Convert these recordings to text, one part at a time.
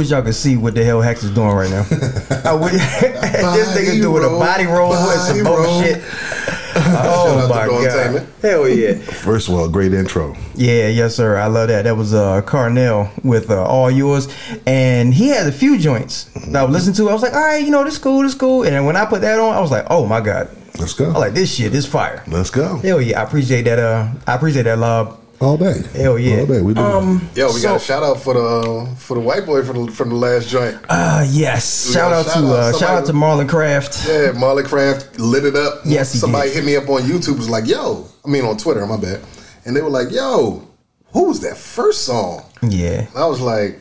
I wish y'all could see what the hell Hex is doing right now. I wish, this nigga doing a body roll and some bullshit. Oh my god! Hell yeah! First of all, great intro. Yeah, yes sir. I love that. That was uh Carnell with uh, All Yours, and he had a few joints that I would listen to. I was like, all right, you know, this cool, this cool. And when I put that on, I was like, oh my god, Let's go. I like this shit. This fire. Let's go. Hell yeah! I appreciate that. Uh, I appreciate that love. All day. Hell yeah. All day. We do. Um, Yo, we so- got a shout out for the uh, for the white boy from the, from the last joint. Uh, yes. We Shout out a to shout out. uh, shout out to Marlon Craft. Yeah, Marley Craft lit it up. Yes, he somebody did. hit me up on YouTube. Was like, "Yo," I mean on Twitter. My bad. And they were like, "Yo, who was that first song?" Yeah. And I was like,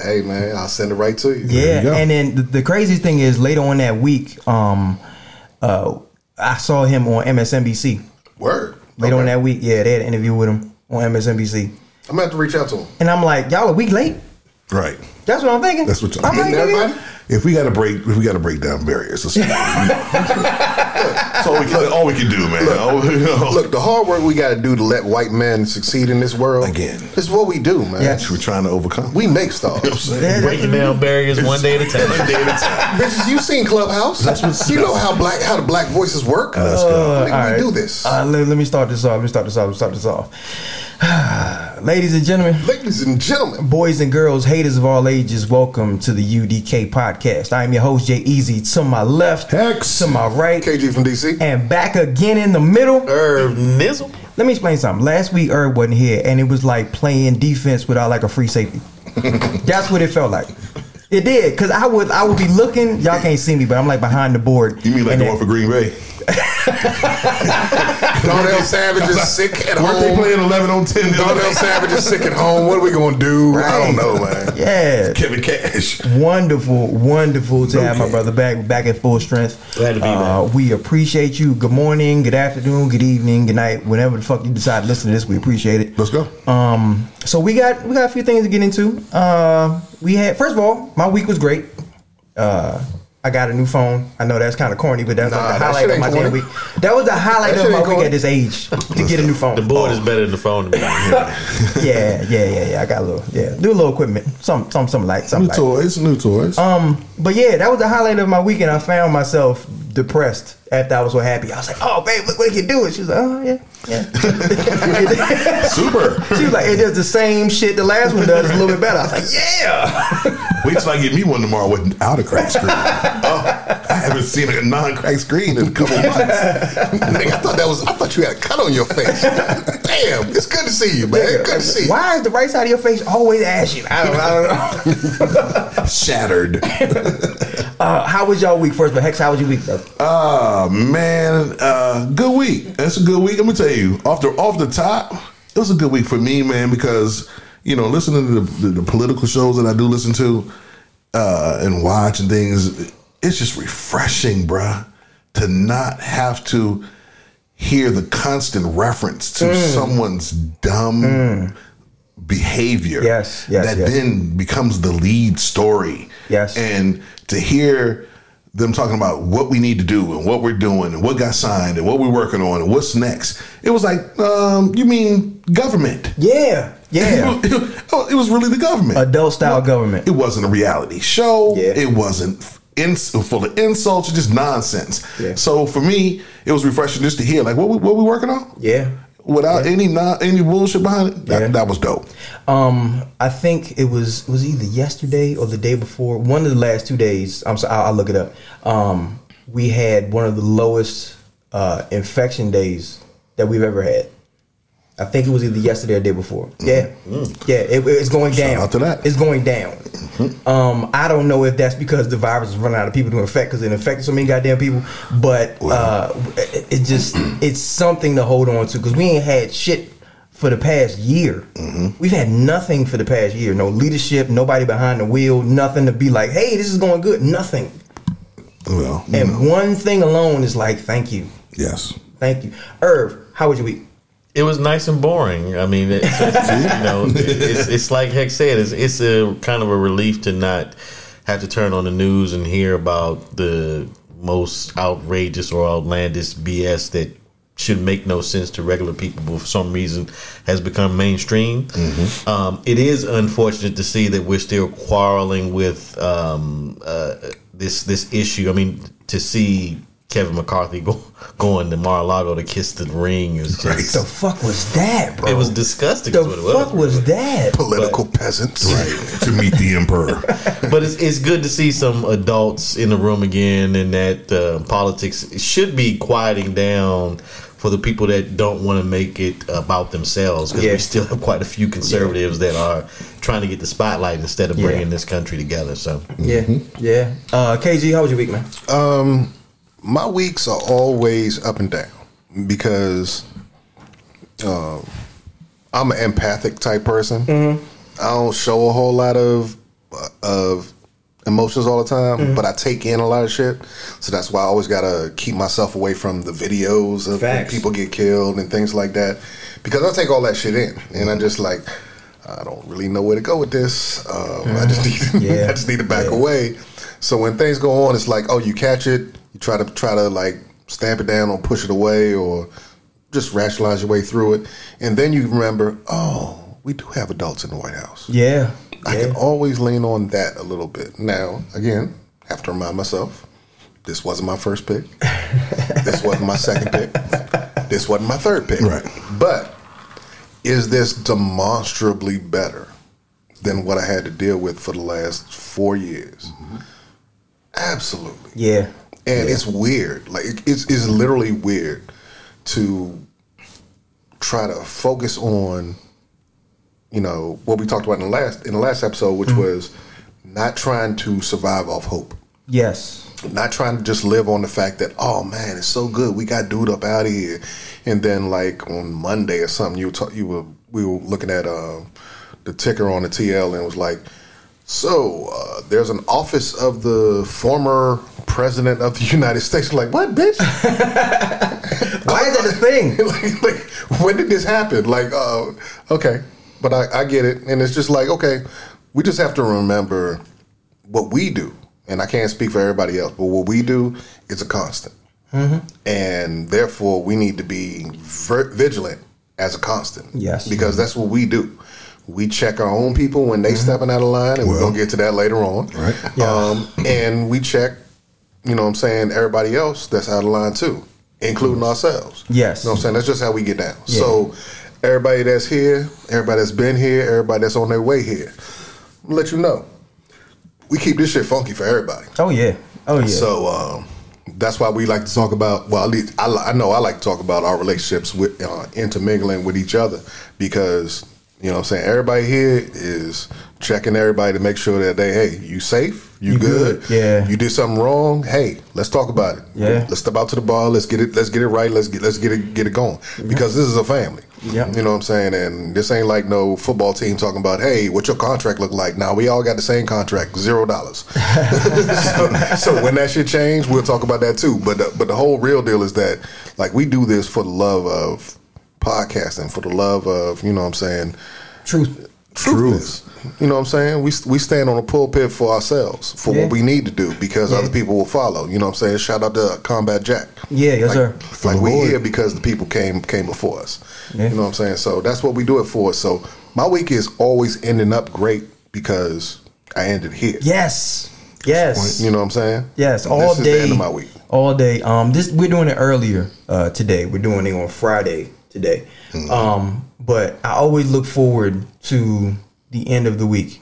"Hey man, I'll send it right to you." Yeah, go. and then the, the crazy thing is later on that week, um, uh, I saw him on MSNBC. Word. Later on that week, yeah, they had an interview with him on MSNBC, I'm gonna have to reach out to him. and I'm like, y'all a week late. right. That's what I'm thinking. That's what y'all- I'm like, Getting nigga, everybody. If we got to break, if we got to break down barriers, that's, that's all we can. All we can do, man. All you know. Look, the hard work we got to do to let white men succeed in this world Again. This is what we do, man. Yes. we're trying to overcome. We make stars. Yeah, Breaking down barriers one day at a time. One day at a time. Bitches, you seen Clubhouse? you know how black how the black voices work. Let's go. Nigga, we all right. do this, Uh, let, let me start this off. Let me start this off. Let me start this off. Ladies and gentlemen, ladies and gentlemen. boys and girls, haters of all ages, welcome to the UDK podcast. I am your host, Jay Easy. To my left, Hex. to my right, KG from DC. and back again in the middle. Irv Nizzle. Let me explain something. Last week, Irv wasn't here, and it was like playing defense without like a free safety. That's what it felt like. It did, because I would I would be looking. Y'all can't see me, but I'm like behind the board. You mean like and the one for Green Bay? Darnell Savage is sick at Weren't they home. playing eleven on ten? the other Darnell? Savage is sick at home. What are we gonna do? I don't know, man. Yeah, Kevin Cash. wonderful, wonderful to have my brother back back at full strength. Glad to be uh, We appreciate you. Good morning, good afternoon, good evening, good night. Whenever the fuck you decide to listen to this, we appreciate it. Let's go. Um, so we got we got a few things to get into. Uh, we had first of all, my week was great. Uh, I got a new phone. I know that's kind of corny, but that's Nah, like the that highlight of my ain't damn week. That was the highlight of my ain't week corny. at this age to get a new phone. The board is better than the phone to yeah, yeah, yeah, yeah. I got a little, yeah, do a little equipment, some, some, some like, New something like. toys. New toys. Um, but yeah, that was the highlight of my weekend. I found myself depressed after I was so happy. I was like, "Oh, babe, look what you doing." She was like, "Oh, yeah, yeah." Super. she was like, "It does the same shit the last one does, a little bit better." I was like, "Yeah." Wait till I get me one tomorrow without a cracked screen. oh, I haven't seen a non-cracked screen in a couple months. Nigga, I thought that was. I thought you had a cut on your face. Damn, it's good to see you, man. Good to see you. Why is the right side of your face always ashy? I don't, I don't know. Shattered. Uh, how was y'all week? First, but Hex, how was your week, though? Oh man, uh, good week. That's a good week. Let me tell you, off the off the top, it was a good week for me, man, because you know, listening to the, the, the political shows that I do listen to uh, and watch and things, it's just refreshing, bruh, to not have to hear the constant reference to Mm. someone's dumb behavior. Yes, yes, that yes. then becomes the lead story. Yes. and to hear them talking about what we need to do and what we're doing and what got signed and what we're working on and what's next. It was like, um, you mean government? Yeah, yeah. It was, it was really the government. Adult style government. It wasn't a reality show. Yeah. It wasn't in, full of insults, just nonsense. Yeah. So for me, it was refreshing just to hear like what we, what we working on Yeah. without any non, any bullshit behind it. That, Yeah. that was dope. Um, I think it was was either yesterday or the day before. One of the last two days. I'm sorry, I'll, I'll look it up. Um, we had one of the lowest uh, infection days that we've ever had. I think it was either yesterday or the day before. Yeah, yeah, it, it's going down. out to that. It's going down. Um, I don't know if that's because the virus is running out of people to infect because it infected so many goddamn people. But uh, it, it just it's something to hold on to because we ain't had shit for the past year. We've had nothing for the past year. No leadership, nobody behind the wheel, nothing to be like, hey, this is going good. Nothing. Well, And know, one thing alone is like, thank you, yes. thank you. Irv, how was your week? It was nice and boring. I mean, it's, you know, it's, it's like Hex said. It's, it's a kind of a relief to not have to turn on the news and hear about the most outrageous or outlandish BS that should make no sense to regular people, but for some reason has become mainstream. Um, it is unfortunate to see that we're still quarreling with um, uh, this this issue. I mean, to see Kevin McCarthy go going to Mar-a-Lago to kiss the ring is just. The fuck was that, bro? It was disgusting. The is what it fuck was that? Political peasants. Right. to meet the emperor. but it's, it's good to see some adults in the room again, and that uh, politics should be quieting down for the people that don't want to make it about themselves. Because Yeah. we still have quite a few conservatives that are trying to get the spotlight instead of Yeah. bringing this country together. So Yeah, yeah. Uh, KG, how was your week, man? My weeks are always up and down because um, I'm an empathic type person. I don't show a whole lot of of emotions all the time, but I take in a lot of shit. So that's why I always gotta keep myself away from the videos of Facts. people get killed and things like that because I take all that shit in, and I just like. I don't really know where to go with this. Um, I just need, Yeah. I just need to back Yeah. away. So when things go on, it's like, oh, you catch it, you try to try to like stamp it down or push it away or just rationalize your way through it, and then you remember, oh, we do have adults in the White House. Yeah, I yeah. can always lean on that a little bit. Now, again, have to remind myself, this wasn't my first pick. this wasn't my second pick. This wasn't my third pick. Right. But is this demonstrably better than what I had to deal with for the last four years? Mm-hmm. Absolutely. yeah. And it's weird. Like it- it's it's literally weird to try to focus on, you know, what we talked about in the last in the last episode, which was not trying to survive off hope. Yes. Not trying to just live on the fact that, oh man, it's so good, we got dude up out of here, and then like on Monday or something, you were ta- you were we were looking at uh, the ticker on the TL and it was like, so uh, there's an office of the former president of the United States. Like what, bitch? Why is that a thing? like, like, when did this happen? Like, uh, okay, but I, I get it, and it's just like, okay, we just have to remember what we do, and I can't speak for everybody else, but what we do is a constant, and therefore we need to be ver- vigilant as a constant. Yes. because that's what we do. We check our own people when they stepping out of line, and we're gonna get to that later on. Right. Um, and we check, you know what I'm saying, everybody else that's out of line too, including ourselves. Yes. You know what I'm saying? That's just how we get down. So everybody that's here, everybody that's been here, everybody that's on their way here, I'm gonna let you know. We keep this shit funky for everybody. Oh yeah. Oh yeah. So um, that's why we like to talk about. Well, at least I, I know I like to talk about our relationships with uh, intermingling with each other because you know what I'm saying? Everybody here is checking everybody to make sure that they hey you safe? You, You good, good, yeah. you did something wrong? Hey let's talk about it. Yeah. let's step out to the bar. Let's get it let's get it right. Let's get let's get it get it going. Because this is a family. Yeah. you know what I'm saying? And this ain't like no football team talking about hey what your contract look like? Now we all got the same contract zero dollars. So, so when that shit change, we'll talk about that too. But the, but the whole real deal is that like we do this for the love of podcasting, for the love of you know what I'm saying Truth. truthness. You know what I'm saying? We we stand on a pulpit for ourselves for Yeah. what we need to do because Yeah. other people will follow. You know what I'm saying? Shout out to Combat Jack. Yeah, yes, like, sir. Like we Lord. here because the people came came before us. Yeah. You know what I'm saying? So that's what we do it for. So my week is always ending up great because I ended here. Yes. Yes. You know what I'm saying? Yes, all this is day. the end of my week. All day. Um, this we're doing it earlier uh, today. We're doing it on Friday today. Mm-hmm. Um, but I always look forward to the end of the week.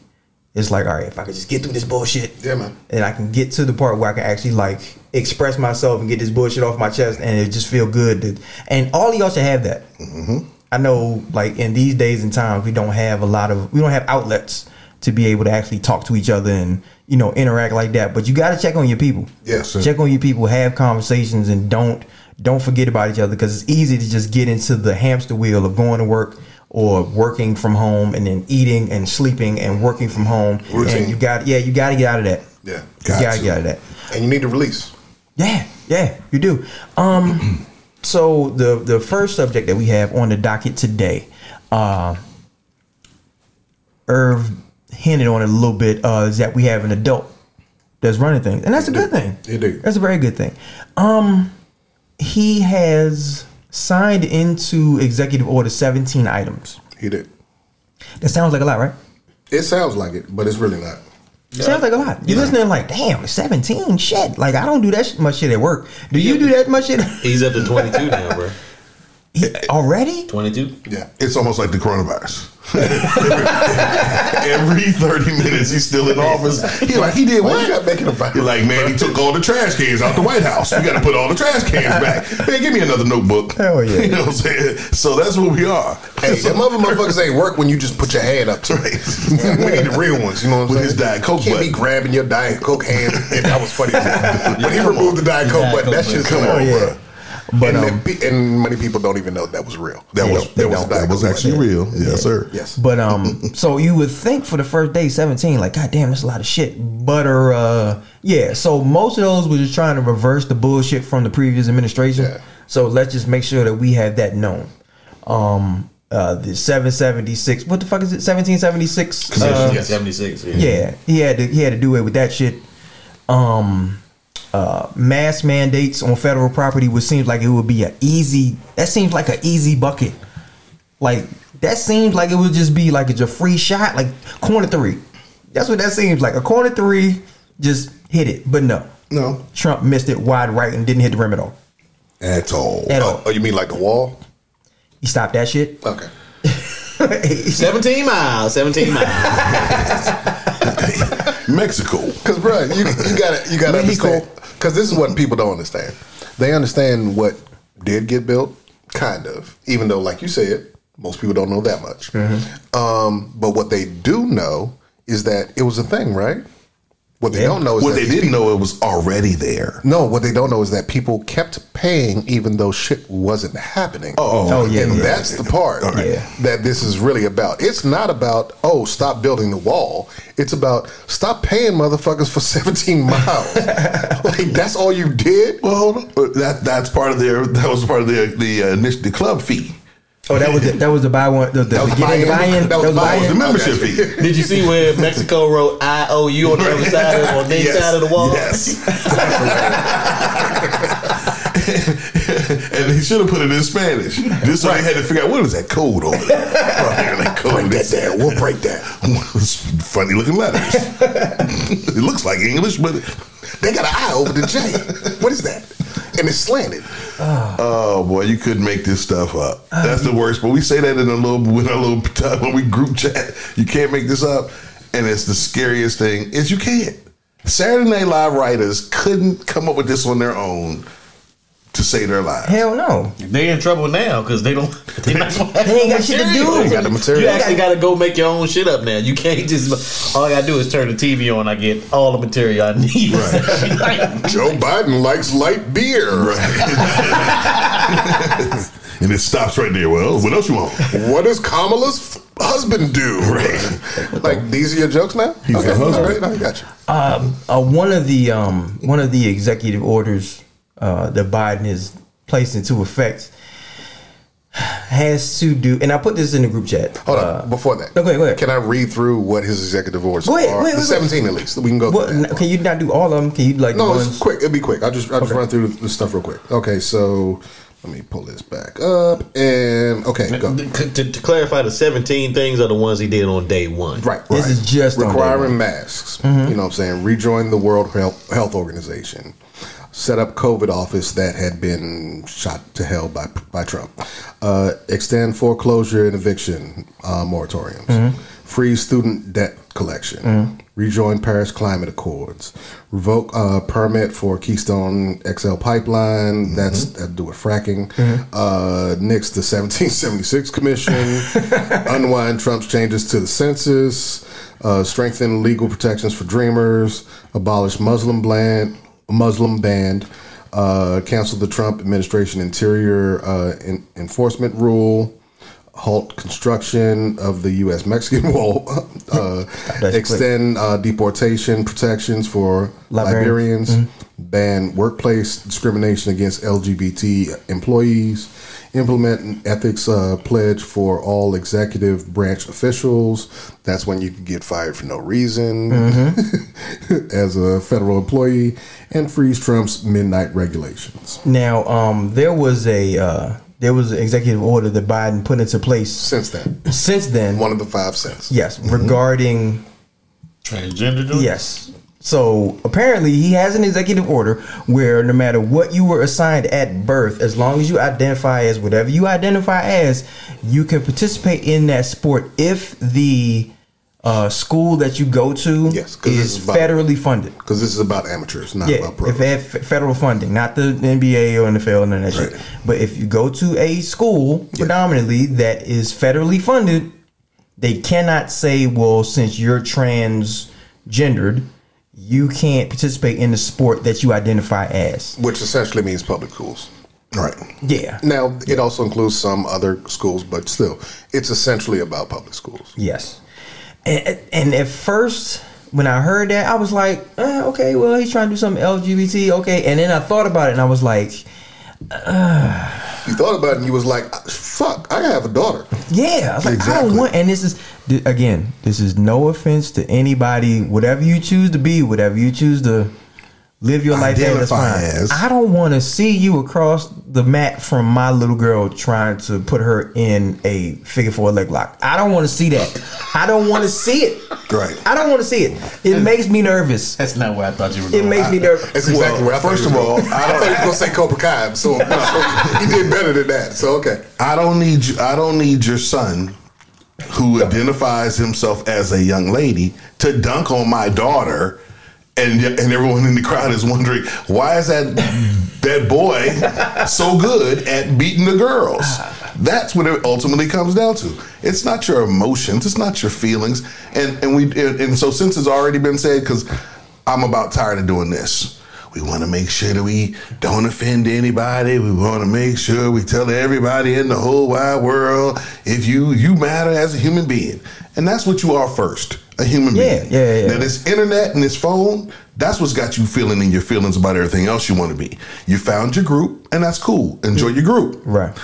It's like, all right, if I could just get through this bullshit, Yeah, man. and I can get to the part where I can actually like express myself and get this bullshit off my chest, and it just feel good. To, and all of y'all should have that. Mm-hmm. I know, like in these days and times, we don't have a lot of we don't have outlets to be able to actually talk to each other and you know interact like that. But you got to check on your people. Yes, sir. check on your people, have conversations, and don't don't forget about each other because it's easy to just get into the hamster wheel of going to work or working from home and then eating and sleeping and working from home. Routine. And you got yeah, you got to get out of that. Yeah. you Got got to to. get out of that. And you need to release. Yeah, yeah, you do. Um, so the the first subject that we have on the docket today, uh, Irv hinted on it a little bit, uh, is that we have an adult that's running things, and that's a good thing. It do. That's a very good thing. Um, he has signed into executive order 17 items. He did. That sounds like a lot, right? It sounds like it, but it's really not. Sounds like a lot. You're listening like, damn, 17 shit. Like I don't do that much shit at work. Do you do that much shit He's up to 22 now, bro. already? 22. Yeah. It's almost like the coronavirus. Every 30 minutes, he's still in office. He like, he did Why what? you got making a vibe? You're like, man, he took all the trash cans out the White House. We got to put all the trash cans back. Man, give me another notebook. Hell yeah. You know what I'm saying? So that's what we are. Hey, them other motherfuckers ain't work when you just put your hand up to it. Right. we need the real ones, you know what I'm saying? With saying? his Diet Coke you can't be grabbing your Diet Coke hand. And that was funny. when he come removed the Diet Coke Diet button, that Coke shit's button. come on, Come on, bro. Bruh. But, and, um, the and many people don't even know that was real. That was, that was, that was actually real. Yes, sir. Yes. But um, so you would think for the first day, seventeen, like, god damn, that's a lot of shit. But uh, yeah. So most of those were just trying to reverse the bullshit from the previous administration. Yeah. So let's just make sure that we have that known. Um, uh, the seven seventy six. What the fuck is it? Seventeen seventy six. Uh, yeah, 76. Yeah. yeah, he had to he had to do it with that shit. Um, uh, mass mandates on federal property would seems like it would be a easy. That seems like an easy bucket. Like that seems like it would just be like it's a free shot, like corner three. That's what that seems like. A corner three, just hit it. But no, No, Trump missed it wide right and didn't hit the rim at all. at all. At Oh, all. oh, you mean like the wall? He stopped that shit. Okay. 17 miles. 17 miles. Mexico. Because, bro, you, you gotta you gotta Mexico. understand. Because this is what people don't understand. They understand what did get built, kind of. Even though, like you said, most people don't know that much. Mm-hmm. Um, but what they do know is that it was a thing, right? What they Yeah. don't know is What that they didn't people- know it was already there. No, what they don't know is that people kept paying even though shit wasn't happening. Oh, Oh, yeah, and yeah. that's the part All right. Yeah. that this is really about. It's not about oh, stop building the wall. It's about stop paying motherfuckers for 17 miles. like that's all you did. Well, hold on. Uh, That that's part of their. That was part of the the uh, initial- the club fee. Oh, that was the, that was the buy one. The, the, That was the get in, buy-in. buy in. That was That was the buy-in. membership fee. Did you see where Mexico wrote I O U on the other side of, on their Yes. side of the wall? Yes. and he should have put it in Spanish. Just so they had to figure out what is that code over there. Right, that code. Break that down. We'll break that. Funny looking letters. it looks like English, but They got an eye over the J. What is that? And it's slanted. Ah. oh boy, you couldn't make this stuff up. That's the um. worst. But we say that in a little in a little time when we group chat. You can't make this up, and it's the scariest thing is you can't. Saturday Night Live writers couldn't come up with this on their own to save their lives. Hell no. They in trouble now because they don't. They, not They ain't got shit to do. They got the material. You actually got to go make your own shit up now. You can't just. All I got to do is turn the TV on. I get all the material I need. Joe Biden likes light beer. and it stops right there. Well, what else you want? What does Kamala's f- husband do? Right. Like these are your jokes now? He's okay, the husband. all right, I got you. uh, one of the um, one of the executive orders uh, that Biden has placed into effect has to do, and I put this in the group chat. Hold uh, on. Before that, okay, go ahead. Can I read through what his executive orders Go ahead, are? go ahead, the go ahead. seventeen at least. We can go. What, through that. can you not do all of them? Can you like No, it's ones? quick. It'll be quick. I'll just I'll just run through the stuff real quick. Okay, so let me pull this back up and okay, go. to, to, to clarify, the 17 things are the ones he did on day one. Right, This is just on day requiring one. masks. You know what I'm saying? Rejoin the World Health, Health Organization. Set up COVID office that had been shot to hell by by Trump. Uh, extend foreclosure and eviction uh, moratoriums. Mm-hmm. Freeze student debt collection. Rejoin Paris Climate Accords. Revoke uh, permit for Keystone XL pipeline. Mm-hmm. That's that to do with fracking. Uh, nix the 1776 Commission. unwind Trump's changes to the census. Uh, strengthen legal protections for Dreamers. Abolish Muslim ban. Muslim ban. Uh, cancel the Trump administration interior uh, en- enforcement rule halt construction of the U.S. Mexican wall, uh, extend uh, deportation protections for Liberians. Liberians, ban workplace discrimination against LGBT employees, implement an ethics uh, pledge for all executive branch officials. That's when you can get fired for no reason as a federal employee, and freeze Trump's midnight regulations. Now, um, there was a uh, there was an executive order that Biden put into place Since then, since then. one of the five cents. yes, regarding Transgender? Yes. So apparently, he has an executive order where no matter what you were assigned at birth, as long as you identify as whatever you identify as, you can participate in that sport if the uh, school that you go to Yes, is about- federally funded. Because this is about amateurs, not Yeah, about pros. if they have f- federal funding, not the NBA or NFL and that shit. But if you go to a school predominantly that is federally funded, they cannot say, "Well, since you're transgendered, you can't participate in the sport that you identify as." which essentially means public schools. Right. Yeah. Now, it also includes some other schools, but still, it's essentially about public schools. Yes. And, and at first, when I heard that, I was like, eh, "Okay, well, he's trying to do something LGBT." Okay, and then I thought about it, and I was like. You thought about it and you was like, fuck, I have a daughter. Yeah, I was like, I Exactly. don't want. And this is again, this is no offense to anybody. Whatever you choose to be, whatever you choose to live your life as, that's fine. as. I don't want to see you across the mat from my little girl trying to put her in a figure four leg lock. I don't want to see that. I don't want to see it. Right. I don't want to see it. It makes me nervous. That's not where I thought you were Going It going. makes me nervous. That's exactly Well, what I thought first he was of all, gonna- I I, don't- thought he was going to say Cobra Kai, so, so he did better than that. So, okay. I don't need you. I don't need your son, who identifies himself as a young lady, to dunk on my daughter, and and everyone in the crowd is wondering why is that that boy so good at beating the girls. That's what it ultimately comes down to. It's not your emotions. It's not your feelings. And and we and, and so since it's already been said, because I'm about tired of doing this. We want to make sure that we don't offend anybody. We want to make sure we tell everybody in the whole wide world if you you matter as a human being, and that's what you are first, a human Yeah, being. yeah, yeah. Now this internet and this phone, that's what's got you feeling in your feelings about everything else you want to be. You found your group, and that's cool. Enjoy your group Right.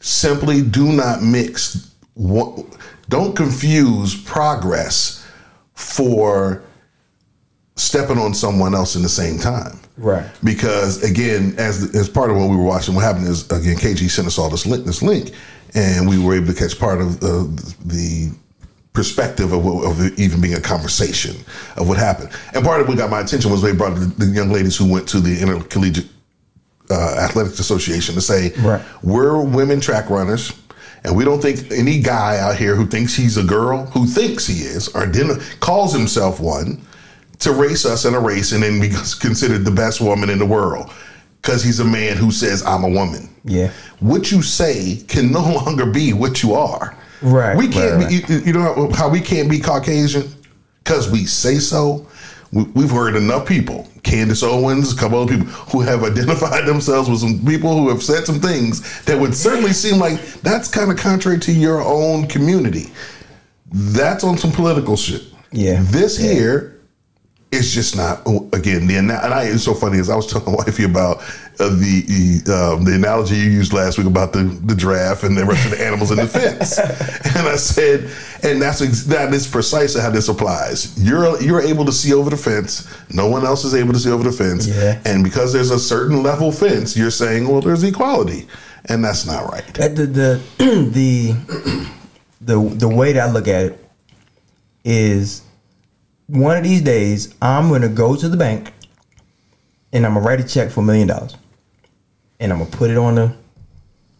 simply do not mix what, don't confuse progress for stepping on someone else in the same time Right. because again as as part of what we were watching what happened is again kg sent us all this link this link and we were able to catch part of uh, the perspective of, what, of it even being a conversation of what happened and part of what got my attention was they brought the, the young ladies who went to the intercollegiate uh, Athletics Association to say Right. we're women track runners, and we don't think any guy out here who thinks he's a girl, who thinks he is, or then calls himself one, to race us in a race and then be considered the best woman in the world because he's a man who says I'm a woman. Yeah. What you say can no longer be what you are. Right, We can't. right, be, you, you know how we can't be Caucasian because we say so. We, we've heard enough people, Candace Owens, a couple other people, who have identified themselves with some people who have said some things that would certainly seem like that's kind of contrary to your own community. That's on some political shit. Yeah. This here is just not. Again, the and I, it's so funny is I was telling my wifey about uh, the the, um, the analogy you used last week about the the giraffe and the rest of the animals in the fence, and I said, and that's ex- that is precisely how this applies. You're you're able to see over the fence. No one else is able to see over the fence, Yeah. and because there's a certain level fence, you're saying, well, there's equality, and that's not right. The the the the the way that I look at it is one of these days I'm gonna go to the bank and I'm gonna write a check for a million dollars. And I'm gonna put it on the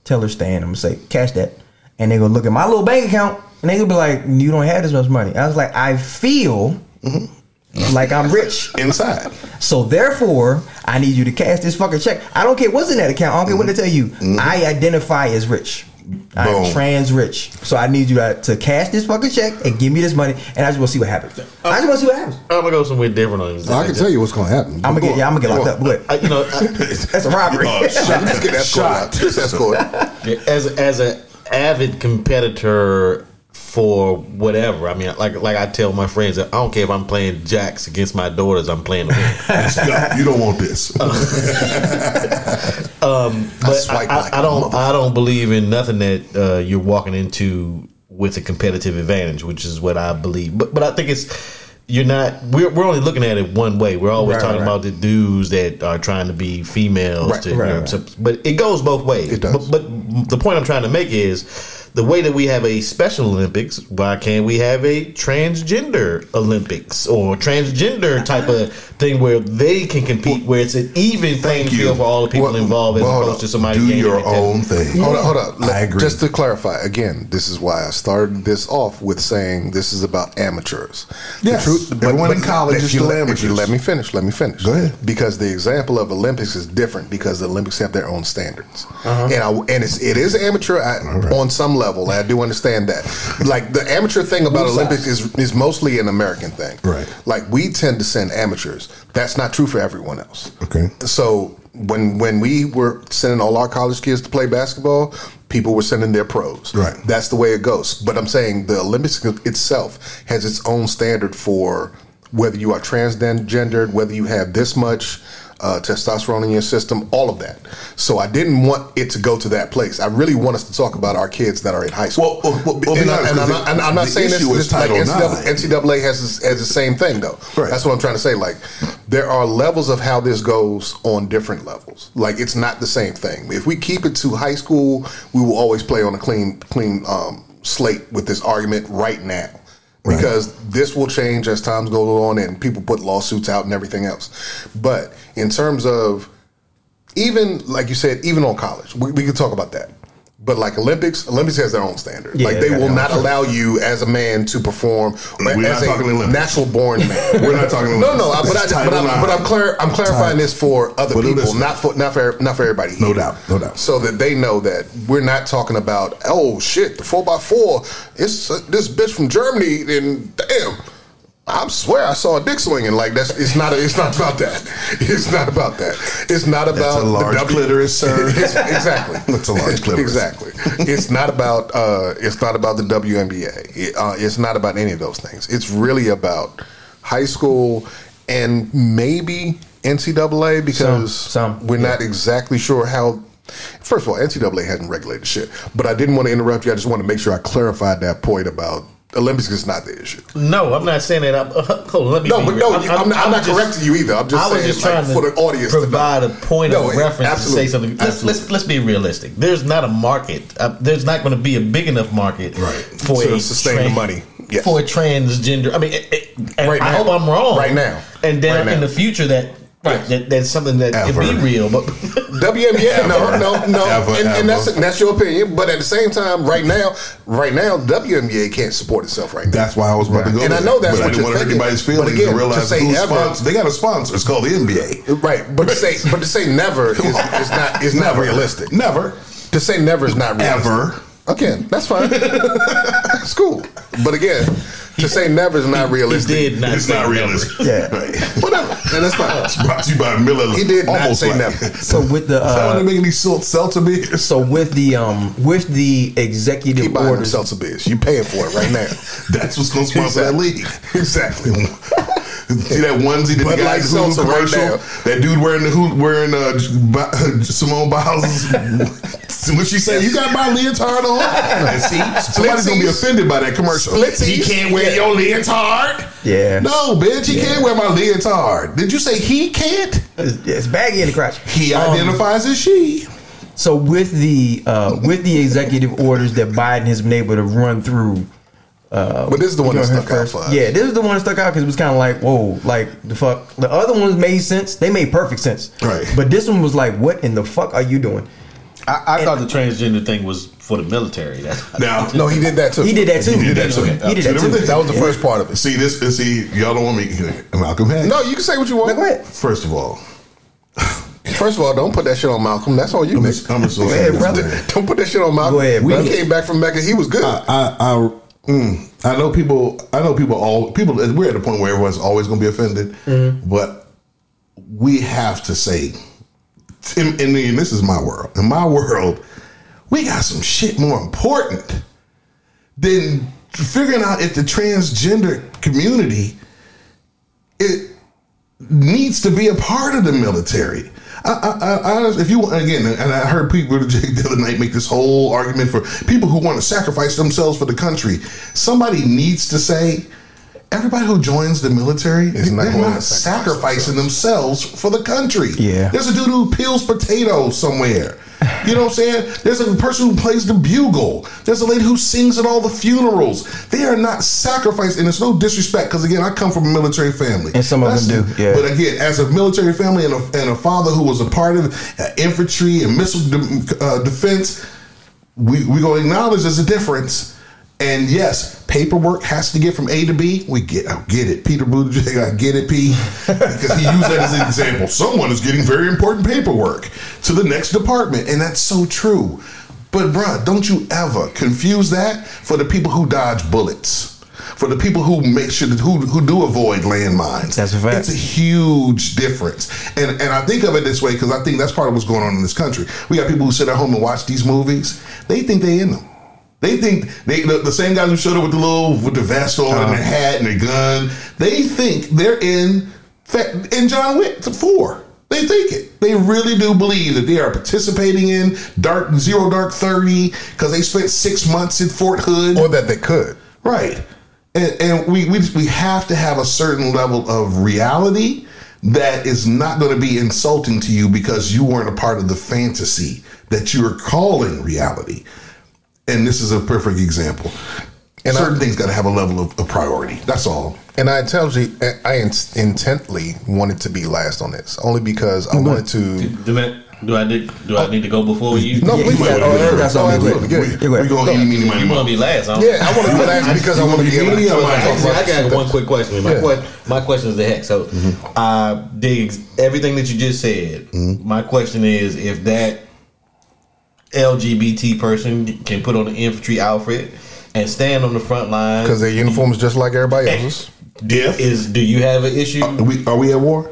teller stand. I'm gonna say, cash that. And they're gonna look at my little bank account and they're gonna be like, You don't have this much money. I was like, I feel mm-hmm. like I'm rich. Inside, So therefore, I need you to cash this fucking check. I don't care what's in that account. I don't care what they tell you. Mm-hmm. I identify as rich. I'm trans rich. So I need you to, to cash this fucking check and give me this money, and I just want to see what happens. I just want to see what happens. I'm gonna go somewhere different on this. I can tell you what's going to happen. I'm gonna get yeah, I'm gonna get locked up. But I, you know, I, that's a robbery. Oh, shit. Let's get that score out. Just that as as an avid competitor for whatever. I mean, like like I tell my friends, I don't care if I'm playing jacks against my daughters. I'm playing to win. you don't want this. But swipe I, like I, I a don't I don't believe in nothing that uh, you're walking into with a competitive advantage, which is what I believe. But but I think it's you're not. We're, we're only looking at it one way. We're always Right, talking right. about the dudes that are trying to be females. Right, to, you know, right. so- but it goes both ways. It does. But, but the point I'm trying to make is the way that we have a Special Olympics. Why can't we have a transgender Olympics or transgender type of thing where they can compete, where it's an even playing you. field for all the people Well, involved, as well, opposed on. to somebody Do your it. own thing. Hold on, hold on. I agree. Just to clarify, again, this is why I started this off with saying this is about amateurs. Yes. Everyone in college if is you still let, amateurs. you let me finish, let me finish. Go ahead. Because the example of Olympics is different because the Olympics have their own standards, Uh-huh. and I, and it's, it is amateur I, on some level. I do understand that. Like the amateur thing about Both Olympics is is mostly an American thing. Right. Like we tend to send amateurs. That's not true for everyone else. Okay. So when when we were sending all our college kids to play basketball, people were sending their pros. Right. That's the way it goes. But I'm saying the Olympics itself has its own standard for whether you are transgendered, whether you have this much uh, testosterone in your system, all of that. So I didn't want it to go to that place. I really want us to talk about our kids that are in high school. Well, well, well, well, and, I, honest, and I'm 'cause not, and I'm not saying this, is this like NCAA, NCAA has this- has the same thing though. Right. That's what I'm trying to say. Like, there are levels of how this goes on different levels. Like, it's not the same thing. If we keep it to high school, we will always play on a clean, clean um, slate with this argument right now. Right. Because this will change as times go on and people put lawsuits out and everything else. But in terms of even like you said, even on college, we, we could talk about that. But like Olympics, Olympics has their own standard. Yeah, like they they will not own allow you as a man to perform We're not as talking a Olympics. natural born man. We're not talking Olympics. No, no, I- but I, This is but, Title I, but IX. I'm clar- I'm clarifying this for other For people, not for not for not for everybody. No doubt, no doubt. So that they know that we're not talking about oh shit, the four x four. It's uh, this bitch from Germany, and damn. I swear I saw a dick swinging. Like that's it's not it's not about that. It's not about that. It's not about a large the clitoris, sir. It's- exactly. That's a large clitoris. Exactly. It's not about uh, it's not about the WNBA. It, uh, it's not about any of those things. It's really about high school and maybe NCAA because Some- some, we're yeah. not exactly sure how. First of all, NCAA hasn't regulated shit, but I didn't want to interrupt you. I just want to make sure I clarified that point about Olympics is not the issue. No, I'm not saying that. I'm, uh, hold on, let me. No, but no, I'm, not, I'm not just- correcting you either. I'm just I was saying, just like, trying to for the audience to provide a point No, of reference absolutely. to say something. Let's, Absolutely. let's let's be realistic. There's not a market. Uh, there's not going to be a big enough market Right. for To a sustain the money. Yes. for a transgender. I mean, it, it, Right I now. hope I'm wrong. Right now. and then Right now. in the future that. Right, that, that's something that Ever. can be real, but WNBA, no, no, no, Ever, and, and that's ever. that's your opinion. But at the same time, right now, right now, WNBA can't support itself right now. That's why I was about to go. And I know that's but what I didn't you're want to hurt thinking. anybody's But again, to realize say who's ever- sponsor. They got a sponsor. It's called the NBA. Right, but to say but to say never is, is not is not realistic. Never. To say never is not realistic. Ever. Again, that's fine. it's cool. But again, to say never is not he realistic. did not. It's say not never. realistic. Yeah. Right. Whatever, and that's fine. It's brought to you by Miller. He did not Almost say like- never. So with the I want uh, to make these sel- seltzer beers. so with the um with the executive Keep buying them orders, seltzer beers. You paying for it right now. That's what's going to sponsor that league. Exactly. See that onesie that the guy Hulu seltzer right commercial? that dude wearing the who wearing uh, Bi- Simone Biles. what she say? You got my leotard on? And see, somebody's gonna be offended by that commercial. Splitsies. He can't wear your leotard. Yeah. No, bitch, he can't wear my leotard. Did you say he can't? it's, it's baggy in the crotch. He Um, identifies as she. So with the uh, with the executive orders that Biden has been able to run through, Uh, but this is the one that you know, stuck out first- for us. Yeah, this is the one that stuck out because it was kind of like, whoa, like the fuck. The other ones made sense; they made perfect sense. Right. But this one was like, what in the fuck are you doing? I, I thought the transgender thing was for the military. That's Now, No, he did that too. He did that too. He did that too. He did that Two different too. That was the first part of it. See this? See, y'all don't want me. Malcolm X. No, you can say what you want. Go ahead. First of all, First of all, don't put that shit on Malcolm. That's on you, I'm Nick. just, I'm just so Go ahead, brother. Don't put that shit on Malcolm. Go ahead, When he came back from Mecca, he was good. I, I, mm, I know people. I know people. All people. We're at a point where everyone's always going to be offended, but we have to say, in, in the, and this is my world. In my world, we got some shit more important than figuring out if the transgender community it needs to be a part of the military. I, I, I, if you again, and I heard people the other night make this whole argument for people who want to sacrifice themselves for the country. Somebody needs to say, everybody who joins the military is not they're not sacrificing themselves for the country. Yeah. there's a dude who peels potatoes somewhere. You know what I'm saying? There's a person who plays the bugle. There's a lady who sings at all the funerals. They are not sacrificed, and it's no disrespect because again, I come from a military family, And some of That's- them do, yeah. But again, as a military family and a, and a father who was a part of uh, infantry and missile de- uh, defense, we we gonna acknowledge there's a difference. And yes, paperwork has to get from A to B. We get, I get it. Peter Buttigieg, I get it, P, because he used that as an example. Someone is getting very important paperwork to the next department, and that's so true. But bruh, don't you ever confuse that for the people who dodge bullets, for the people who make sure who who do avoid landmines. That's a fact. It's a huge difference, and and I think of it this way because I think that's part of what's going on in this country. We got people who sit at home and watch these movies. They think they in them. They think they the, the same guys who showed up with the little with the vest on and their uh-huh. hat and their gun. They think they're in in John Wick four. They think it. They really do believe that they are participating in Dark Zero Dark Thirty because they spent six months in Fort Hood. or that they could. Right. And, and we, we we have to have a certain level of reality that is not going to be insulting to you because you weren't a part of the fantasy that you are calling reality. And this is a perfect example. And certain I- things got to have a level of, of priority. That's all. And I tell you, I in- intently wanted to be last on this, only because I wanted to. Do I, do I need do I need to go before you? No, Yeah, please. you got- go. oh, that's ahead. all Go good. ahead. Yeah, Yeah. go ahead. We go Go. eeny, meeny, miny, You want to be last? Huh? Yeah, I want to be last because I want to be able Yeah, to. yeah, Actually, I got one quick question. My, Yeah. que- my question is the heck. So, uh, Diggs, everything that you just said. My question is if that LGBT person can put on an infantry outfit and stand on the front line because their uniform is just like everybody else's. Diff. is do you have an issue? Are we, are we at war?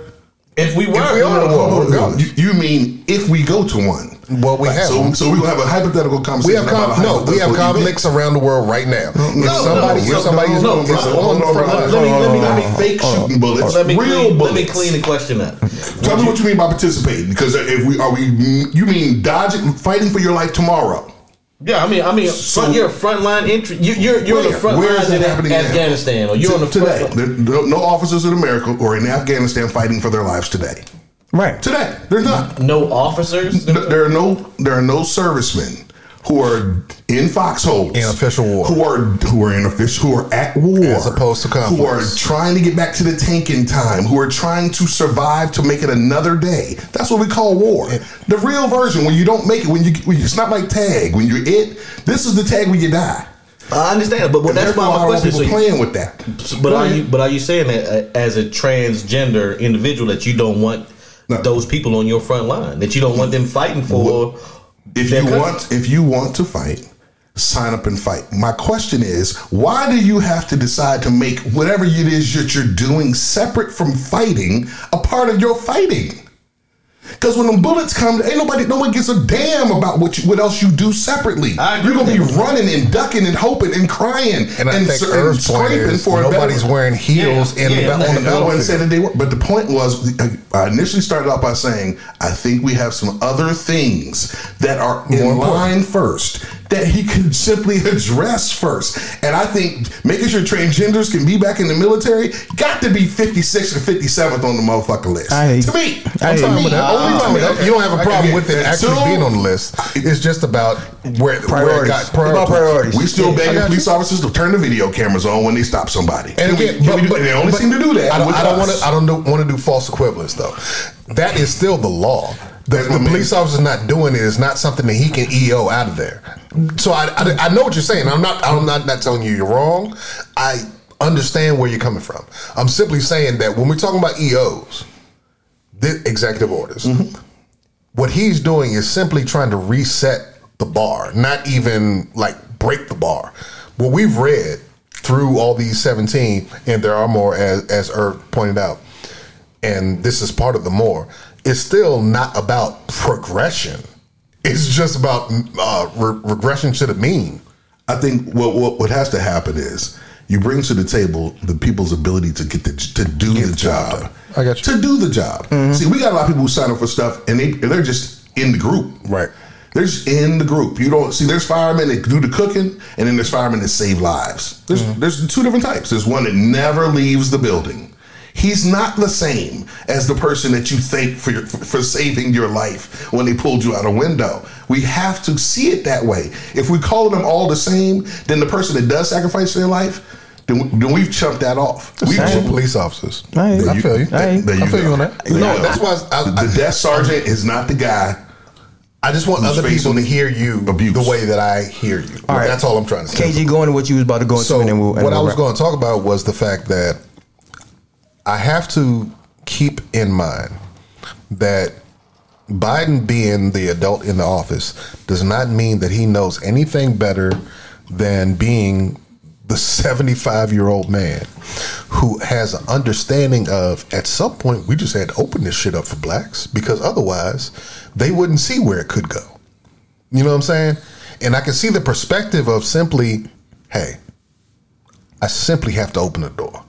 if we were, If we are at war, Hold on, regardless. You, you mean if we go to one? Well, we have. So, so we're going to have a hypothetical conversation. We have com- about a no, we have hypothetical event. conflicts around the world right now. no, if somebody, no, if somebody is, no, is no, on hold the front hold line, let me let me let me Fake shooting bullets, let me real clean, bullets. let me clean the question up. Tell me what you mean by participating, because if we are we, you mean dodging, fighting for your life tomorrow. Yeah, I mean, I mean, So- front, you're a frontline entry. You, you're you're on the Where? front Where is lines that in happening now? Afghanistan, or you're on the today. front. There, no, no officers in America or in Afghanistan fighting for their lives today. Right. Today, there's not. No officers. There are no there are no servicemen who are in foxholes In official war. who are who are in official who are at war As opposed to who are trying to get back to the tank in time who are trying to survive to make it another day that's what we call war the real version when you don't make it when you when you, it's not like tag when you're it this is the tag when you die I understand, but, but that's why my question. So people you, playing with that but Go are ahead. you but are you saying that uh, as a transgender individual that you don't want No. those people on your front line that you don't want them fighting for? if you country? want if you want to fight sign up and fight my question is why do you have to decide to make whatever it is that you're doing separate from fighting a part of your fighting because when the bullets come, ain't nobody, no one gives a damn about what you, what else you do separately. You're gonna be running and ducking and hoping and crying and I think s- Irv's point is a nobody's wearing heels Yeah, in yeah, the, on the no one said that they were, but the point was, I initially started off by saying, I think we have some other things that are in More important. line first that he could simply address first. And I think making sure transgenders can be back in the military got to be 56th or 57th on the motherfucker list. I hear to you. me, I I'm talking fine you. that. Only I'm fine with to me. that. You don't have a problem with it it. actually So- being on the list. It's just about where, where it got It's about priorities. priorities. we still Yeah, begging police officers to turn the video cameras on when they stop somebody. And Can we- again, but, we do- but- and they only but seem to do that. I don't, with I don't us. want to. I don't want to do false equivalence though. That is still the law. The, the police man. officer not doing it is not something that he can EO out of there. So I, I, I know what you're saying. I'm not. I'm not not telling you you're wrong. I understand where you're coming from. I'm simply saying that when we're talking about EOs, the executive orders, Mm-hmm. what he's doing is simply trying to reset the bar, not even like break the bar. What we've read through all these 17, and there are more as as Irv pointed out, and this is part of the more, it's still not about progression. It's just about uh, re- regression to the mean. I think what, what what has to happen is you bring to the table the people's ability to get the, to do the, the job job. I got you. To do the job. See, we got a lot of people who sign up for stuff and they they're just in the group. Right. They're just in the group. You don't see. There's firemen that do the cooking, and then there's firemen that save lives. There's there's two different types. There's one that never leaves the building. He's not the same as the person that you thank for your, for saving your life when they pulled you out a window. We have to see it that way. If we call them all the same, then the person that does sacrifice their life, then, then we've chunked that off. We've Same Same. police officers. Hey. I feel you. Hey. There I feel go. you on that. There No, that's why I, the, I, the desk sergeant is not the guy. I just want other people to hear you abuse. the way that I hear you. All right. That's all I'm trying to say. KG, go into what you was about to go into, So and we'll. and what I we'll was going to talk about was the fact that I have to keep in mind that Biden being the adult in the office does not mean that he knows anything better than being the 75 year old man who has an understanding of at some point we just had to open this shit up for blacks because otherwise they wouldn't see where it could go. You know what I'm saying? And I can see the perspective of simply, hey, I simply have to open the door.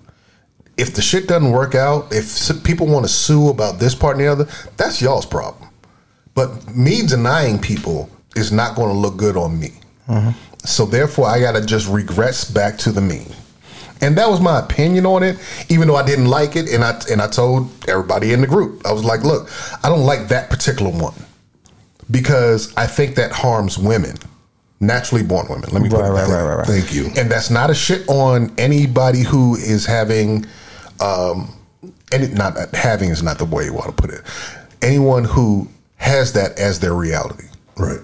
If the shit doesn't work out, if people want to sue about this part and the other, that's y'all's problem. But me denying people is not going to look good on me. Mm-hmm. So therefore, I got to just regress back to the mean. And that was my opinion on it, even though I didn't like it. And I and I told everybody in the group, I was like, "Look, I don't like that particular one because I think that harms women, naturally born women." Let me put it right, that right, way. right, right. Thank you. And that's not a shit on anybody who is having, um, any not having is not the way you want to put it. Anyone who has that as their reality, Right.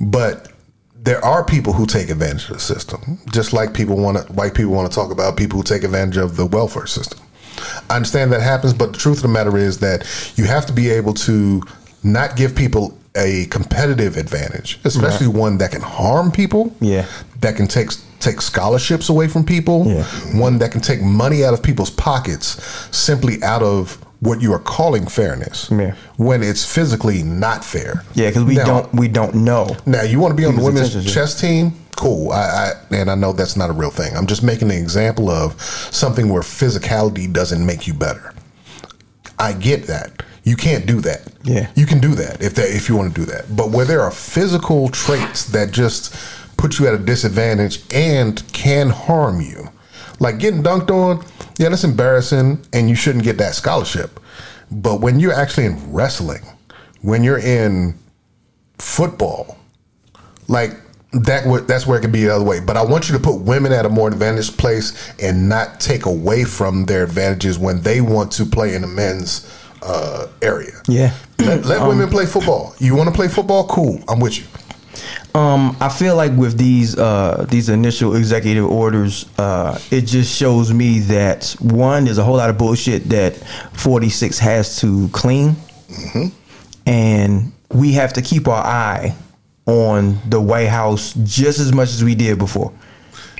but there are people who take advantage of the system, just like people want to, white people want to talk about people who take advantage of the welfare system. I understand that happens, but the truth of the matter is that you have to be able to not give people a competitive advantage, especially one that can harm people. Yeah. that can take take scholarships away from people. Yeah. one that can take money out of people's pockets simply out of what you are calling fairness. Yeah. when it's physically not fair. Yeah, because we Now- don't we don't know. now you want to be on the women's chess team? Cool. I, I and I know that's not a real thing. I'm just making an example of something where physicality doesn't make you better. I get that. You can't do that. Yeah. You can do that if that if you want to do that. But where there are physical traits that just put you at a disadvantage and can harm you. Like getting dunked on, yeah, that's embarrassing and you shouldn't get that scholarship. But when you're actually in wrestling, when you're in football, like that would that's where it could be the other way. But I want you to put women at a more advantaged place and not take away from their advantages when they want to play in the men's uh, area. Yeah. Let, let women play football. You want to play football? Cool. I'm with you. Um, I feel like with these uh, these initial executive orders, uh, it just shows me that one, there's a whole lot of bullshit that 46 has to clean, and we have to keep our eye on the White House just as much as we did before,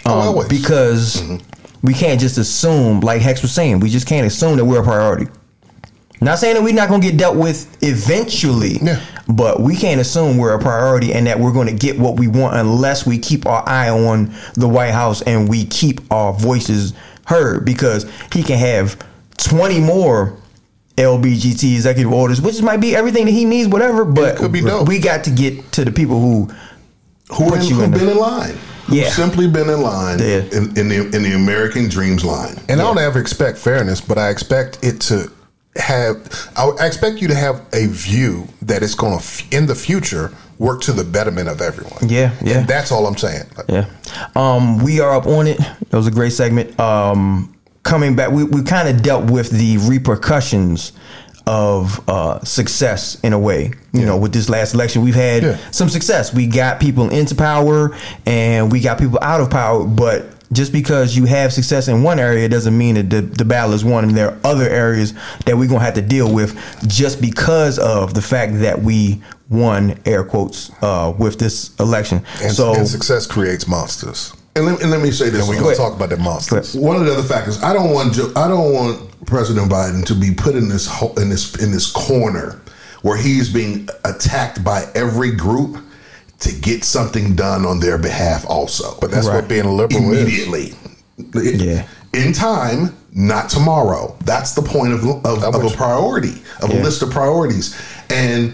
Oh, um, because we can't just assume, like Hex was saying, we just can't assume that we're a priority. Not saying that we're not going to get dealt with eventually, Yeah. but we can't assume we're a priority and that we're going to get what we want unless we keep our eye on the White House and we keep our voices heard because he can have 20 more LBGT executive orders, which might be everything that he needs, whatever, but could be dope. we got to get to the people who Who put have you in been the- in line? Who've Yeah. simply been in line Yeah. in, in the in the American Dreams line. And I don't ever expect fairness, but I expect it to have. I expect you to have a view that it's going to, in the future, work to the betterment of everyone. Yeah, yeah. And that's all I'm saying. Yeah. Um, we are up on it. It was a great segment. Um, coming back, we, we kind of dealt with the repercussions of uh, success in a way. You know, with this last election, we've had Yeah. some success. We got people into power and we got people out of power, but just because you have success in one area doesn't mean that the, the battle is won. And there are other areas that we're going to have to deal with just because of the fact that we won, air quotes, uh, with this election. And, so, and success creates monsters. And let, and let me say this: we're going to talk about the monsters. One of the other factors, I don't want Joe, I don't want President Biden to be put in this in this in this corner where he's being attacked by every group to get something done on their behalf. Also, But that's Right. what being a liberal is. immediately, Yeah. in time, not tomorrow. That's the point of of, of a priority of a list of priorities and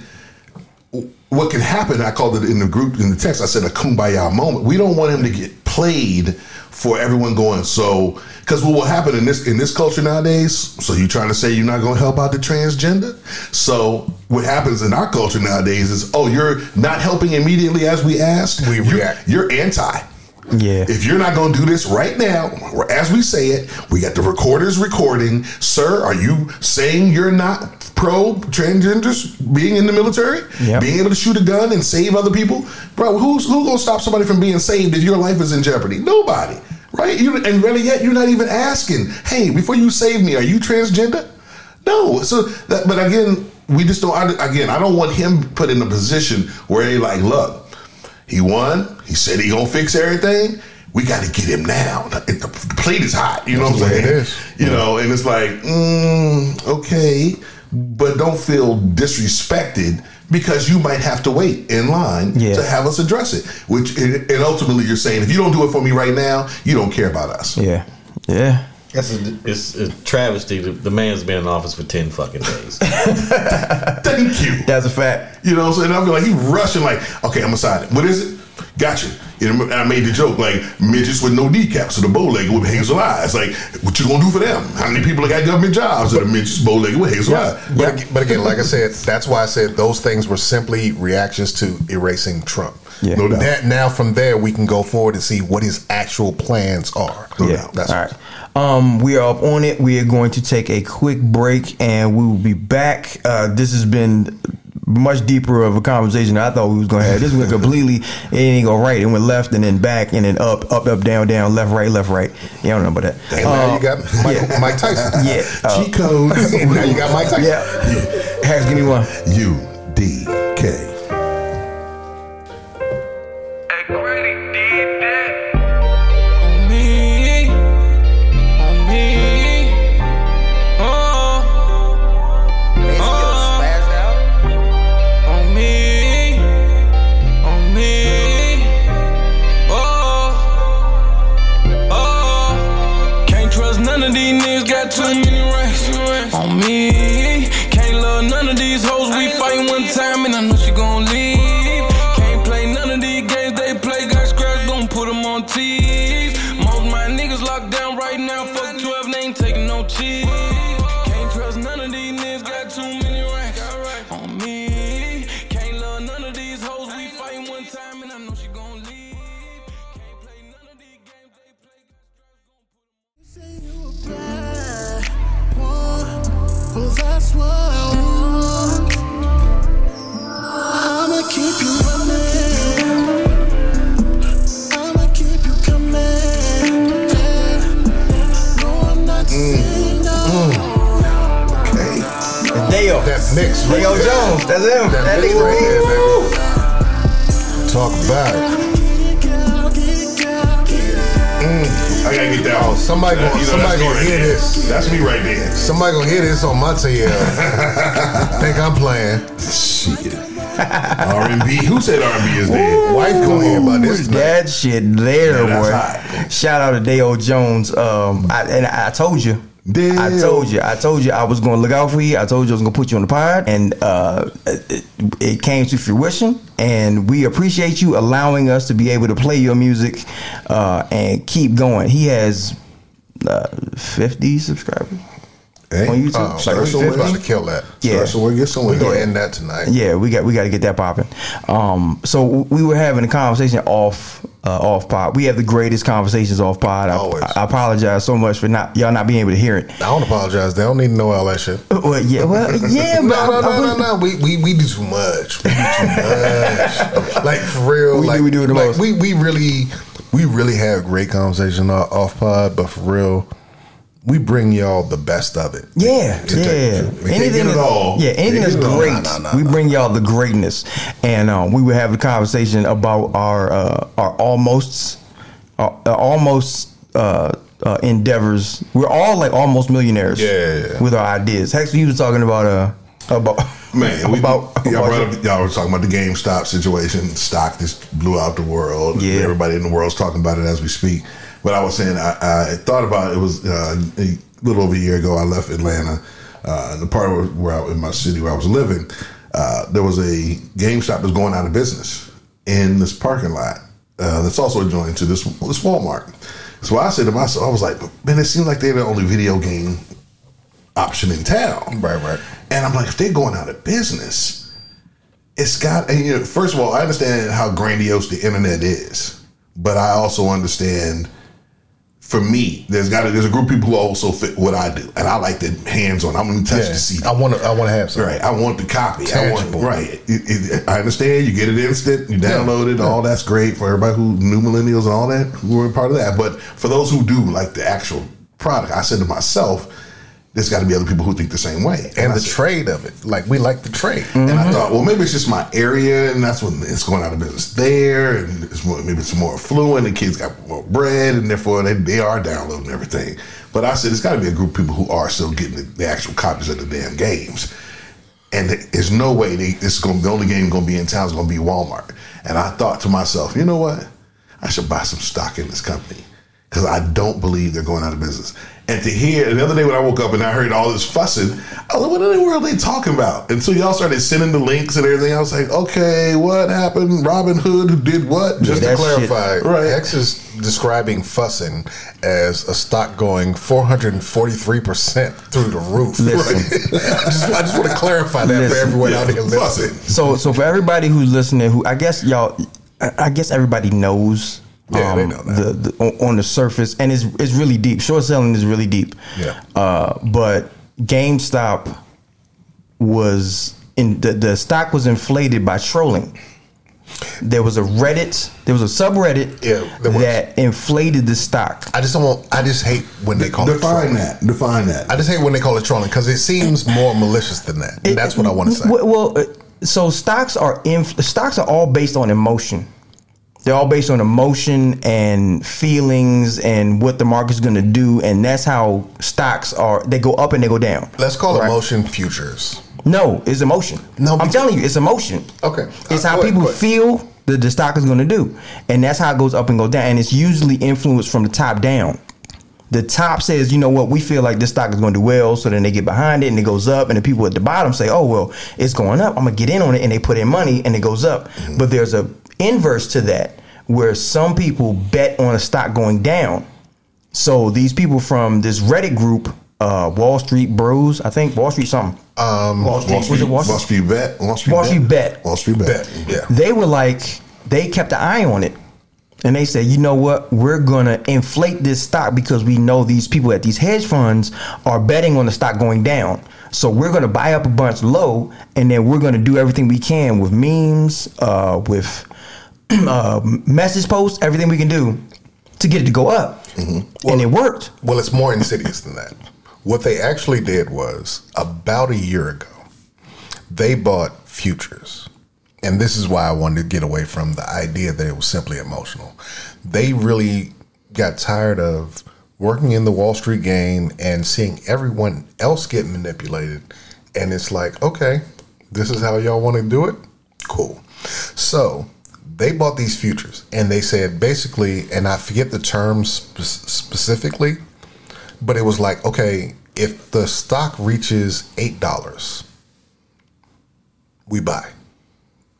what can happen, I called it in the group in the text, I said a kumbaya moment. We don't want him to get played for everyone going. So, because what will happen in this in this culture nowadays? So you trying to say you're not going to help out the transgender? So what happens in our culture nowadays is, oh, you're not helping immediately as we asked. We You're- react. You're anti. Yeah. If you're not going to do this right now, or as we say it, we got the recorders recording. Sir, are you saying you're not pro transgenders being in the military, Yep. being able to shoot a gun and save other people? Bro, who's who gonna stop somebody from being saved if your life is in jeopardy? Nobody, right? You, and really yet, you're not even asking. Hey, before you save me, are you transgender? No. So, that, but again, we just don't. I, again, I don't want him put in a position where he like, look, he won. He said he gonna fix everything. We got to get him now. The, the plate is hot. You know what I'm That's the way saying? You know, and it's like, mm, okay, but don't feel disrespected because you might have to wait in line Yeah. to have us address it. Which and and ultimately, you're saying if you don't do it for me right now, you don't care about us. Yeah. Yeah. That's a, it's a travesty. The, the man's been in office for ten fucking days. Thank you. That's a fact. You know what I'm saying? I feel like he rushing like, okay, I'm gonna sign it. What is it? Gotcha. You I made the joke like midgets with no kneecaps or the bow legged with hazel eyes. Like, what you gonna do for them? How many people that got government jobs that are midgets, bow legged with hazel eyes? But, ag- but again, like I said, that's why I said those things were simply reactions to erasing Trump. Yeah. No doubt. That, now from there we can go forward and see what his actual plans are. No Yeah. doubt. That's All right. Um, we are up on it. We are going to take a quick break and we will be back. Uh, this has been much deeper of a conversation than I thought we was going to have. This went completely, it ain't go right. It went left and then back and then up, up, up, down, down, left, right, left, right. You don't know about that. And now you got Mike, yeah. Mike Tyson. Yeah. Uh, Cheat codes. now you got Mike Tyson. yeah. Harris, give me one. U D K. That mix right Daevo there. Jones. That's him. That That mix nigga right there, baby. Talk about it. Get it, girl, get it, girl, get it. I gotta get that. Oh, somebody gonna- You somebody me gonna right hear there. this. That's me right there. Somebody gonna hear this on my tail. Think I'm playing. Shit. R and B. Who said R and B is dead? Wife gonna hear about this tonight. That shit there, Yeah, boy. hot. Shout out to Daevo Jones. Um, I, and I told you. Daevo. I told you. I told you I was going to look out for you. I told you I was going to put you on the pod, and uh, it, it came to fruition. And we appreciate you allowing us to be able to play your music uh, and keep going. He has uh, 50 subscribers Hey, on YouTube. Like start we're about to kill that. Yeah. Start somewhere, get somewhere. We're gonna end that tonight. Yeah, we got we got to get that popping. Um, so we were having a conversation off uh, off pod. We have the greatest conversations off pod. I, Always. I apologize so much for not y'all not being able to hear it. I don't apologize. They don't need to know all that shit. Well, yeah, well, yeah, No, I- no, no, no, no. We, we we do too much. We do too much. like for real. We do- like we do the like, most. We we really we really have great conversation o- off pod, but for real, we bring y'all the best of it. Yeah, To yeah. can't Anything at all. yeah, anything that's get it all. great, we bring y'all the greatness. And um, we were having a conversation about our uh, our almost our, our almost uh, uh, endeavors. We're all like almost millionaires. Yeah, yeah, with our ideas. Hex, you was talking about uh about Man, we, about, y'all, about- brought up, y'all were talking about the GameStop situation. Stock just blew out the world. Yeah. Everybody in the world's talking about it as we speak. But I was saying, I, I thought about it, it was uh, a little over a year ago. I left Atlanta, uh, the part where, where I, in my city where I was living, uh, there was a GameStop that's going out of business in this parking lot. Uh, that's also adjoined to this this Walmart. So I said to myself, I was like, man, it seems like they're the only video game option in town. Right, right. And I'm like, if they're going out of business, it's got. And you know, first of all, I understand how grandiose the internet is, but I also understand. For me, there's got to, there's a group of people who also fit what I do, and I like the hands on. I'm gonna touch the CD. I want to. I want to have some. Right, I want the copy. Tangible. I want right. It, it, I understand. You get it instant. You download it. All that's great for everybody who new millennials and all that who are part of that. But for those who do like the actual product, I said to myself, there's got to be other people who think the same way. And I the said- trade of it, like we like the trade. and I mm-hmm. thought, well, maybe it's just my area, and that's when it's going out of business there, and it's more, maybe it's more affluent, and kids got more bread, and therefore they, they are downloading everything. But I said, it's got to be a group of people who are still getting the, the actual copies of the damn games. And there's no way they, this is going the only game going to be in town is going to be Walmart. And I thought to myself, you know what? I should buy some stock in this company because I don't believe they're going out of business. And to hear the other day when I woke up and I heard all this fussing, I was like, what in the world are they talking about? And so y'all started sending the links and everything. I was like, okay, what happened? Robin Hood did what? Just to that shit- clarify, Right. Hex is describing fussing as a stock going 443% through the roof. Listen. I, just, I just want to clarify that for Listen. everyone out here listening. So, so for everybody who's listening, who I guess y'all, I guess everybody knows. Um, Yeah, they know that. The, the, on- on the surface, and it's it's really deep. Short selling is really deep. Yeah. Uh, but GameStop was in the the stock was inflated by trolling. There was a Reddit, there was a subreddit Yeah, that inflated the stock. I just don't want, I just hate when they call it Define trolling. that. Define that. I just hate when they call it trolling because it seems more malicious than that. And that's what I want to say. Well, well, uh, so stocks are inf- stocks are all based on emotion. They're all based on emotion and feelings and what the market's going to do, and that's how stocks are. They go up and they go down. Let's call it Right. motion futures. No, it's emotion. No, I'm telling you, it's emotion. Okay. it's Uh, how people ahead. feel that the stock is going to do, and that's how it goes up and go down. And it's usually influenced from the top down. The top says, you know what, we feel like this stock is going to do well, so then they get behind it and it goes up, and the people at the bottom say, oh well, it's going up. I'm gonna get in on it, and they put in money and it goes up. Mm-hmm. But there's a inverse to that where some people bet on a stock going down. So these people from this Reddit group, uh, Wall Street Bros, I think Wall Street something. Um, Wall Street, Wall Street, it Wall Wall Street? Street bet. Wall Street, Wall Street bet. Wall Street bet. Bet. Yeah. They were like, they kept an eye on it. And they said, you know what? We're going to inflate this stock because we know these people at these hedge funds are betting on the stock going down. So we're going to buy up a bunch low, and then we're going to do everything we can with memes, uh, with uh, message posts, everything we can do to get it to go up. and it worked. Well, it's more insidious than that. What they actually did was about a year ago, they bought futures. And this is why I wanted to get away from the idea that it was simply emotional. They really got tired of working in the Wall Street game and seeing everyone else get manipulated. And it's like, okay, this is how y'all want to do it? Cool. So they bought these futures and they said basically, and I forget the terms spe- specifically, but it was like, okay, if the stock reaches $8, we buy.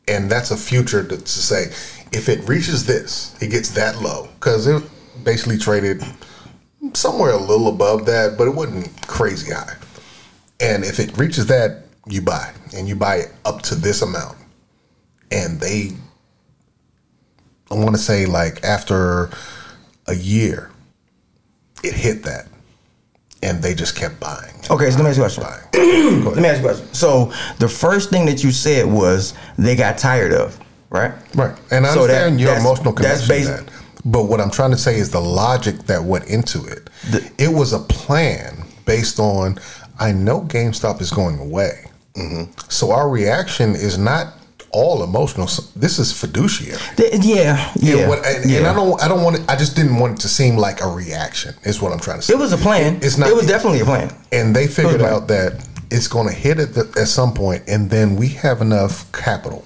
And that's a future to, to say, if it reaches this, it gets that low. Because it basically traded somewhere a little above that, but it wasn't crazy high. And if it reaches that, you buy. And you buy it up to this amount. And they, I want to say, like after a year, it hit that. And they just kept buying. Okay, so let me ask you a question. Let me ask you a question. So the first thing that you said was they got tired of, right? Right. And I So that- your that's- emotional that's connection to that. But what I'm trying to say is the logic that went into it. The- it was a plan based on I know GameStop is going away. Mm-hmm. So our reaction is not all emotional. This is fiduciary. Th- yeah, yeah. And, what, and, and. I don't I don't want it, I just didn't want it to seem like a reaction is what I'm trying to say. It was a plan. It's not It was definitely a plan. and they figured out that it's going to hit at, the, at some point, and then we have enough capital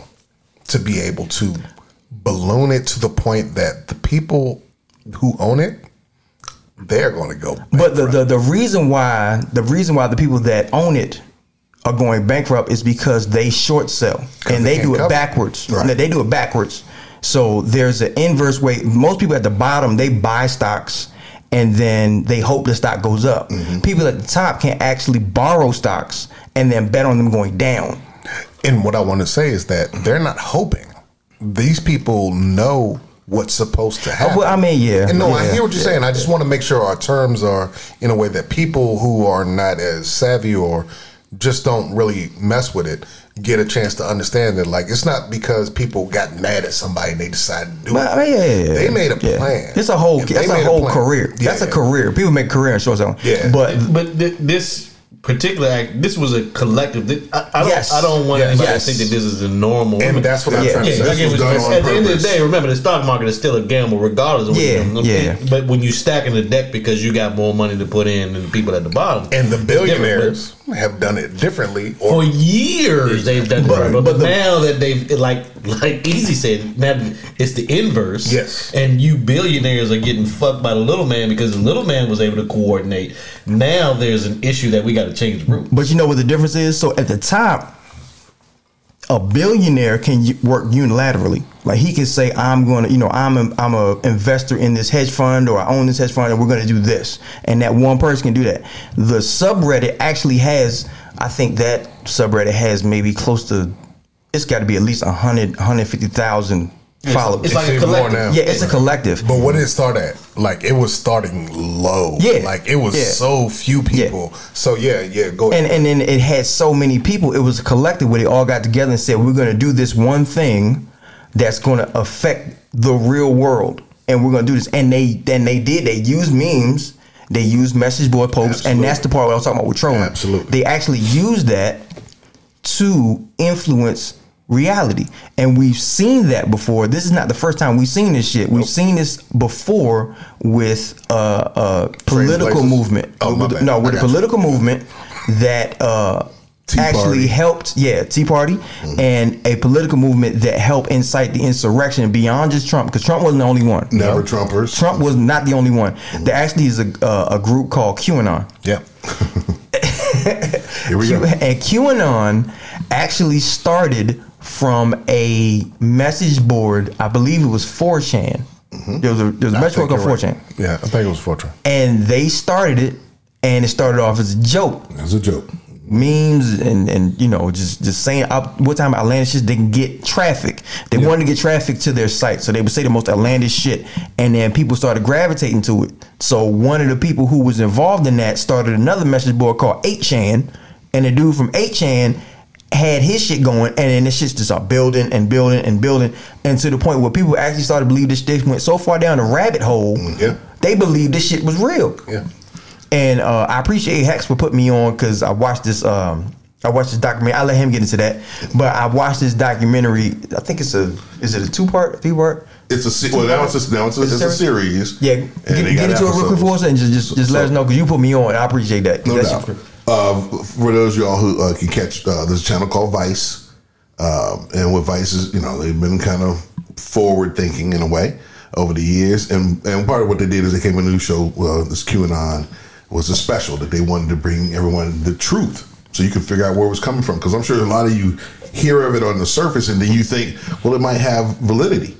to be able to balloon it to the point that the people who own it, they're going to go. But the, the the reason why the reason why the people that own it are going bankrupt is because they short sell and they they, do it cover. backwards. Right. They do it backwards. So there's an inverse way. Most people at the bottom they buy stocks and then they hope the stock goes up. Mm-hmm. People at the top can actually borrow stocks and then bet on them going down. And what I want to say is that they're not hoping. These people know what's supposed to happen. Well, I mean, yeah, And no, I hear what you're saying. I just want to make sure our terms are in a way that people who are not as savvy or just don't really mess with it get a chance to understand that. Like, it's not because people got mad at somebody and they decided to do But, it. yeah, yeah, yeah. They made a Yeah. plan. It's a whole. If That's a whole plan- career. Yeah, that's a career. People make career in short zone. Yeah. but But th- this particular act, this was a collective. Thi- I, I don't. Yes. I don't want Yes. anybody Yes. to think that this is the normal. And that's what I'm Yeah. trying to Yeah, say. I This was done on saying. At the end of the day, remember the stock market is still a gamble, regardless of what Yeah, you yeah. But when you stacking the deck because you got more money to put in than the people at the bottom, And the it's billionaires have done it differently. But for years they've done But- it, but, but the- now that they've like like Easy said, now it's the inverse. Yes. and you billionaires are getting fucked by the little man because the little man was able to coordinate. Now there's an issue that we got to change the rules. But you know what the difference is? So at the top, a billionaire can work unilaterally. Like he can say, "I'm going to, you know, I'm a, I'm a investor in this hedge fund, or I own this hedge fund, and we're going to do this." And that one person can do that. The subreddit actually has, I think that subreddit has maybe close to, it's got to be at least 100, 150,000 followers. it's like a collective. yeah, it's a collective. But what did it start at? Like it was starting low. Yeah. Like it was Yeah. so few people. So yeah, yeah, go and ahead. and then it had so many people. It was a collective where they all got together and said, "We're going to do this one thing that's going to affect the real world, and we're going to do this." And they then they did. They used memes. They used message board posts, and that's the part where I was talking about with trolling. Absolutely. they actually used that to influence reality, and we've seen that before. This is not the first time we've seen this shit. We've seen this before with uh, uh, political movement. Oh, my bad. no, with a got you. political movement that uh, actually. Mm-hmm. helped, yeah, Tea Party, and a political movement that helped incite the insurrection beyond just Trump, because Trump wasn't the only one. Never Trumpers. Trump was not the only one. Mm-hmm. There actually is a uh, a group called QAnon. yeah. Here we go. and QAnon actually started from a message board. I believe it was 4chan. There was a there was a Mm-hmm. Message board you're 4chan, right. Yeah, I think it was 4chan. and they started it, and it started off as a joke. As a joke. memes and and you know just just saying out what time outlandish shit they can get traffic. They wanted to get traffic to their site, so they would say the most outlandish shit, and then people started gravitating to it. So one of the people who was involved in that started another message board called 8chan, and the dude from 8chan had his shit going, and then this shit just started building and building and building, and to the point where people actually started to believe this shit went so far down the rabbit hole, yeah. they believed this shit was real. Yeah. And uh, I appreciate Hex for putting me on because I watched this. Um, I watched this documentary. I let him get into that, but I watched this documentary. I think it's a. Is it a two part, three part? It's a se- well now it's a, now it's a, It's a series. Yeah, And get, get into it real quick for us and just just, just let us know because you put me on. I appreciate that. No That's- doubt. Uh, for those of y'all who uh, can catch, uh, there's a channel called Vice, um, and with Vice is, you know, they've been kind of forward thinking in a way over the years, and and part of what they did is they came with a new show, uh, this QAnon was a special that they wanted to bring everyone the truth, so you could figure out where it was coming from, because I'm sure a lot of you hear of it on the surface, and then you think, well, it might have validity.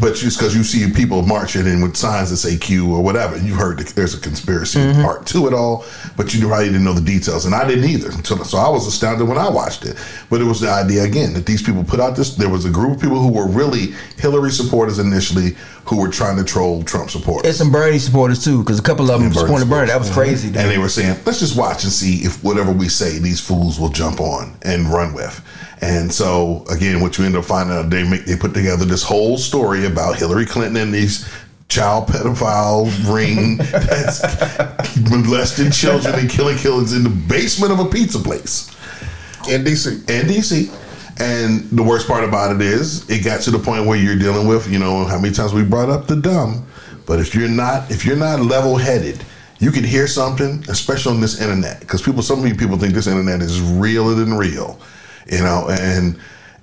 But just because you see people marching in with signs that say Q or whatever, you heard that there's a conspiracy mm-hmm. part to it all, but you probably didn't know the details, and I didn't either. Until, so I was astounded when I watched it. But it was the idea again that these people put out this. There was a group of people who were really Hillary supporters initially, who were trying to troll Trump supporters. It's some Bernie supporters too, because a couple of them supported Bernie. That was supporters. crazy. And they were saying, let's just watch and see if whatever we say, these fools will jump on and run with. And so, again, what you end up finding out, they make they put together this whole story about Hillary Clinton and these child pedophile ring that's molesting children and killing killings in the basement of a pizza place In DC. in DC. And the worst part about it is, it got to the point where you're dealing with, you know, how many times we brought up the dumb. But if you're not, if you're not level headed, you can hear something, especially on this internet, because people, some of you people think this internet is realer than real, you know. And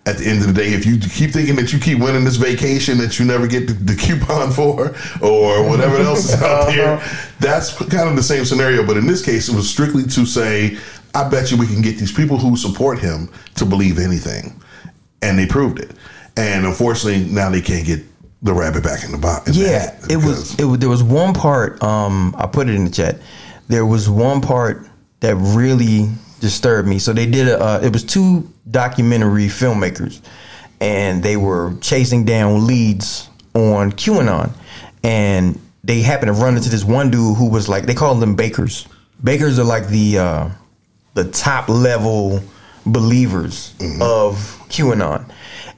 at the end of the day, if you keep thinking that you keep winning this vacation that you never get the, the coupon for, or whatever else is out there, that's kind of the same scenario. But in this case, it was strictly to say, I bet you we can get these people who support him to believe anything. And they proved it. And unfortunately, now they can't get the rabbit back in the box. Yeah, it was. It was. There was one part. Um, I put it in the chat. There was one part that really disturbed me. So they did a. Uh, it was two documentary filmmakers, and they were chasing down leads on QAnon, and they happened to run into this one dude who was like they call them bakers. Bakers are like the uh, the top level believers of QAnon.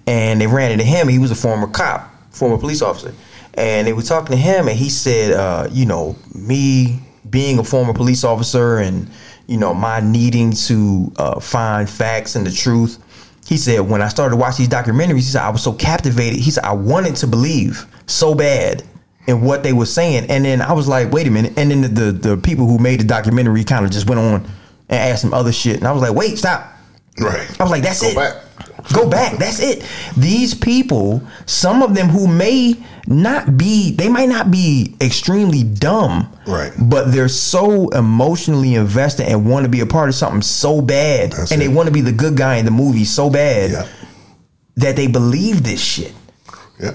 And they ran into him. He was a former cop, former police officer. And they were talking to him, and he said, uh, you know, me being a former police officer and, you know, my needing to uh, find facts and the truth. He said, when I started watching these documentaries, he said, I was so captivated. He said, I wanted to believe so bad in what they were saying. And then I was like, wait a minute. And then the, the, the people who made the documentary kind of just went on and asked him other shit. And I was like, wait, stop. right. I was like, that's Go it. back. Go back. That's it. These people, some of them who may not be, they might not be extremely dumb. Right. But they're so emotionally invested and want to be a part of something so bad. That's and it. they want to be the good guy in the movie so bad Yeah. that they believe this shit. Yeah.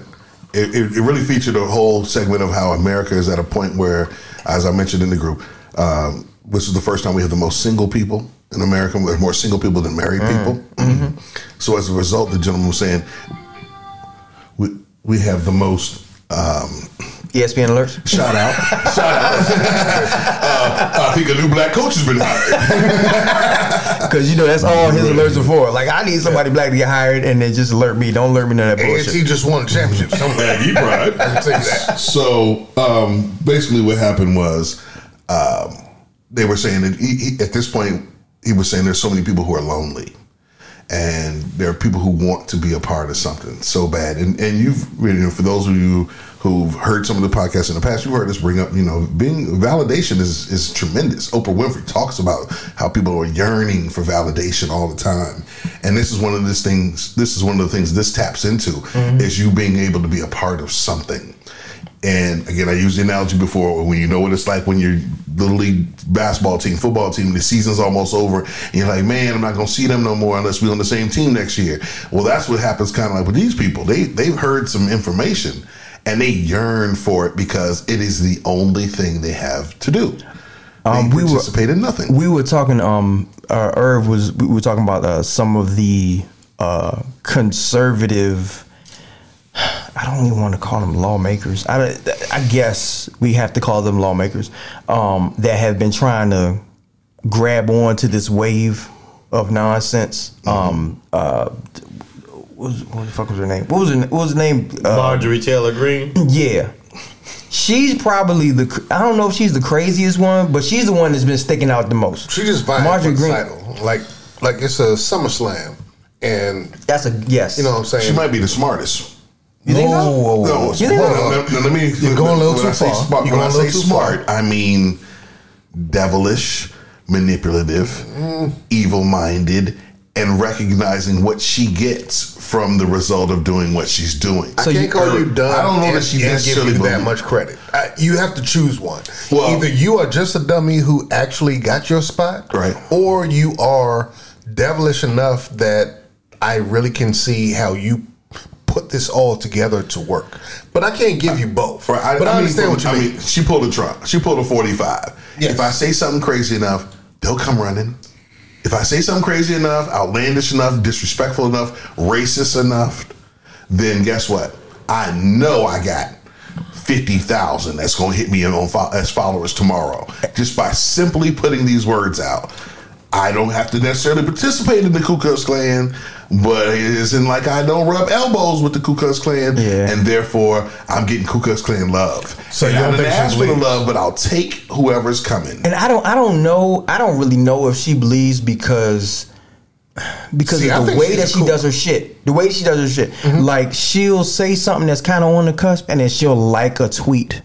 It, it, it really featured a whole segment of how America is at a point where, as I mentioned in the group, um, this is the first time we have the most single people in America. We have more single people than married people. So as a result, the gentleman was saying, we, we have the most. Um, ESPN alerts. shout out! shout out! uh, I think a new black coach has been hired. Because you know that's all his alerts are for. Like I need somebody black to get hired and then just alert me. Don't alert me to that bullshit. AFC just won a championship somewhere. Yeah, you right. I can tell you that. So um, basically, what happened was um, they were saying that he, he, at this point he was saying there's so many people who are lonely, and there are people who want to be a part of something so bad. And and you've you know, for those of you who've heard some of the podcasts in the past, you've heard us bring up you know being validation is is tremendous. Oprah Winfrey talks about how people are yearning for validation all the time, and this is one of these things. This is one of the things this taps into mm-hmm. is you being able to be a part of something. And again, I used the analogy before when you know what it's like when your little league basketball team, football team, the season's almost over, and you're like, man, I'm not gonna see them no more unless we're on the same team next year. Well, that's what happens kind of like with these people. They they've heard some information and they yearn for it because it is the only thing they have to do. They Um, we were- in nothing. we were talking um uh, Irv was we were talking about uh, some of the uh conservative I don't even want to call them lawmakers. I, I guess we have to call them lawmakers um, that have been trying to grab on to this wave of nonsense. Um, uh, what, was, what the fuck was her name? What was her, what was her name? Uh, Marjorie Taylor Greene. yeah. She's probably the I don't know if she's the craziest one, but she's the one that's been sticking out the most. She just vying Marjorie for the Greene. title. Like, like it's a SummerSlam, and That's a yes. you know what I'm saying. She might be the smartest. You think so? Whoa, whoa, whoa. No, You think well, so? no, no, let me. You're going a little when too I say far. Smart, You're when I going a say little too smart, far. I mean devilish, manipulative, Mm. evil-minded, and recognizing what she gets from the result of doing what she's doing. I can't you- call you dumb. I don't know that she and give you that much credit. I, you have to choose one. Well- Either you are just a dummy who actually got your spot, Right. Or you are devilish enough that I really can see how you put this all together to work. But I can't give you both. Right, but I, mean, understand what you I mean. mean, she pulled a Trump. She pulled a 45. Yes. If I say something crazy enough, they'll come running. If I say something crazy enough, outlandish enough, disrespectful enough, racist enough, then guess what? I know I got 50,000 that's going to hit me on fo- as followers tomorrow just by simply putting these words out. I don't have to necessarily participate in the Ku Klux Klan, but it isn't like I don't rub elbows with the Ku Klux Klan, Yeah. and therefore I'm getting Ku Klux Klan love. So And you I don't didn't ask for the love, but I'll take whoever's coming. and I don't I don't know I don't really know if she believes because because See, of the way that she cool. does her shit. The way she does her shit. Mm-hmm. Like she'll say something that's kind of on the cusp and then she'll like a tweet.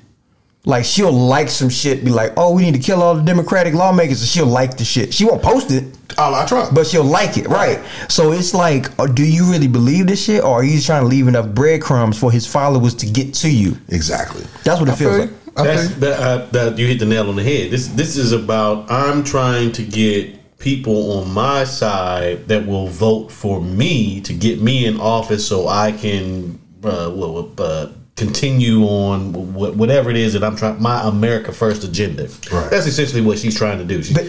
Like she'll like some shit, be like, "Oh, we need to kill all the Democratic lawmakers," and she'll like the shit. She won't post it, A la Trump. but she'll like it, right? So it's like, uh, do you really believe this shit, or are you trying to leave enough breadcrumbs for his followers to get to you? exactly. That's what it feels like. I That's feel you. that, uh, that you hit the nail on the head. This this is about I'm trying to get people on my side that will vote for me to get me in office so I can uh, what, what, uh, continue on whatever it is that I'm trying my America First agenda. Right. That's essentially what she's trying to do. She, But-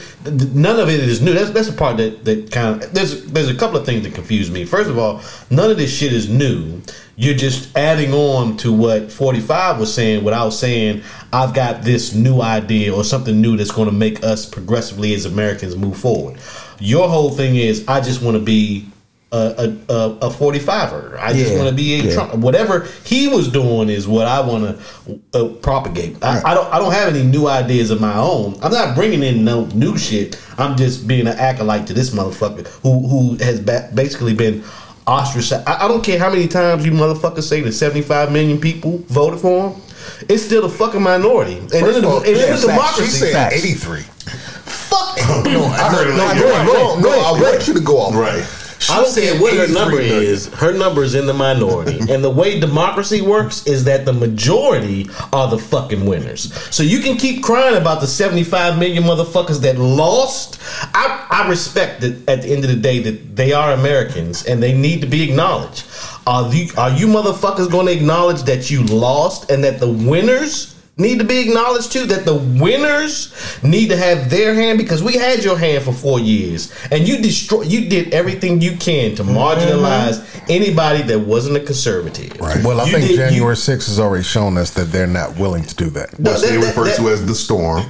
none of it is new. That's that's the part that that kind of there's there's a couple of things that confuse me. First of all, none of this shit is new. You're just adding on to what 45 was saying without saying I've got this new idea or something new that's going to make us progressively as Americans move forward. Your whole thing is I just want to be a, a, a, a 45er. I just want to be a yeah. Trump. Whatever he was doing is what I want to uh, propagate. I, I don't. I don't have any new ideas of my own. I'm not bringing in no new shit. I'm just being an acolyte to this motherfucker who who has ba- basically been ostracized. I, I don't care how many times you motherfuckers say that 75 million people voted for him. It's still a fucking minority. And First in of a, all, and yeah, a facts. democracy, She's saying Facts. 83. Fuck. No, I heard heard it no, like no, that. no, no, I want you to go off. Right. I don't care what her number million. is. Her number is in the minority, and the way democracy works is that the majority are the fucking winners. So you can keep crying about the seventy-five million motherfuckers that lost. I, I respect that at the end of the day that they are Americans and they need to be acknowledged. Are you are you motherfuckers going to acknowledge that you lost and that the winners? Need to be acknowledged too that the winners need to have their hand because we had your hand for four years and you destroy you did everything you can to mm-hmm. marginalize anybody that wasn't a conservative. Right. Well, I You think did- January 6th has already shown us that they're not willing to do that. Which that- they that- refer that- to as the storm.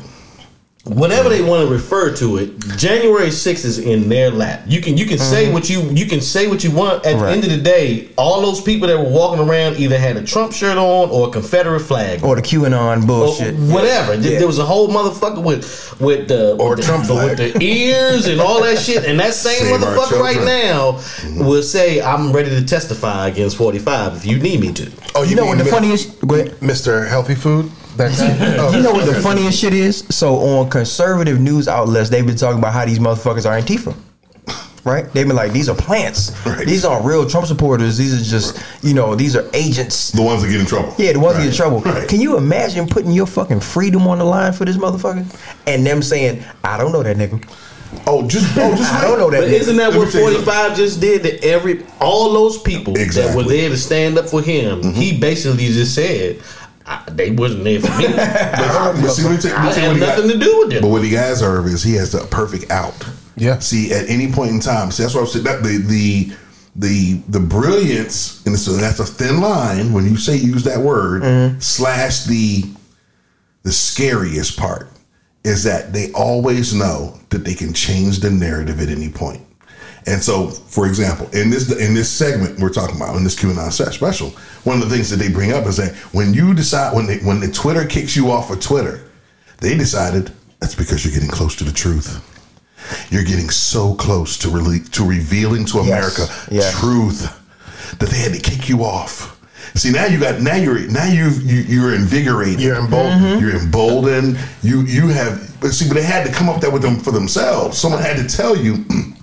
Whatever they want to refer to it, January 6th is in their lap. You can you can say mm-hmm. what you you can say what you want. At the end of the day, all those people that were walking around either had a Trump shirt on or a Confederate flag. Or the QAnon or bullshit. whatever. There- Yeah. There was a whole motherfucker with with the Or with the, Trump with the ears and all that shit. And that same Save motherfucker right children. now mm-hmm. will say, "I'm ready to testify against 45 if you need me to." Oh, You know what the funniest? Go. Mr. Healthy Food? That? Oh, You know what the funniest shit is? So on conservative news outlets, they've been talking about how these motherfuckers are Antifa. Right? They've been like, these are plants. Right. These aren't real Trump supporters. These are just, you know, these are agents. The ones that get in trouble. Yeah, the ones that get in trouble. Right. Can you imagine putting your fucking freedom on the line for this motherfucker? And them saying, I don't know that nigga. Oh, just oh, just I don't know that But nigga. isn't that Let what 45 just did to every all those people that were there to stand up for him? He basically just said I, they wasn't there for me. But, but see, let me tell- let I tell you had what he got- nothing to do with it. But what he has, Irv, is he has the perfect out. Yeah. See, at any point in time, see, that's what I said. That the the the the brilliance, and so that's a thin line when you say use that word mm-hmm. slash the the scariest part is that they always know that they can change the narrative at any point. And so, for example, in this in this segment we're talking about in this QAnon set special, one of the things that they bring up is that when you decide when they, when the Twitter kicks you off of Twitter, they decided that's because you're getting close to the truth. You're getting so close to rele- to revealing to America Yeah. truth that they had to kick you off. See now you got now you're now you've, you you're invigorated. You're emboldened. Mm-hmm. You're emboldened. You you have but see, but they had to come up there with them for themselves. Someone had to tell you.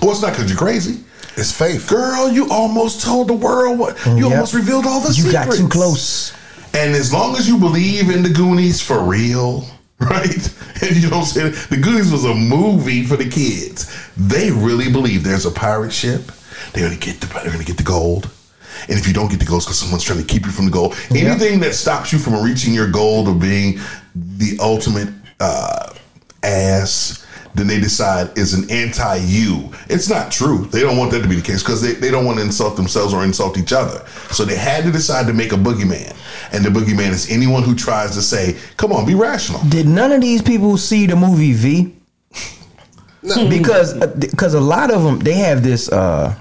Well, it's not because you're crazy. It's faith. Girl, you almost told the world what you Yep. almost revealed all the You secrets. You got too close. And as long as you believe in the Goonies for real, right? And you don't say the Goonies was a movie for the kids. They really believe there's a pirate ship. They're gonna get the they're gonna get the gold. And if you don't get the gold, because someone's trying to keep you from the gold, anything that stops you from reaching your goal of being the ultimate uh, ass, then they decide is an anti you. It's not true. They don't want that to be the case because they, they don't want to insult themselves or insult each other. So they had to decide to make a boogeyman. And the boogeyman is anyone who tries to say, come on, be rational. Did none of these people see the movie V? because because a lot of them they have this uh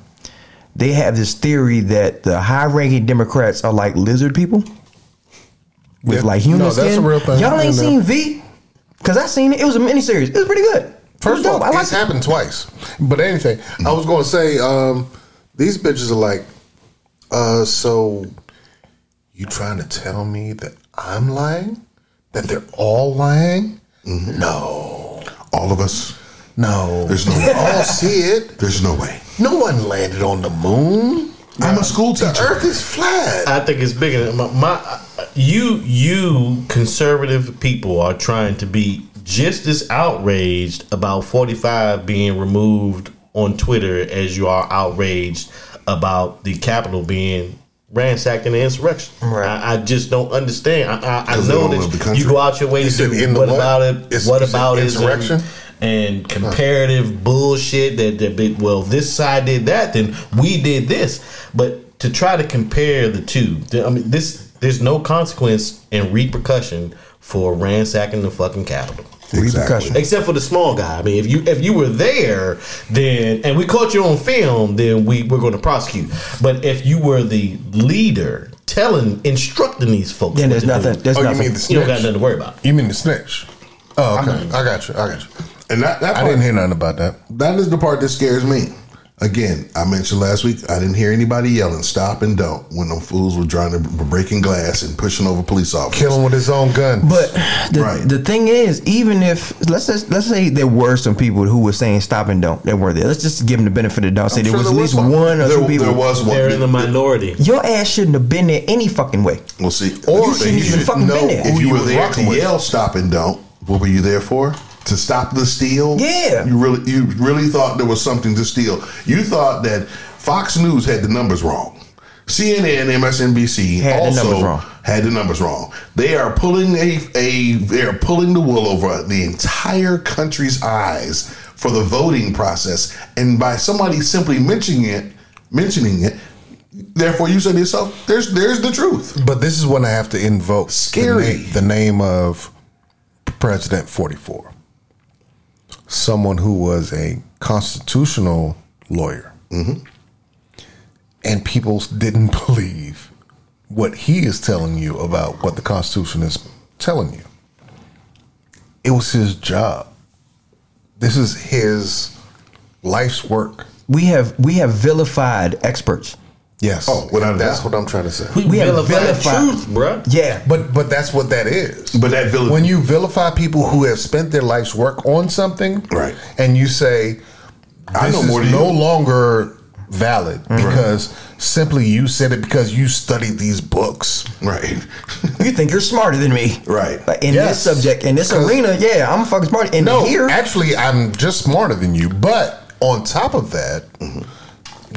they have this theory that the high ranking Democrats are like lizard people with Yeah. like human No, that's skin. a real thing. Y'all ain't seen V? Cause I seen it. It was a miniseries. It was pretty good. It was First of all, dope. I it's it. happened twice. But anything, I was going to say, um, these bitches are like, uh, so you trying to tell me that I'm lying? That they're all lying? No, All of us, no. There's no- we all see it. there's no way. No one landed on the moon. I'm a school teacher. The teacher. Earth is flat. I think it's bigger than my, my you you conservative people are trying to be just as outraged about 45 being removed on Twitter as you are outraged about the Capitol being ransacking the insurrection. Right. I, I just don't understand. I, I, I know don't love the that you go out your way to You said do the what what? about it? It's- what about it? insurrection? And comparative bullshit that, that, that well this side did that then we did this but to try to compare the two I mean this there's no consequence and repercussion for ransacking the fucking Capitol Repercussion. except for the small guy. I mean, if you if you were there, then and we caught you on film, then we we're going to prosecute. But if you were the leader, telling, instructing these folks, Then there's nothing. do, There's Oh, you mean the snitch? you don't got nothing to worry about. You mean the snitch? Oh, okay. I got you. I got you. And that, that I didn't hear nothing about that. that is the part that scares me. Again, I mentioned last week, I didn't hear anybody yelling stop and don't when them fools were trying to breaking glass and pushing over police officers. Kill him with his own gun. But the, Right. the thing is, even if let's just, let's say there were some people who were saying stop and don't, that were there. Let's just give them the benefit of the doubt. Say there sure was at there least was some. one or there, two people. There was one. They're in the minority. Your ass shouldn't have been there any fucking way. We'll see. Or you shouldn't even fucking been there. If you you were was there to with. yell stop and don't, what were you there for? To stop the steal? Yeah. You really you really thought there was something to steal. You thought that Fox News had the numbers wrong. CNN, MSNBC Had the also numbers wrong. had the numbers wrong. They are pulling a, a they are pulling the wool over the entire country's eyes for the voting process, and by somebody simply mentioning it, mentioning it, therefore you said to yourself, "There's there's the truth." But this is when I have to invoke Scary. the, na- the name of President 44. Someone who was a constitutional lawyer. Mm-hmm. And people didn't believe what he is telling you about what the Constitution is telling you. It was his job. This is his life's work. We have we have vilified experts. Yes. Oh, without a that's doubt. what I'm trying to say. We, We have vilify vilified- truth, bruh. Yeah, But but that's what that is. But that vil- when you vilify people who have spent their life's work on something, Right. And you say I this know is more than no you." longer valid because simply you said it because you studied these books. right, you think you're smarter than me, Right. Like in Yes. this subject, in this arena, yeah, I'm fucking smart. And No, here, actually, I'm just smarter than you. But on top of that, mm-hmm.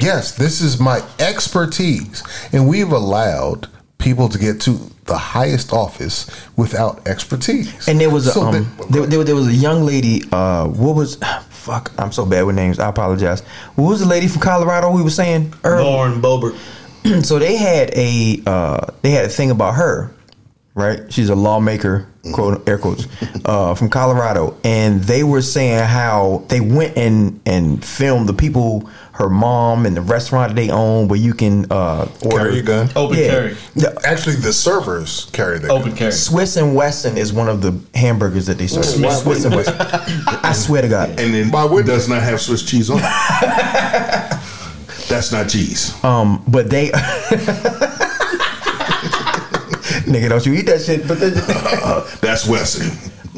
Yes, this is my expertise, and we've allowed people to get to the highest office without expertise. And there was a So um, the- there, there, there was a young lady. Uh, what was fuck? I'm so bad with names. I apologize. What was the lady from Colorado we were saying earlier? Lauren Boebert. so they had a uh, they had a thing about her, right? She's a lawmaker, quote air quotes, uh, from Colorado, and they were saying how they went and and filmed the people, her mom, and the restaurant that they own, where you can uh, order Carry your gun. Open Yeah. carry. The- Actually, the servers carry the Open carry. Swiss and Wesson is one of the hamburgers that they serve. Swiss- Swiss and Wesson. I swear to God. and then Why wouldn't does not have Swiss cheese on. it. That's not cheese. Um, but they. Nigga, don't you eat that shit? But then, That's Wesson.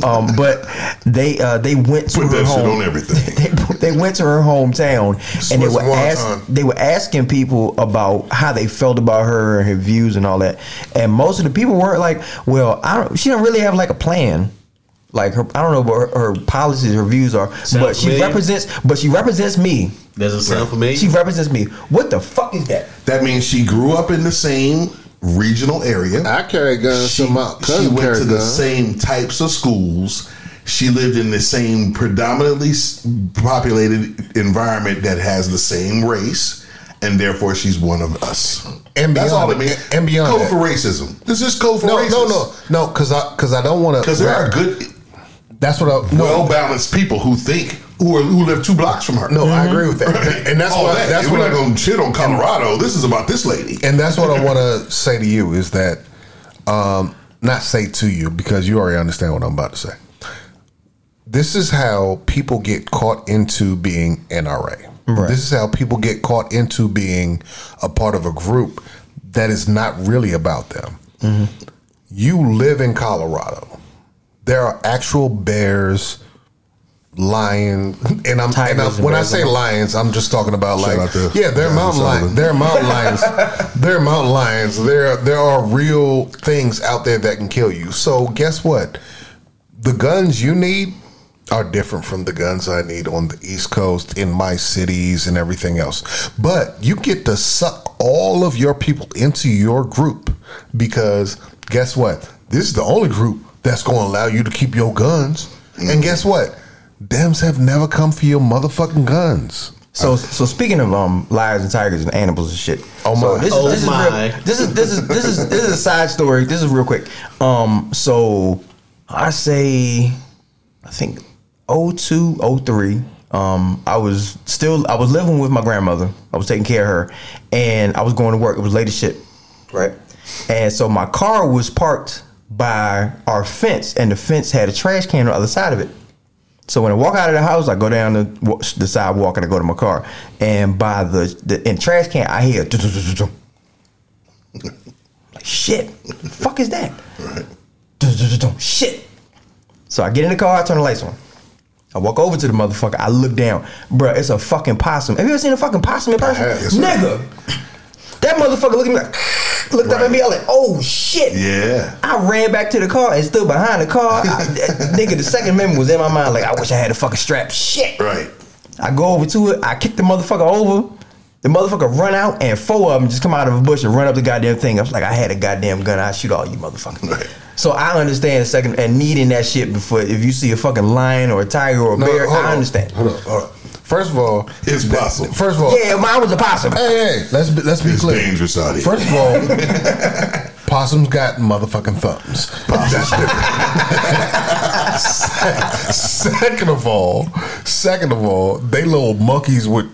Um, but they uh, they went to Put her that shit home. on everything. They, they went to her hometown and they were wonton. ask, they were asking people about how they felt about her and her views and all that. And most of the people were like, "Well, I don't. She don't really have like a plan." Like her, I don't know what her, her policies, her views are, Sound but she familiar? represents. But she represents me. Does it sound familiar? She represents me. What the fuck is that? That means she grew up in the same regional area. I carry guns. she, my she went to the guns. same types of schools. She lived in the same predominantly populated environment that has the same race, and therefore she's one of us. And That's beyond all it means. and beyond code that. for racism. This is code for No, racism. no, no, no, because I because I don't want to. Because there are good, That's what I. No, well balanced people who think who are who live two blocks from her. no, I agree with that, and that's all what that. that's we're what not I, going to shit on Colorado. This is about this lady. and that's what I want to say to you is that, um, not say to you because you already understand what I'm about to say. This is how people get caught into being NRA. Right. This is how people get caught into being a part of a group that is not really about them. You live in Colorado. There are actual bears, lion, and I'm, and I'm when I say lions, I'm just talking about Shout like out to yeah, they're Jasmine mountain lions. They're mountain lions. They're mountain lions. There there are real things out there that can kill you. So guess what? The guns you need are different from the guns I need on the East Coast in my cities and everything else. But you get to suck all of your people into your group because guess what? This is the only group that's going to allow you to keep your guns. And mm-hmm. guess what? Dems have never come for your motherfucking guns. So so speaking of um lions and tigers and animals and shit. Oh so my. This is, Oh this is my. Real, this is this is this is this is a side story. This is real quick. Um so I say I think 02, 03. Um I was still I was living with my grandmother. I was taking care of her and I was going to work. It was late as shit. Right? And so my car was parked by our fence and the fence had a trash can on the other side of it. So when I walk out of the house, I go down the, the sidewalk and I go to my car. And by the, the in trash can, I hear like shit. The fuck is that? Right. Shit. So I get in the car, I turn the lights on. I walk over to the motherfucker. I look down, Bruh, It's a fucking possum. Have you ever seen a fucking possum in person? Nigga, that motherfucker me like, looked up at me. I was like, oh shit. Yeah. I ran back to the car and stood behind the car. I, nigga, the second memory was in my mind. Like, I wish I had a fucking strap. Shit. Right. I go over to it. I kick the motherfucker over. The motherfucker run out, and four of them just come out of a bush and run up the goddamn thing. I was like, I had a goddamn gun. I shoot all you motherfuckers. Right. So I understand second and needing that shit before if you see a fucking lion or a tiger or a No, bear, I on. understand. Hold on, hold on. First of all, It's possum. First of all, Yeah, mine was a possum. hey, hey, let's be, let's be It's clear. dangerous out here. First of all, possums got motherfucking thumbs. That's different. second of all, second of all, they little monkeys with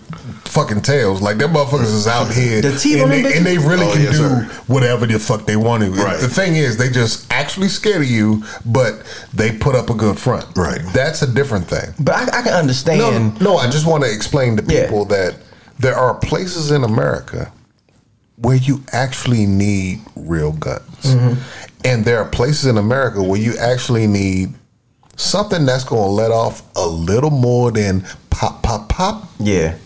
fucking tails. Like them motherfuckers is out here, The teeth and, on them they, and they really Oh, can yes, do sir. whatever the fuck they want to. Right. The thing is, they just actually scared of you, but they put up a good front. Right. That's a different thing. But I, I can understand. no, I just want to explain to Yeah. people that there are places in America where you actually need real guns. Mm-hmm. And there are places in America where you actually need something that's going to let off a little more than pop, pop, pop, Yeah,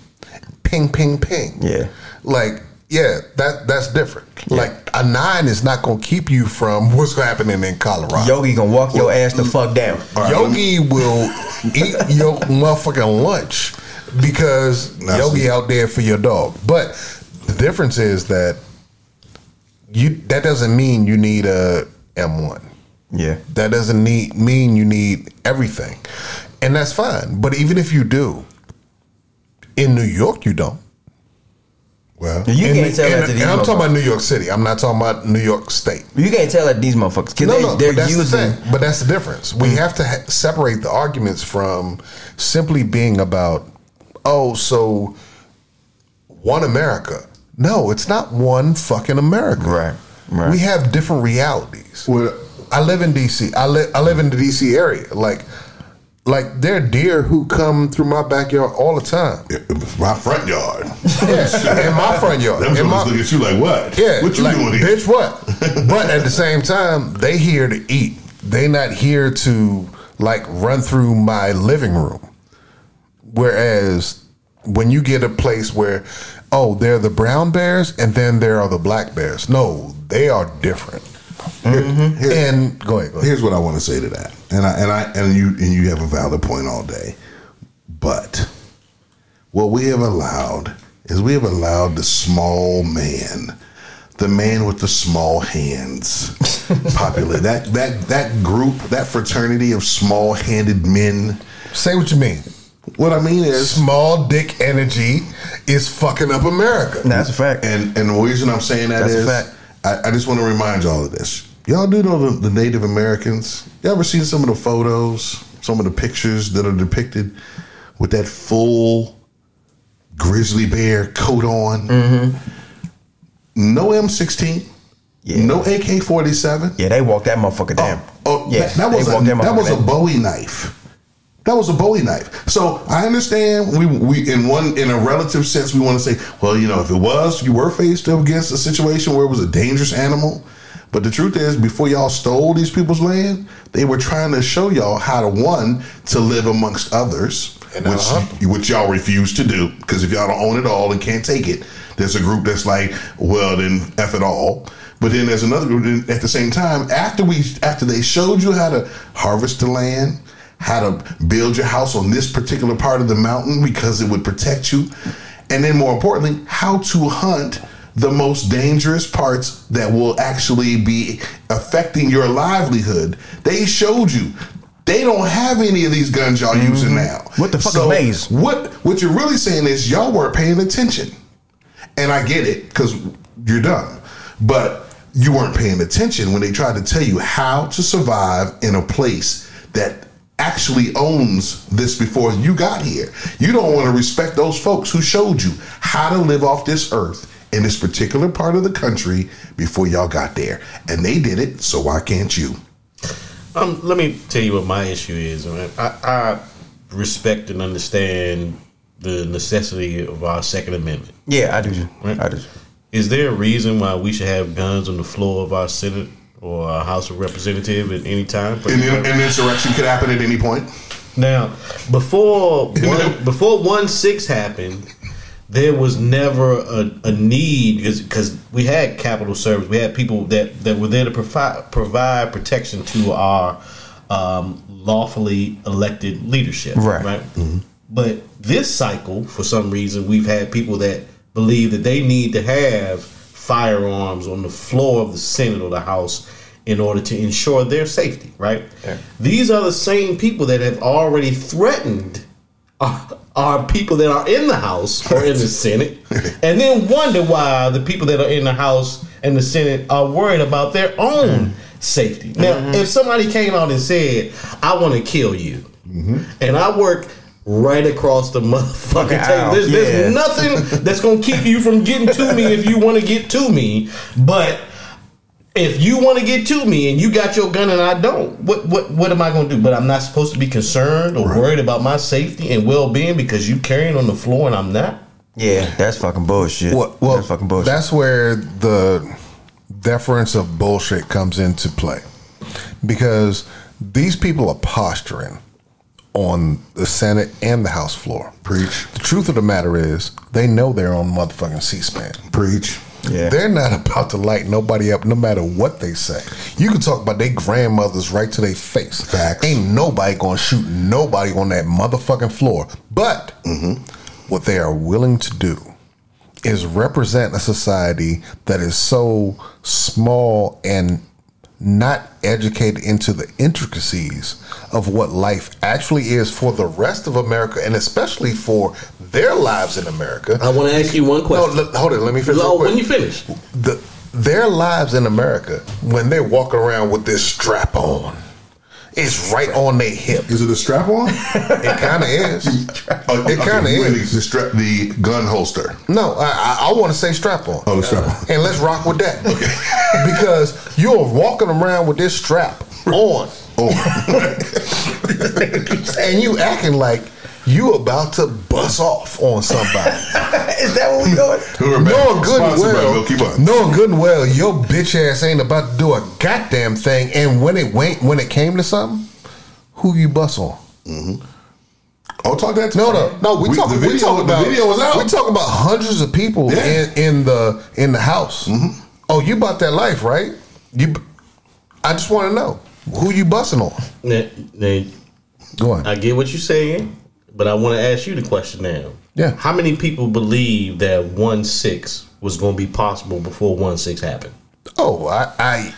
ping, ping, ping. Yeah. Like, yeah, that that's different. Like a nine is not going to keep you from what's happening in Colorado. Yogi gonna walk your ass the fuck down. Yogi will eat your motherfucking lunch because Now, Yogi see- out there for your dog. But the difference is that you that doesn't mean you need a M1. Yeah, That doesn't need mean you need everything. And that's fine. But even if you do, in New York you don't. Well, you And- can't tell and- that to these. and I'm talking about New York City. I'm not talking about New York State. You can't tell that these motherfuckers because No, they, no, they're but that's using. the thing. But that's the difference. We mm. have to ha- separate the arguments from simply being about, oh, so one America. No, it's not one fucking America. Right, right. We have different realities. Well- I live in DC. I live. I live in the DC area. Like, like there are deer who come through my backyard all the time. my front yard. Yeah, in my front yard. Them my- look at you like, what? yeah, What you like, doing here? Bitch, what? but at the same time, they here to eat. They not here to like run through my living room. Whereas when you get a place where, oh, they're the brown bears and then there are the black bears. No, they are different. Mm-hmm. Here- And go ahead, go ahead. Here's what I want to say to that, and I and I and you and you have a valid point all day, but what we have allowed is we have allowed the small man, the man with the small hands, popular that that that group, that fraternity of small-handed men. Say what you mean. What I mean is, Small dick energy is fucking up America. That's a fact. and and the reason I'm saying that That's a is, fact. I, I just want to remind y'all of this. Y'all do know the, the Native Americans. You ever seen some of the photos, some of the pictures that are depicted with that full grizzly bear coat on? Mm-hmm. No M16, Yeah. no AK 47. Yeah, they walk that motherfucker down. Oh, oh yeah, that, that was a, walk that was a. Bowie knife. That was a Bowie knife. So I understand we we in one in a relative sense we want to say, well, you know, if it was you were faced up against a situation where it was a dangerous animal, but the truth is, before y'all stole these people's land, they were trying to show y'all how to one to live amongst others, which which y'all refuse to do because if y'all don't own it all and can't take it, there's a group that's like, well, then f it all. But then there's another group at the same time after we after they showed you how to harvest the land, how to build your house on this particular part of the mountain because it would protect you, and then more importantly, how to hunt the most dangerous parts that will actually be affecting your livelihood. They showed you. They don't have any of these guns y'all using now. Mm-hmm. What the fuck is maze? What what you're really saying is y'all weren't paying attention. And I get it because you're dumb. But you weren't paying attention when they tried to tell you how to survive in a place that actually owns this before you got here. You don't want to respect those folks who showed you how to live off this earth in this particular part of the country before y'all got there. And they did it, so why can't you? Um, let me tell you what my issue is. man. I, I respect and understand the necessity of our Second Amendment. Yeah, I do. Right. I do. Is there a reason why we should have guns on the floor of our Senate or our House of Representative at any time? And the, an insurrection could happen at any point. Now, before one, before one six happened, there was never a, a need because we had capital service. We had people that, that were there to provide provide protection to our um, lawfully elected leadership. Right. Right. But this cycle, for some reason, we've had people that believe that they need to have firearms on the floor of the Senate or the House in order to ensure their safety, right? These are the same people that have already threatened our, our people that are in the House or in the Senate, and then wonder why the people that are in the House and the Senate are worried about their own mm-hmm. safety. Now, mm-hmm. if somebody came out and said, I want to kill you, mm-hmm. and I work right across the motherfucking Fucking table, aisle, there's, there's nothing that's going to keep you from getting to me if you want to get to me, but if you want to get to me and you got your gun and I don't, what what what am I going to do? But I'm not supposed to be concerned or worried about my safety and well being because you carrying on the floor and I'm not. Yeah, that's fucking bullshit. Well, well that's fucking bullshit. That's where the deference of bullshit comes into play, because these people are posturing on the Senate and the House floor. Preach. The truth of the matter is, they know they're on motherfucking C-SPAN. Preach. yeah. They're not about to light nobody up, no matter what they say. You can talk about their grandmothers right to their face. Facts. Ain't nobody gonna shoot nobody on that motherfucking floor. But mm-hmm. what they are willing to do is represent a society that is so small and not educated into the intricacies of what life actually is for the rest of America and especially for their lives in America. I want to ask you one No, question. let- hold on, let me finish. No, when you finish. the their lives in America when they're walking around with this strap on, it's right on their hip. Is it a strap on? It kind of is. Oh, It kinda you is. The, strap, the gun holster. No, I, I, I want to say strap on. Oh, the strap on. And let's rock with that. Okay. because you're walking around with this strap on, Oh, and you acting like you about to bust off on somebody. Is that what we doing? We're back. knowing good and Sponsored well, knowing good and well, your bitch ass ain't about to do a goddamn thing. And when it went, when it came to something, who you bust on? Mm-hmm. I'll talk that. No, no, no. We, talk. The we video, talk about. the video was out. We talk about hundreds of people Yeah. in, in the in the house. Mm-hmm. Oh, you bought that life, right? You. I just want to know who you busting on. Now, now, Go on. I get what you're saying, but I want to ask you the question now. Yeah. How many people believe that one six was going to be possible before one six happened? oh, I. I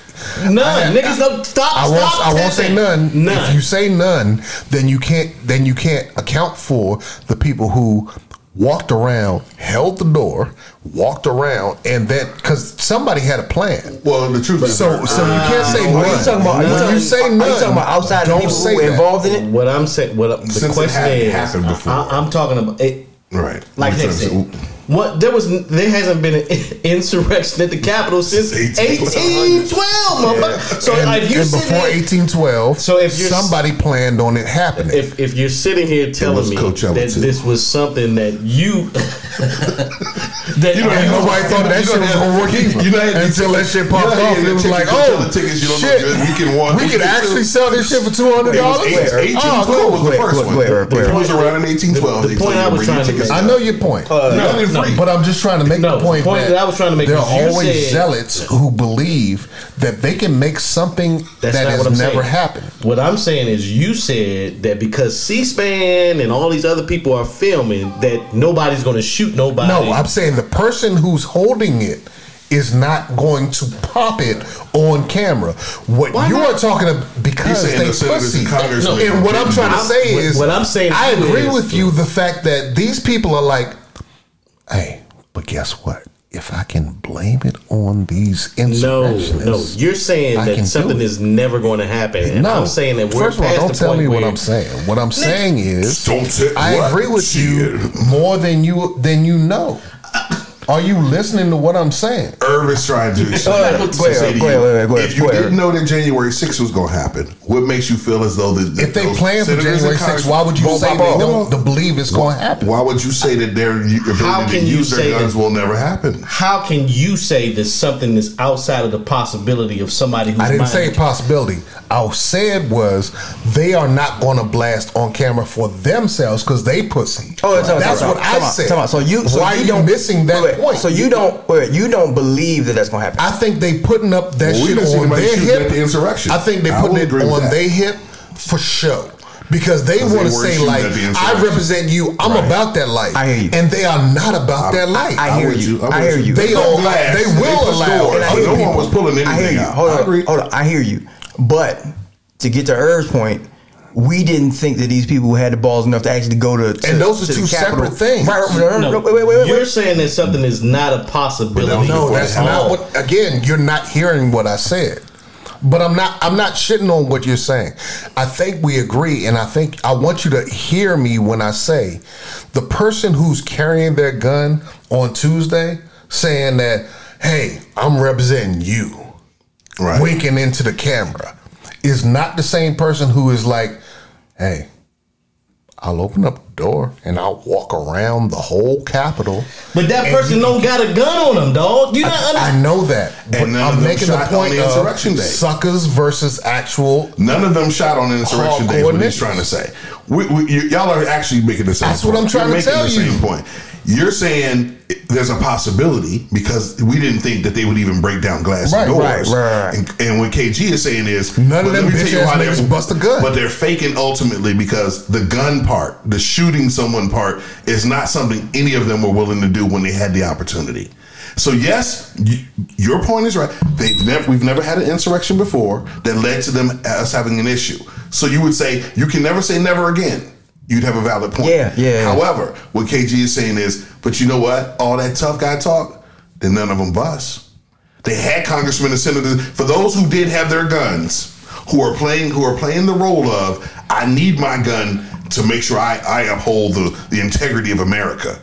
None. I- Niggas don't stop. I won't. stop I won't say none. None. If you say none, then you can't. Then you can't account for the people who walked around, held the door, walked around, and then because somebody had a plan. Well, the truth is, So, so you can't ah. say none. Are you talking about? Are you when talking, you say are you talking about outside don't people say who that. involved in it? What I'm saying, what the Since question hadn't is, happened before. I, I'm talking about it. right. Like I'm Nick said, say- what there was, there hasn't been an insurrection at the Capitol since 1812. 1812, motherfucker. So and, if and before there- 1812, So if you're- somebody planned on it happening. if if you're sitting here telling me Coachella that too. this was something that you That- You know, nobody thought that shit was gonna work either. you know, you- until that shit you popped know, off. you It was like, oh, know, tickets, you don't know, shit. good. Weekend one, we could weekend actually sell this shit for two hundred dollars. eight- 1812 was the first one. It was around in 1812. The- point I was trying to make- I know your point. Uh, You got it no, free. But I'm just trying to make No, the point the point that, that I was trying to make there is are always said- zealots who believe that they can make something that has never saying. happened. What I'm saying is, you said that because C-SPAN and all these other people are filming, that nobody's going to shoot nobody. No, I'm saying the person who's holding it is not going to pop it on camera. What Why you not? are talking about because He's they the senators pussy. and congressmen and what I'm trying to I'm- say what- is, what I'm saying I agree is- with you. The fact that these people are like, hey, but guess what? If I can blame it on these No, insurrectionists, no, no, you're saying I that something is never going to happen, and no. I'm saying that we're First of all, past don't tell me what I'm saying. What I'm saying is, Don't say I what? agree with you more than you than you know. Are you listening to what I'm saying? Irv is trying to say, to go ahead, say to go you, ahead, go ahead, go if you ahead. didn't know that January 6th was going to happen, what makes you feel as though the, If they those plan for January 6th, why would you won't say pop they off? don't to believe it's going to happen? Why would you say that their ability How to you use their guns that- will never happen? How can you say that something is outside of the possibility of somebody who's I didn't mind- say possibility. I said was they are not going to blast on camera for themselves because they pussy. Oh, time out, that's time out, what time I out, said. time out. So you, so why you are you don't missing that wait, wait, point? So you don't, wait, you don't believe that that's gonna happen. I think they putting up that Well, shit on their shooting hip. the insurrection. I think they I putting it on their hip for show. Because they want to say like, I represent you. I'm Right. about that life. I hear you. And they are not about that life. I I'm hear you. I'm I with hear you. They They all- they will pushed allow doors, it. I hear no one was pulling anything I hear you. Hold on, hold on. I hear you. But to get to Irv's point, we didn't think that these people had the balls enough to actually go to. to And those are two Capitol. separate things. Right, right, right, no, wait, wait, wait, wait. You're saying that something is not a possibility. No, before that's not what. Again, you're not hearing what I said. But I'm not. I'm not shitting on what you're saying. I think we agree, and I think I want you to hear me when I say the person who's carrying their gun on Tuesday, saying that, "Hey, I'm representing you," Right. winking into the camera, is not the same person who is like, "Hey." I'll open up the door and I'll walk around the whole Capitol. But that person you- don't got a gun on them, dog. You not I understand? know that, but And none of I'm them making the shot on point the of insurrection day. suckers versus actual. None of them shot on insurrection day. is What he's trying to say. We, we, you, y'all are actually making the same. That's what. I'm trying You're to making tell the you. Same point. You're saying there's a possibility because we didn't think that they would even break down glass Right, doors. right, right, right. And, and what KG is saying is None of but let them me tell you why they're- niggas bust a gun. But they're faking ultimately because the gun part, the shooting someone part, is not something any of them were willing to do when they had the opportunity. So yes, you, your point is right. They've never, we've never had an insurrection before that led to them us having an issue. So you would say you can never say never again. You'd have a valid point. Yeah, yeah. However, what KG is saying is, but you know what? All that tough guy talk, then none of them bust. They had congressmen and senators. For those who did have their guns, who are playing who are playing the role of, I need my gun to make sure I, I uphold the, the integrity of America.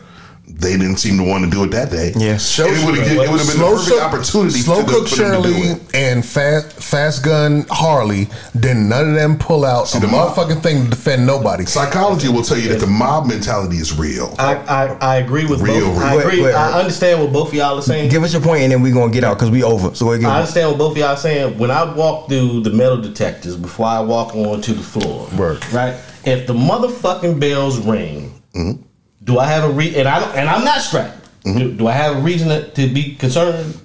They didn't seem to want to do it that day. Yes. And it would have it would have been the perfect opportunity Slow to, Cook for them to do Shirley and Fast Fast Gun Harley. Then none of them pull out a the mob- motherfucking thing to defend nobody. Psychology will tell you that the mob mentality is real. I, I, I agree with Real, both. real. I Wait, agree. wait, I understand what both of y'all are saying. Give us your point, and then we're gonna get out because we over. So we're I gonna. understand what both of y'all are saying. When I walk through the metal detectors before I walk onto the floor, Word. right? If the motherfucking bells ring, Mm-hmm. Do I have a re? And I don't, and I'm not strapped. Do, do I have a reason to, to be concerned?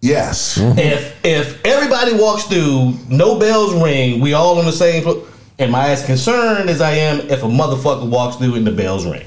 Yes. If if everybody walks through, no bells ring, we all on the same floor. Am I as concerned as I am if a motherfucker walks through and the bells ring?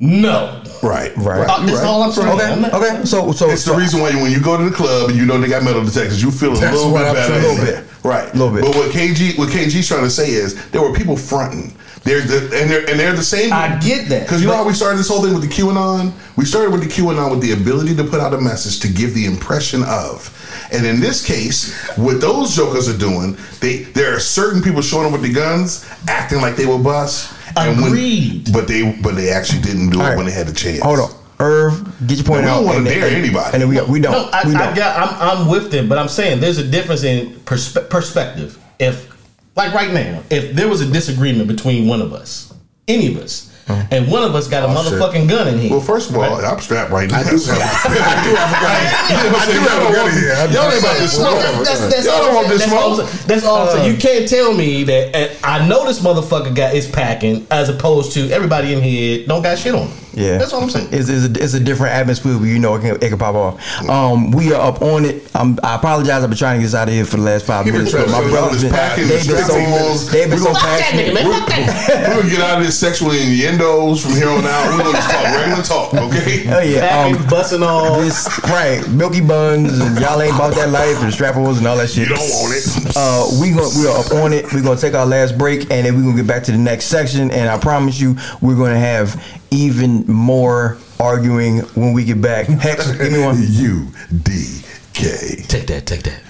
No. Right. Right. Uh, that's You're all I'm saying. I'm Okay. not- Okay. So so It's so, the reason why you, when you go to the club and you know they got metal detectors, you feel a little bit better. saying. Little bit. right? A little bit. But what KG, what KG's trying to say is there were people fronting. There's the and they're and they're the same. I get that, because you know how we started this whole thing with the QAnon. We started with the QAnon with the ability to put out a message to give the impression of. And in this case, what those jokers are doing, they there are certain people showing up with the guns, acting like they were bust. and when- but they but they actually didn't do it All right. when they had the chance. hold on, Irv, get your point No, we out. don't wanna and- dare and- anybody. And then we we don't. No, I, we I don't. got. I'm, I'm with them, but I'm saying there's a difference in perspe- perspective. If, like right now, if there was a disagreement between one of us, any of us, and one of us got a motherfucking gun in here. Well, first of all, I'm strapped right now. I do have- I do have a gun. I do have a gun here. I'm Y'all ain't just about to saying, smoke. whatever. That's, that's, Y'all don't I'm want saying. this That's I'm smoke. saying. That's all I'm saying. You can't tell me that and I know this motherfucker got is packing as opposed to everybody in here don't got shit on. them. Yeah, that's all I'm saying. It's, it's, a, it's a different atmosphere where you know it can, it can pop off. Um, we are up on it. Um, I apologize. I've been trying to get us out of here for the last five He been minutes. trying but to my get brothers us been, packing they've been so 15 minutes. they've been We so gonna- passionate. We're gonna get out of this sexual innuendos from here on out. We're gonna just talk regular talk, okay? Oh yeah, Packing, um, busting off. this right, Milky Buns and y'all ain't about that life and strappers and all that shit. You don't want it. Uh, we going we are up on it. We're gonna take our last break and then we're gonna get back to the next section. And I promise you, we're gonna have even more arguing when we get back. Hex, give me one. U D K. Take that, take that.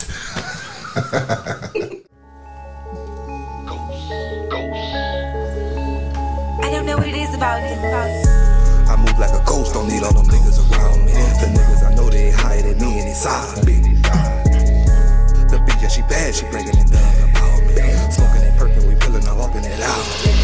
I move like a ghost, don't need all them niggas around me. The niggas I know they higher than me and they side. The bitch, yeah, she bad, she breaking it down about me. Smoking it perkin', we pillin' her, walking it out.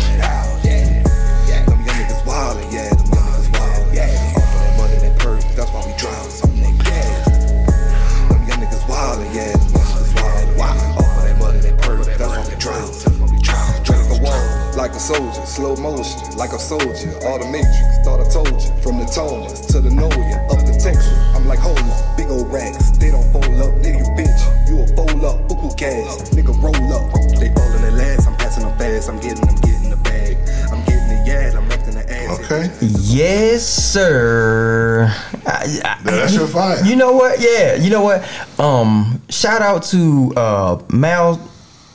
Like a soldier, slow motion, like a soldier. All the matrix, thought I told you. From the toners to the know ya, up the texture. I'm like, hold up, big old racks. They don't fold up, nigga, you bitch. You a fold up, buku cash, nigga, roll up. They fallin' the last, I'm passing them fast. I'm getting them, getting the bag. I'm getting the yad, I'm left the ass. Okay. Yes, sir. I- I- Now, that's your fire. You know what? Yeah, you know what? Um, shout out to uh Mal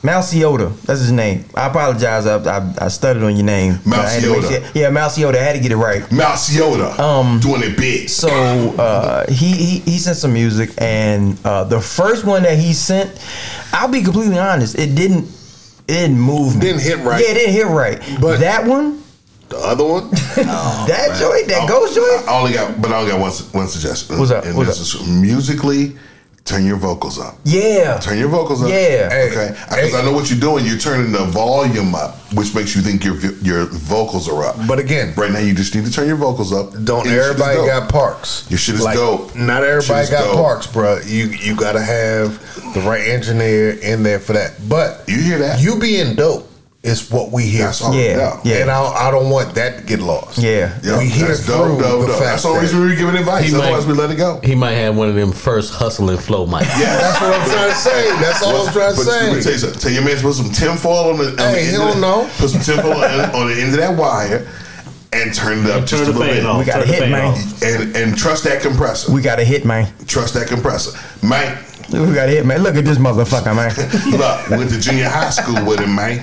Malsiota. That's his name. I apologize. I I, I stuttered on your name. I had to make Malsiota. Yeah, Malsiota. I had to get it right. Malsiota. Um, doing it big. So uh, he, he he sent some music, and uh, the first one that he sent, I'll be completely honest, it didn't it didn't move me. Didn't hit right. Yeah, it didn't hit right. But- that one, The other one, that joint, that I- ghost joint. I only got, but I only got one, one suggestion. What's up? And What's this is musically, turn your vocals up. Yeah. Turn your vocals up. Yeah. Okay. Because. I know what you're doing. You're turning the volume up, which makes you think your your vocals are up. But again- right now you just need to turn your vocals up. don't And your shit is everybody got parks. Your shit is dope. Not everybody got dope. parks, bro. You you gotta have the right engineer in there for that. But You hear that? You being dope is what we hear. That's all. Yeah, Yeah. yeah. And I, I don't want that to get lost. Yeah. Yeah, we hear that's through dope, dope, the dope. fact That's the only that- we're giving advice. He Otherwise, might- we let it go. He might have one of them first hustling flow mics. Yeah, That's what I'm trying to say. That's all I'm trying to but Let tell say. you something. Tell your man to put some tinfoil on the. On the Hey, he end don't of know. Put some tinfoil on, on the end of that wire, and turn it up just a little bit. off. We got Turn a hit, man. And and trust that compressor. We got a hit, man. trust that compressor, man. We got a hit, man. Look at this motherfucker, man. Look, went to junior high school with him, man.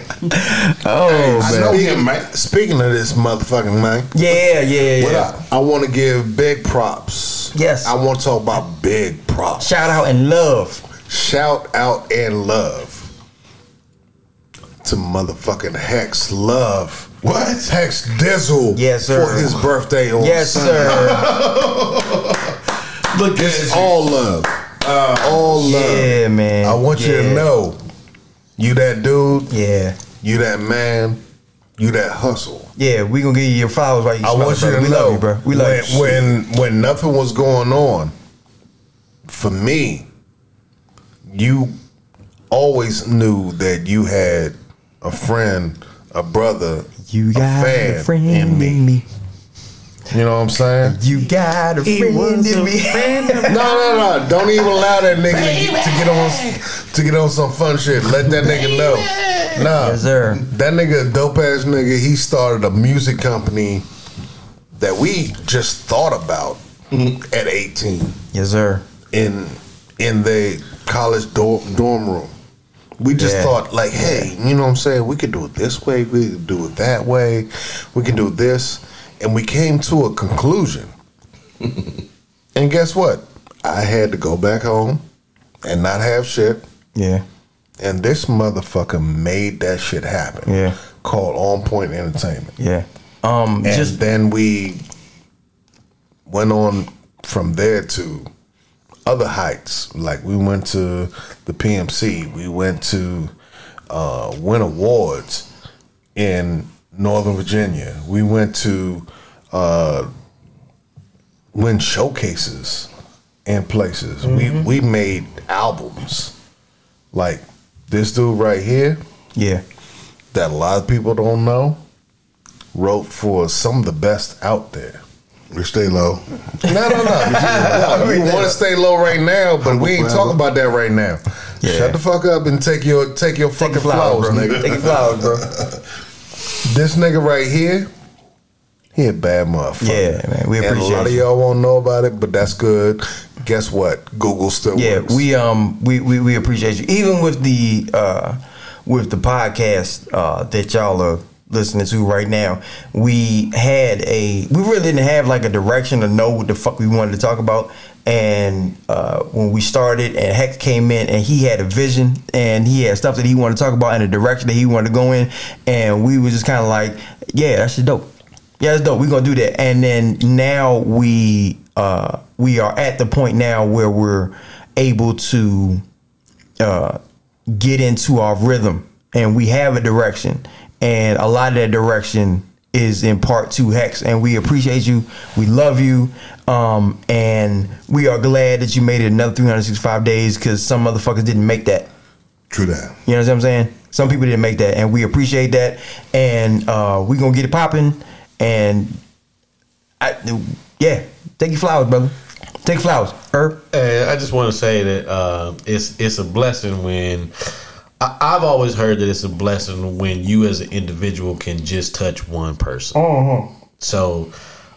Oh, I man. know him, man. Speaking of this motherfucking man, Yeah, yeah, What yeah. up? I want to give big props. Yes. I want to talk about big props. Shout out and love. Shout out and love to motherfucking Hex Love. What? Hex Dizzle. Yes, sir. For his birthday on Yes, Sunday. sir. Look at It's all love. Uh, all love. Yeah, man. I want you to know you that dude, Yeah. you that man, you that hustle. Yeah, we gonna give you your flowers while you I want it, you to We know love you, bro. We love when, you. when when nothing was going on, for me, you always knew that you had a friend, a brother, you got a fan a friend in me. in me. You know what I'm saying? You got a friend in me. No, no, no! Don't even allow that nigga to get on to get on some fun shit. Let that nigga know. Nah, Yes, sir. that nigga, dope ass nigga. He started a music company that we just thought about at 18 Yes, sir. in in the college dorm, dorm room. We just Yeah. thought like, hey, you know what I'm saying? We could do it this way. We could do it that way. We can do this, and we came to a conclusion. and guess what? I had to go back home and not have shit. Yeah. And this motherfucker made that shit happen. Yeah. Called On Point Entertainment. Yeah. Um, And just then we went on from there to other heights. Like we went to the PMC. We went to uh, win awards in Northern Virginia. We went to uh, win showcases in places. Mm-hmm. We we made albums like this dude right here Yeah. that a lot of people don't know wrote for some of the best out there. We stay low. No, no, no. no you want to stay low right now, but we ain't talking about that right now. Yeah. Shut the fuck up and take your take your Take fucking your flowers, flowers, nigga. Take your flowers, bro. This nigga right here, he a bad motherfucker. Yeah, man. We and a appreciate lot of y'all won't know about it, but that's good. Guess what? Google still works. Yeah, works. we um we, we we appreciate you. Even with the uh with the podcast uh that y'all are listening to right now, we had a we really didn't have like a direction to know what the fuck we wanted to talk about. And uh when we started and Hex came in and he had a vision and he had stuff that he wanted to talk about and a direction that he wanted to go in and we were just kind of like, yeah, that's dope. Yeah, that's dope. We're gonna do that. And then now we uh we are at the point now where we're able to uh get into our rhythm and we have a direction. And a lot of that direction is in part two Hex. And we appreciate you. We love you. Um and we are glad that you made it another 365 days because some motherfuckers didn't make that. True that. You know what I'm saying? Some people didn't make that, and we appreciate that. And uh, we gonna get it popping. And I, yeah, take your flowers, brother. Take flowers. Herb. And I just want to say that uh, it's it's a blessing when I, I've always heard that it's a blessing when you as an individual can just touch one person. So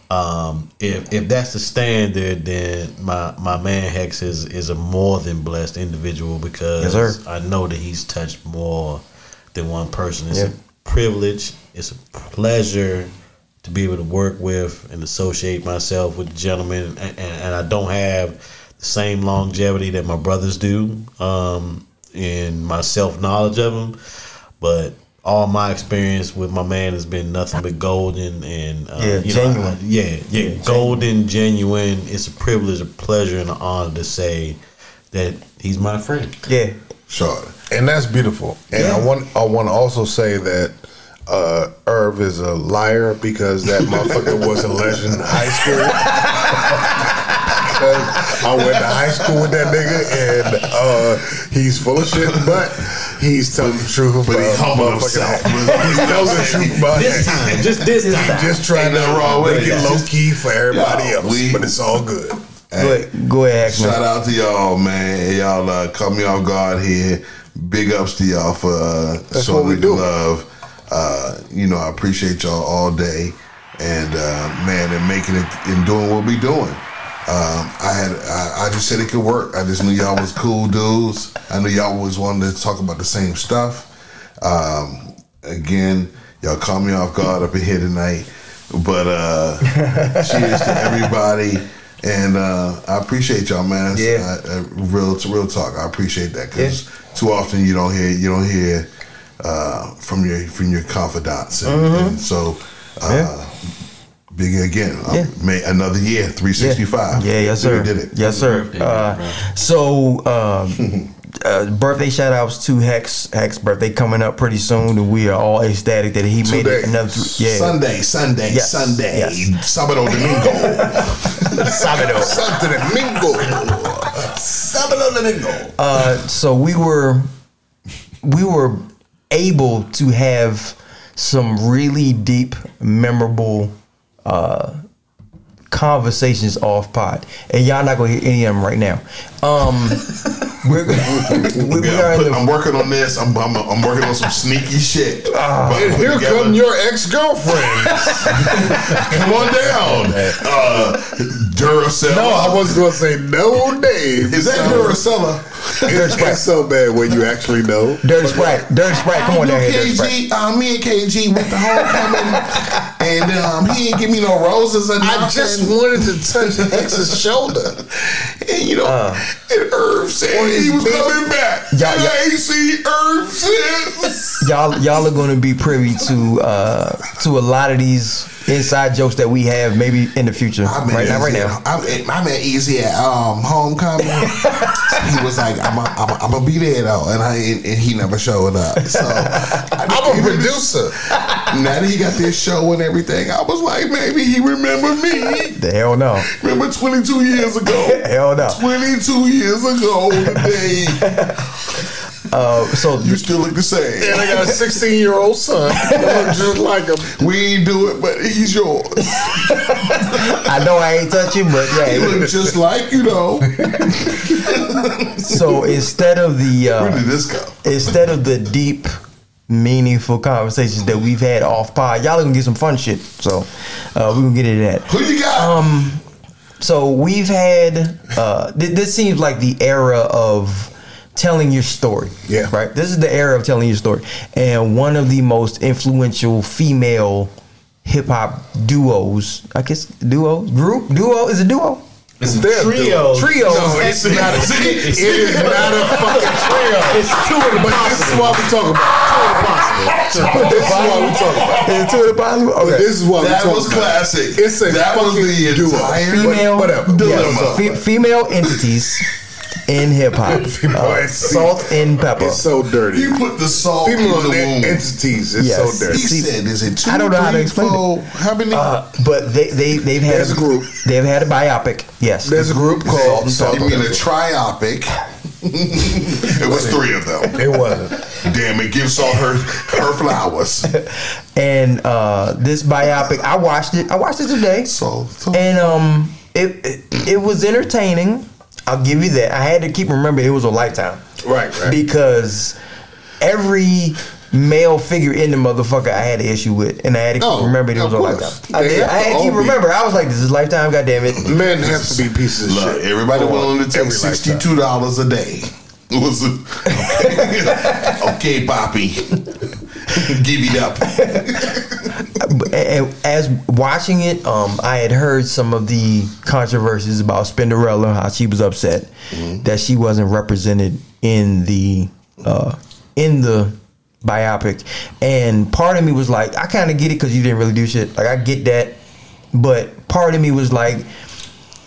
um, if if that's the standard, then my my man Hex is is a more than blessed individual because Yes. I know that he's touched more than one person. It's Yeah. a privilege. It's a pleasure to be able to work with and associate myself with gentlemen, and, and, and I don't have the same longevity that my brothers do um, in my self knowledge of him, but. All my experience with my man has been nothing but golden and uh, Yeah, you know, genuine. I- yeah, yeah, golden, genuine. It's a privilege, a pleasure, and an honor to say that he's my friend. Yeah. Sure. and that's beautiful. And I want I want to also say that uh, Irv is a liar because that motherfucker was a legend in high school. Because I went to high school with that nigga, and uh, he's full of shit, but he's telling the truth But he about humbled motherfucking- himself. He's telling the truth about This time, just this time. Just trying to wrong with make it. it low key for everybody Yeah, else, we- but it's all good. Go ahead. Go ahead, Shout man. out to y'all, man. Y'all uh, caught me off guard here. Big ups to y'all for uh, That's showing we me do. the love. Uh, you know, I appreciate y'all all day, and uh, man, and making it and doing what we doing. Um, I had I, I just said it could work. I just knew y'all was cool dudes. I knew y'all always wanted to talk about the same stuff. Um, again, y'all caught me off guard up in here tonight, but uh, cheers to everybody. And uh, I appreciate y'all, man. Yeah. I, I, real real talk. I appreciate that because too often you don't hear you don't hear uh, from your from your confidants, and, and so uh, big again. uh, Yeah. May another year, three sixty five. Yeah, yes, sir. We did it. Yes, sir. Uh, so, um, uh, birthday shout outs to Hex. Hex birthday coming up pretty soon, and we are all ecstatic that he made it another. Th- yeah, Sunday, Sunday, Yes, Sunday, yes. Sábado, Domingo, Sábado. Santo Domingo. Sábado, Domingo. Uh, so we were we were able to have some really deep, memorable uh, conversations off pod, and y'all not gonna hear any of them right now. Um, we're, we, we Yeah, are I'm, put- the, I'm working on this. I'm, I'm, I'm working on some sneaky shit. Ah. But And here together- come your ex girlfriend. Come on down. Uh, Duracell. No, I wasn't going to say no name. Is that So- Duracella? It's, it's so bad when you actually know. Dirty Sprite. Dirty Sprite. Come on down here, KG, uh, me and KG went to homecoming, and um, he didn't give me no roses or I just wanted to touch X's shoulder. and you know, Uh. And Irv said he was coming back. Yeah. I ain't Irv since. y'all y'all are going to be privy to uh to a lot of these inside jokes that we have maybe in the future. I met Right now, right Easy- now. I, I met Easy at um, homecoming. he was like, "I'm a, I'm a, I'm gonna be there though," and I and, and he never showed up. So I I'm a producer. Now that he got this show and everything, I was like, maybe he remember me. The hell no. Remember 22 years ago? Hell no. 22 years ago today. Uh, so You still look the same. And I got a 16 year old son look just like him. We ain't do it, but he's yours. I know I ain't touching, but yeah. He yeah. look just like you know. So instead of the Where uh, did this go? instead of the deep, meaningful conversations that we've had off pod, y'all are gonna get some fun shit. So uh, we're gonna get into that. Who you got? Um, so we've had uh, th- this seems like the era of telling your story. Yeah. Right. This is the era of telling your story, and one of the most influential female hip hop duos. I guess duo group duo is a duo. It's a trio. Trio. No, it's not a, it is not a fucking trio. It's two of the But this is what we talking about. Two of the possible. This is what we talking about. Is two of the possible? Okay. This is what we that talking was about. classic. It's a that was fucking the duo. female whatever. yes, Dilemma. fe- female entities in hip hop. Uh, salt and Pepa. It's so dirty. You put the salt Female in the en- womb. entities is Yes. so He dirty. See, said, "Is it two? I don't know how to three, explain it. How many? Uh, but they they they've had There's a group. They've had a biopic. Yes. There's a group called Salt you mean a triopic? it was three of them. It wasn't. Damn it! Give Salt her her flowers. and uh, this biopic, I watched it. I watched it today, So, so and um, it, it it was entertaining. I'll give you that. I had to keep remembering it was a lifetime, Right, right. Because every male figure in the motherfucker I had an issue with, and I had to keep Oh, remembering it was of a course. lifetime. I, did. I had to to keep remembering. I was like, "This is lifetime, goddamn it." Men have to be pieces of look, shit. everybody Come willing to take Every sixty lifetime. two dollars a day. Was okay, okay, Poppy, give it up. as watching it, um, I had heard some of the controversies about Spinderella, how she was upset that she wasn't represented in the uh, in the biopic, and part of me was like, I kind of get it because you didn't really do shit. Like I get that, but part of me was like,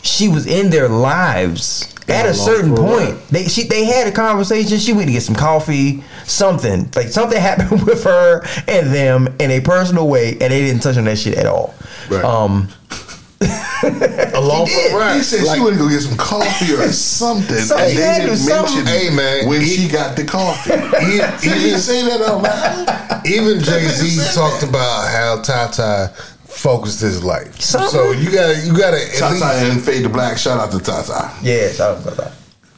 she was in their lives. At a certain point, ride. they she they had a conversation. She went to get some coffee, something like something happened with her and them in a personal way, and they didn't touch on that shit at all. Right. Um, Along for the ride. He said Like- she went to go get some coffee or something, Something and they had to didn't mention. Hey, man, when he- she got the coffee. He- Did he even- say that out loud? Even Jay Z talked that. about how Tata focused his life. Something. So you gotta, you gotta at Tata least. and Fade to Black. Shout out to Tata, yeah, shout out to that.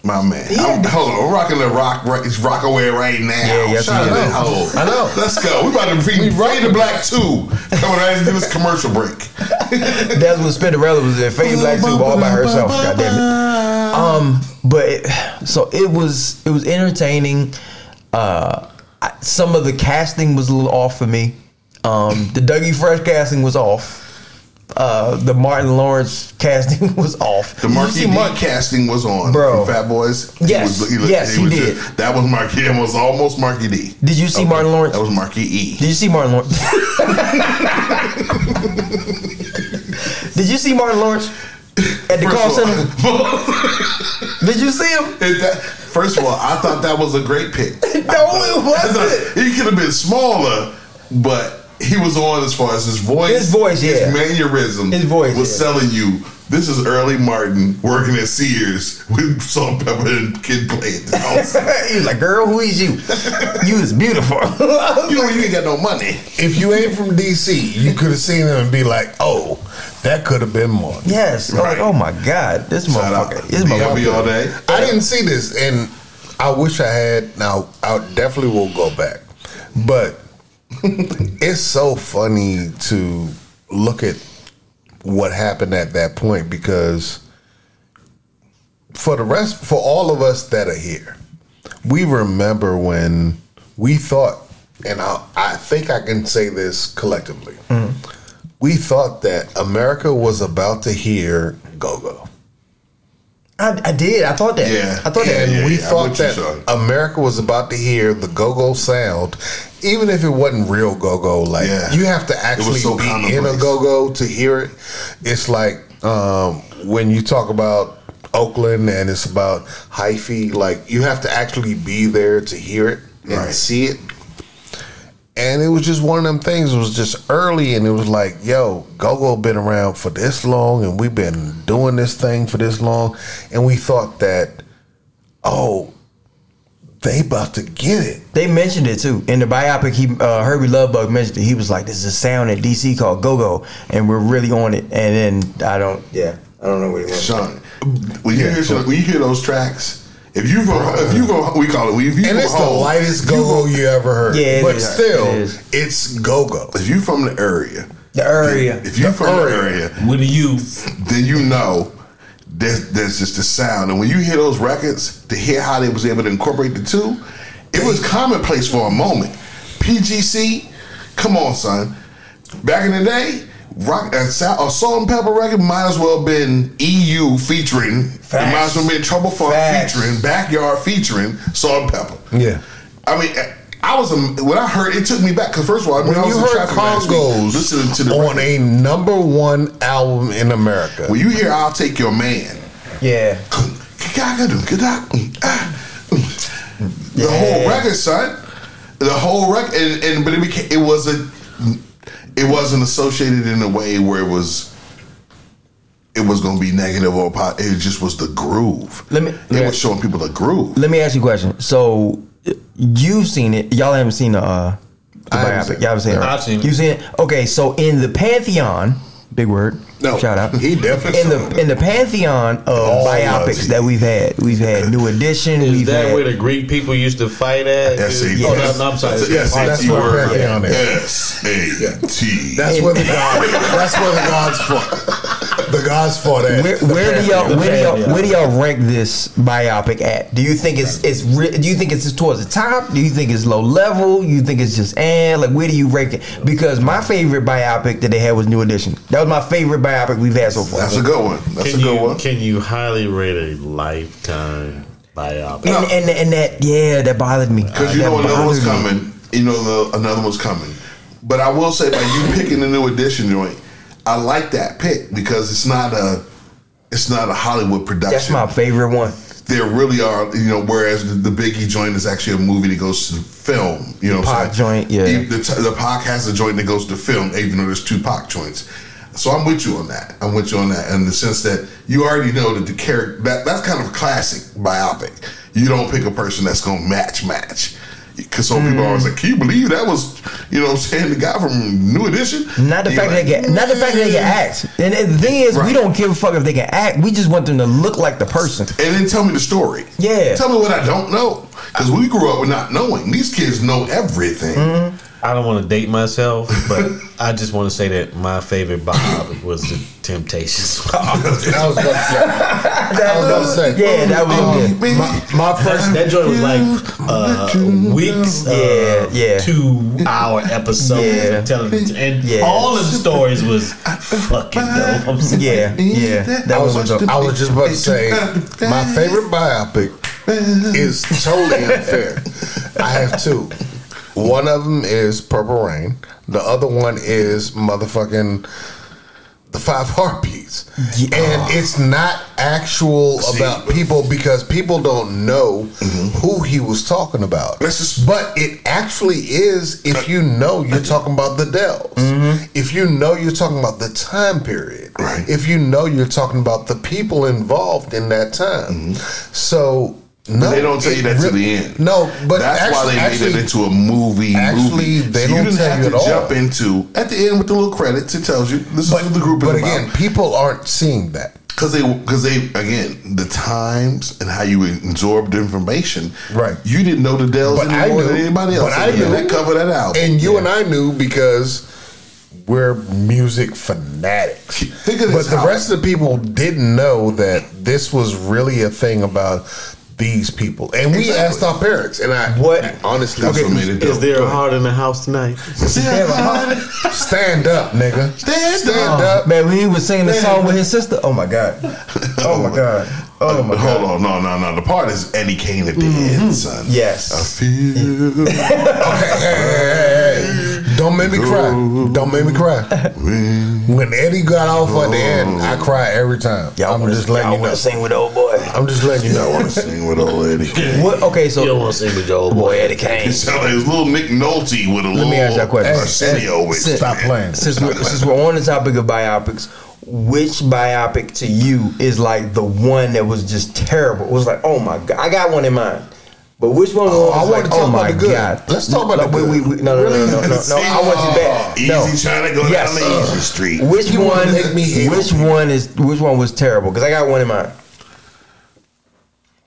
my man. Yeah. I'm, hold on, we're rocking the rock, right, it's rock away right now. Yeah, yes, Shout out do. to Ho. I know. Let's go. We about to be Fade to Black two coming right into this commercial break. That's when Spinderella was in Fade to Black Tube all by herself. God damn it. Um, but it, so it was it was entertaining. Uh, I, some of the casting was a little off for me. Um, the Dougie Fresh casting was off. Uh, the Martin Lawrence casting was off. The D Mark- casting was on Bro. Fat Boys. Yes. Yes, he was did. just- that was Marky. It was almost Markie Dee. Did you see Martin Lawrence? That was Marky E. Did you see Martin Lawrence? Did you see Martin Lawrence at the First call center? Did you see him? That- first of all, I thought that was a great pick. No, it wasn't. thought he could have been smaller, but he was on as far as his voice. His voice, his yeah. mannerism, His voice, was yeah. selling you. This is early Martin working at Sears with salt, and Pepa, and kid play at the house. he was like, "Girl, who is you? You is beautiful." you know you ain't got no money. If you ain't from DC, you could have seen him and be like, "Oh, that could have been more." yes. I like, Right. oh my god, this Shout out. motherfucker. This DLB motherfucker. all day. I didn't see this, and I wish I had. Now I definitely will go back, but it's so funny to look at what happened at that point because for the rest, for all of us that are here, we remember when we thought, and I, I think I can say this collectively, mm-hmm. we thought that America was about to hear go go. I, I did. I thought that. Yeah. I thought that. and yeah, we yeah, thought that. America was about to hear the go-go sound, even if it wasn't real go-go. Like Yeah. you have to actually so be in a go-go to hear it. It's like um, when you talk about Oakland and it's about hyphy. Like you have to actually be there to hear it and Right. see it. And it was just one of them things. It was just early, and it was like, "Yo, go-go been around for this long, and we've been doing this thing for this long." And we thought that, oh, they about to get it. They mentioned it too in the biopic. He uh, Hurby Luv Bug mentioned it. He was like, "This is a sound at DC called Go Go, and we're really on it." And then I don't, yeah, I don't know what it was. Sean, when you hear when you hear those tracks, if you from if you from we call it if you And from it's the lightest if you go-go you ever heard. Yeah, it but is. still, It is. it's go-go. If you from the area, The area. if you The from area. the area, With the youth, then you know there's, there's just the sound. And when you hear those records, to hear how they was able to incorporate the two, it was commonplace for a moment. PGC, come on, son. Back in the day, rock uh, a, a uh, salt and pepper record might as well have been EU featuring. It might as well been Trouble Funk Facts. featuring Backyard featuring Salt and Pepa. Yeah. I mean. Uh, I was um, when I heard it took me back because first of all, I mean, When I was you in heard traffic Congos listening to the on record. a number one album in America, when you hear "I'll Take Your Man," Yeah, the whole record, son. The whole record, and, and but it became it wasn't it wasn't associated in a way where it was it was going to be negative or positive. It just was the groove. Let me- It yeah. was showing people the groove. let me ask you a question. So you've seen it. Y'all haven't seen the, uh, the I haven't seen. Y'all haven't seen it. Right? I've seen it. You've seen it. Okay, so in the pantheon, big word. No, shout out. he definitely in the in the pantheon of All biopics that we've had. We've had New Edition. is we've that had where the Greek people used to fight at? S-A-T. Oh, no, no, I'm sorry. That's a Yes, that's SAT what word. Pantheon is. S A T. that's where the god, that's where the gods fought. The gods fought at. Where, where do y'all where do y'all where do y'all rank this biopic at? Do you think it's it's re- do you think it's towards the top? Do you think it's low level? You think it's just and like where do you rank it? Because my favorite biopic that they had was New Edition. That was my favorite biopic we've had so far. That's a good one. That's Can a good you one. can you highly rate a lifetime biopic? and, and and that yeah, that bothered me. Because you That know another one's bothered me. coming. You know the, another one's coming. But I will say, by you picking the new edition joint, I like that pick because it's not a, it's not a Hollywood production. That's my favorite one. There really are, you know. Whereas the, the Biggie joint is actually a movie that goes to film. You know, what Pac joint, yeah. The, the Pac has a joint that goes to film, even though there's two Pac joints. So I'm with you on that. I'm with you on that in the sense that you already know that the character that that's kind of a classic biopic. You don't pick a person that's gonna match match. Because some people are always like, "Can you believe that was, you know, what I'm saying the guy from New Edition?" Not the fact like, that they can, not the fact that they can act. And the thing is, we don't give a fuck if they can act. We just want them to look like the person. and then tell me the story. Yeah. Tell me what I don't know. Because we grew up with not knowing. These kids know everything. Mm-hmm. I don't want to date myself, but I just want to say that my favorite biopic was The Temptations. I was about to say. I was about to say. Yeah, that was Oh, good. My, my first. that joint was like uh, weeks, Yeah, of yeah. two hour episodes Yeah. of television, and Yeah. all of the stories was fucking dope. I'm saying. Yeah, yeah. That I was, was dope. I was just about to say my favorite biopic is totally unfair. I have two. One of them is Purple Rain. The other one is motherfucking the Five Heartbeats. And it's not actual about people because people don't know who he was talking about. Just- but it actually is if you know you're talking about the Dells. If you know you're talking about the time period. Right. If you know you're talking about the people involved in that time. So no, But they don't tell you that to the end. No, but that's actually, why they actually, made it into a movie. actually, movie. they So don't you didn't tell have you to at all. jump into at the end with the little credits. It tells you this is But, what the group is but about. again, people aren't seeing that. because they because they again the times and how you absorbed information. Right. You didn't know the Dells But I knew. than anybody else. But I knew. that cover that out. And you and I knew because we're music fanatics. Think of but the rest of the people didn't know that this was really a thing about these people. And we Exactly. asked our parents, and I What- honestly That's what made it Is dope. there a heart in the house tonight? stand up, nigga. Stand Stand up. up. Man, when he was singing the song with his sister, oh my god, oh my god, Oh my Hold god. Oh on, no, no, no. The part is Eddie Kane at the mm-hmm. end, son. Yes. I feel Okay, hey, hey, hey, hey. Don't make me cry. Don't make me cry. When Eddie got off at the end, I cry every time. Y'all I'm wanna- just letting y'all you know. wanna sing with old boy. I'm just letting you know. I want to sing with old Eddie Kane. What? Okay, so You don't want to sing with your old boy boy. Eddie Kane. It sounded like his little Nick Nolte with a little Let me ask you a question. Arsenio with it. Stop playing. Since we're, since we're on the topic of biopics, which biopic to you is like the one that was just terrible? It was like, oh my god, I got one in mind. But which one Oh, was I like, wanna talk oh about my the good. god? Let's talk about no, the wait, good. wait, wait, no, no, no, no, no, no, no. I want you back. Easy No. trying to go Yes. down the easy street. Which You one? make me hate Which on one is? Which one was terrible? Because I got one in mind.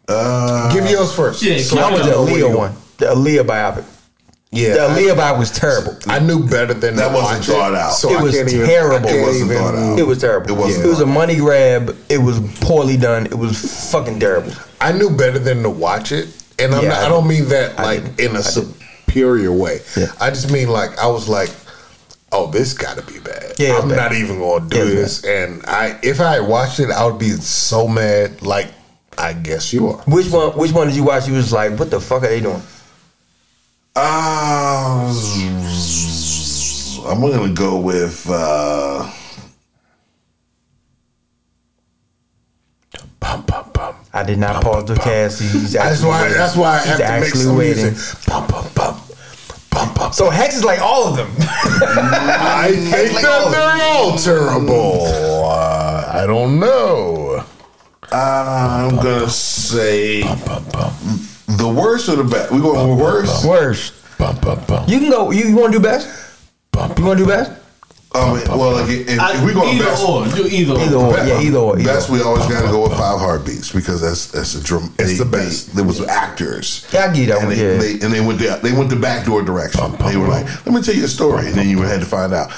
Uh, Give yours first. Yeah, So I was the Aaliyah one. The Aaliyah biopic. Yeah. The Aaliyah biopic was terrible. I knew better than That wasn't thought out. So It was terrible. It wasn't thought out. It was terrible. It wasn't It was a money grab. It was poorly done. It was fucking terrible. I knew better than to watch it, and I'm Yeah, not, I I don't mean that I like in a superior way. Yeah. I just mean like I was like, oh, this got to be bad. Yeah, I'm bad. not even going to do this. And I, if I watched it, I would be so mad. Like I guess you are. Which one? Which one did you watch? You was like, what the fuck are they doing? Uh, I'm gonna go with. Uh, Bum, bum, bum. I did not pause the cast. He's That's why. waiting. That's why I He's have to make actually some waiting. music. Bum, bum, bum. Bum, bum. So Hex is like all of them. I think like that all they're all terrible. Uh, I don't know. I'm gonna say the worst or the best. We going with worst. Worst. Bum, bum, bum. You can go. You, you want to do best? You want to do best? Um, well, like, if, I, if we going either best, or, do either, Either or. or. Yeah, either or. Either best or. we always got to go with five heartbeats because that's that's a drum. It's they, the best. They, there was actors. Yeah, I give you that and one, They, yeah. they, and they went the they went the backdoor direction. they were like, "Let me tell you a story," and then you had to find out.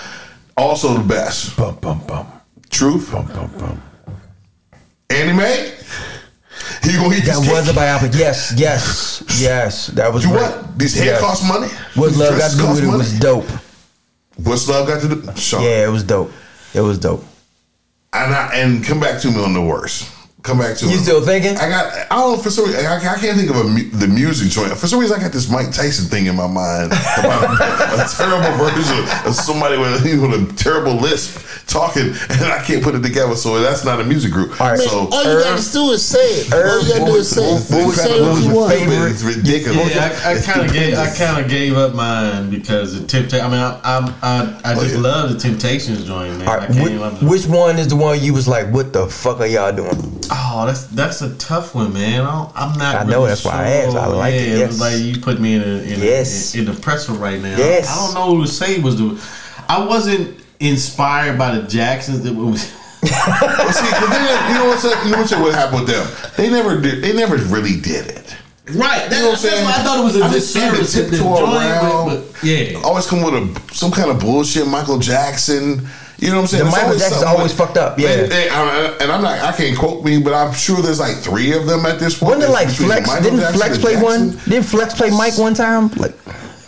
Also, the best Bum, bum, bum. truth. Bum, bum, bum. Anime. He gonna eat That this was a biopic. Yes, yes, yes. That was Do great. what? These hair Yes. cost money. What love got dresses to do with it money? was dope. What's love got to do? Sean. Yeah, it was dope. It was dope. And I, and come back to me on the worst. Come back to You it. still thinking? I got. I don't. For some reason, I, I can't think of a, the music joint. For some reason, I got this Mike Tyson thing in my mind about a, terrible version of somebody with, you know, with a terrible lisp talking, and I can't put it together. So that's not a music group. All right. So All you got to do is say it. All you got to do is say it. what was, Say what what was you your want. favorite? It's ridiculous. Yeah, I, I kind of gave I kind of gave up mine because the temptation. I mean, I I, I, I just yeah. love the Temptations joint, man. All I can't which, love which one is the one you was like, what the fuck are y'all doing? Oh, that's that's a tough one, man. I I'm not. I know, really that's why I asked. I like yeah, it, yes. Like you put me in a in, Yes. a, in, the presser right now. Yes. I don't know who to say was the. I wasn't inspired by the Jacksons. That was. Well, see, 'cause they, you know what's? You know what's? What happened with them? They never did. They never really did it. Right, that, You know what I'm that's saying? why I thought it was a I just disservice. to tiptoe around. but- but- yeah, Always come with a some kind of bullshit. Michael Jackson. You know what I'm saying? The Michael always Jackson's always with- fucked up, yeah. And, and, I- and I'm not. I can't quote me, but I'm sure there's like three of them at this point. Wasn't it like Flex? Didn't Jackson Flex play Jackson. one? Didn't Flex play Mike one time? Like,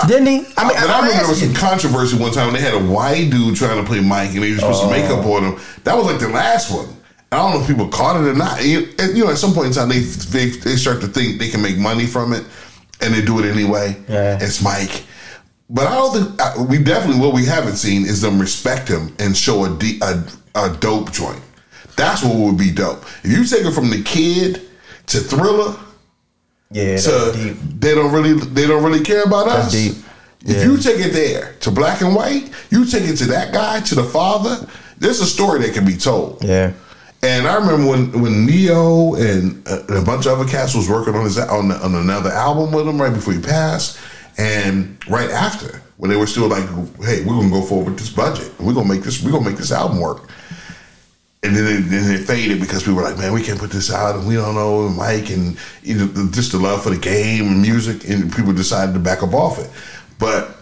didn't he? I mean, but I I'm remember there was some controversy one time when they had a white dude trying to play Mike and they just put some makeup Oh. on him. That was like the last one. I don't know if people caught it or not. You, you know, at some point in time, they, they they start to think they can make money from it, and they do it anyway. Yeah. It's Mike. But I don't think uh, we definitely what we haven't seen is them respect him and show a, de- a a dope joint. That's what would be dope. If you take it from the kid to Thriller Yeah, to they don't really they don't really care about That's us. deep. If Yeah. you take it there to black and white, you take it to that guy to the father. There's a story that can be told. Yeah. And I remember when when Ne-Yo and a, and a bunch of other cats was working on his on, on another album with him right before he passed, and right after when they were still like, "Hey, we're gonna go forward with this budget. We're gonna make this. We're gonna make this album work." And then it, then it faded because we were like, "Man, we can't put this out, and we don't know Mike and just the love for the game and music." And people decided to back up off it. But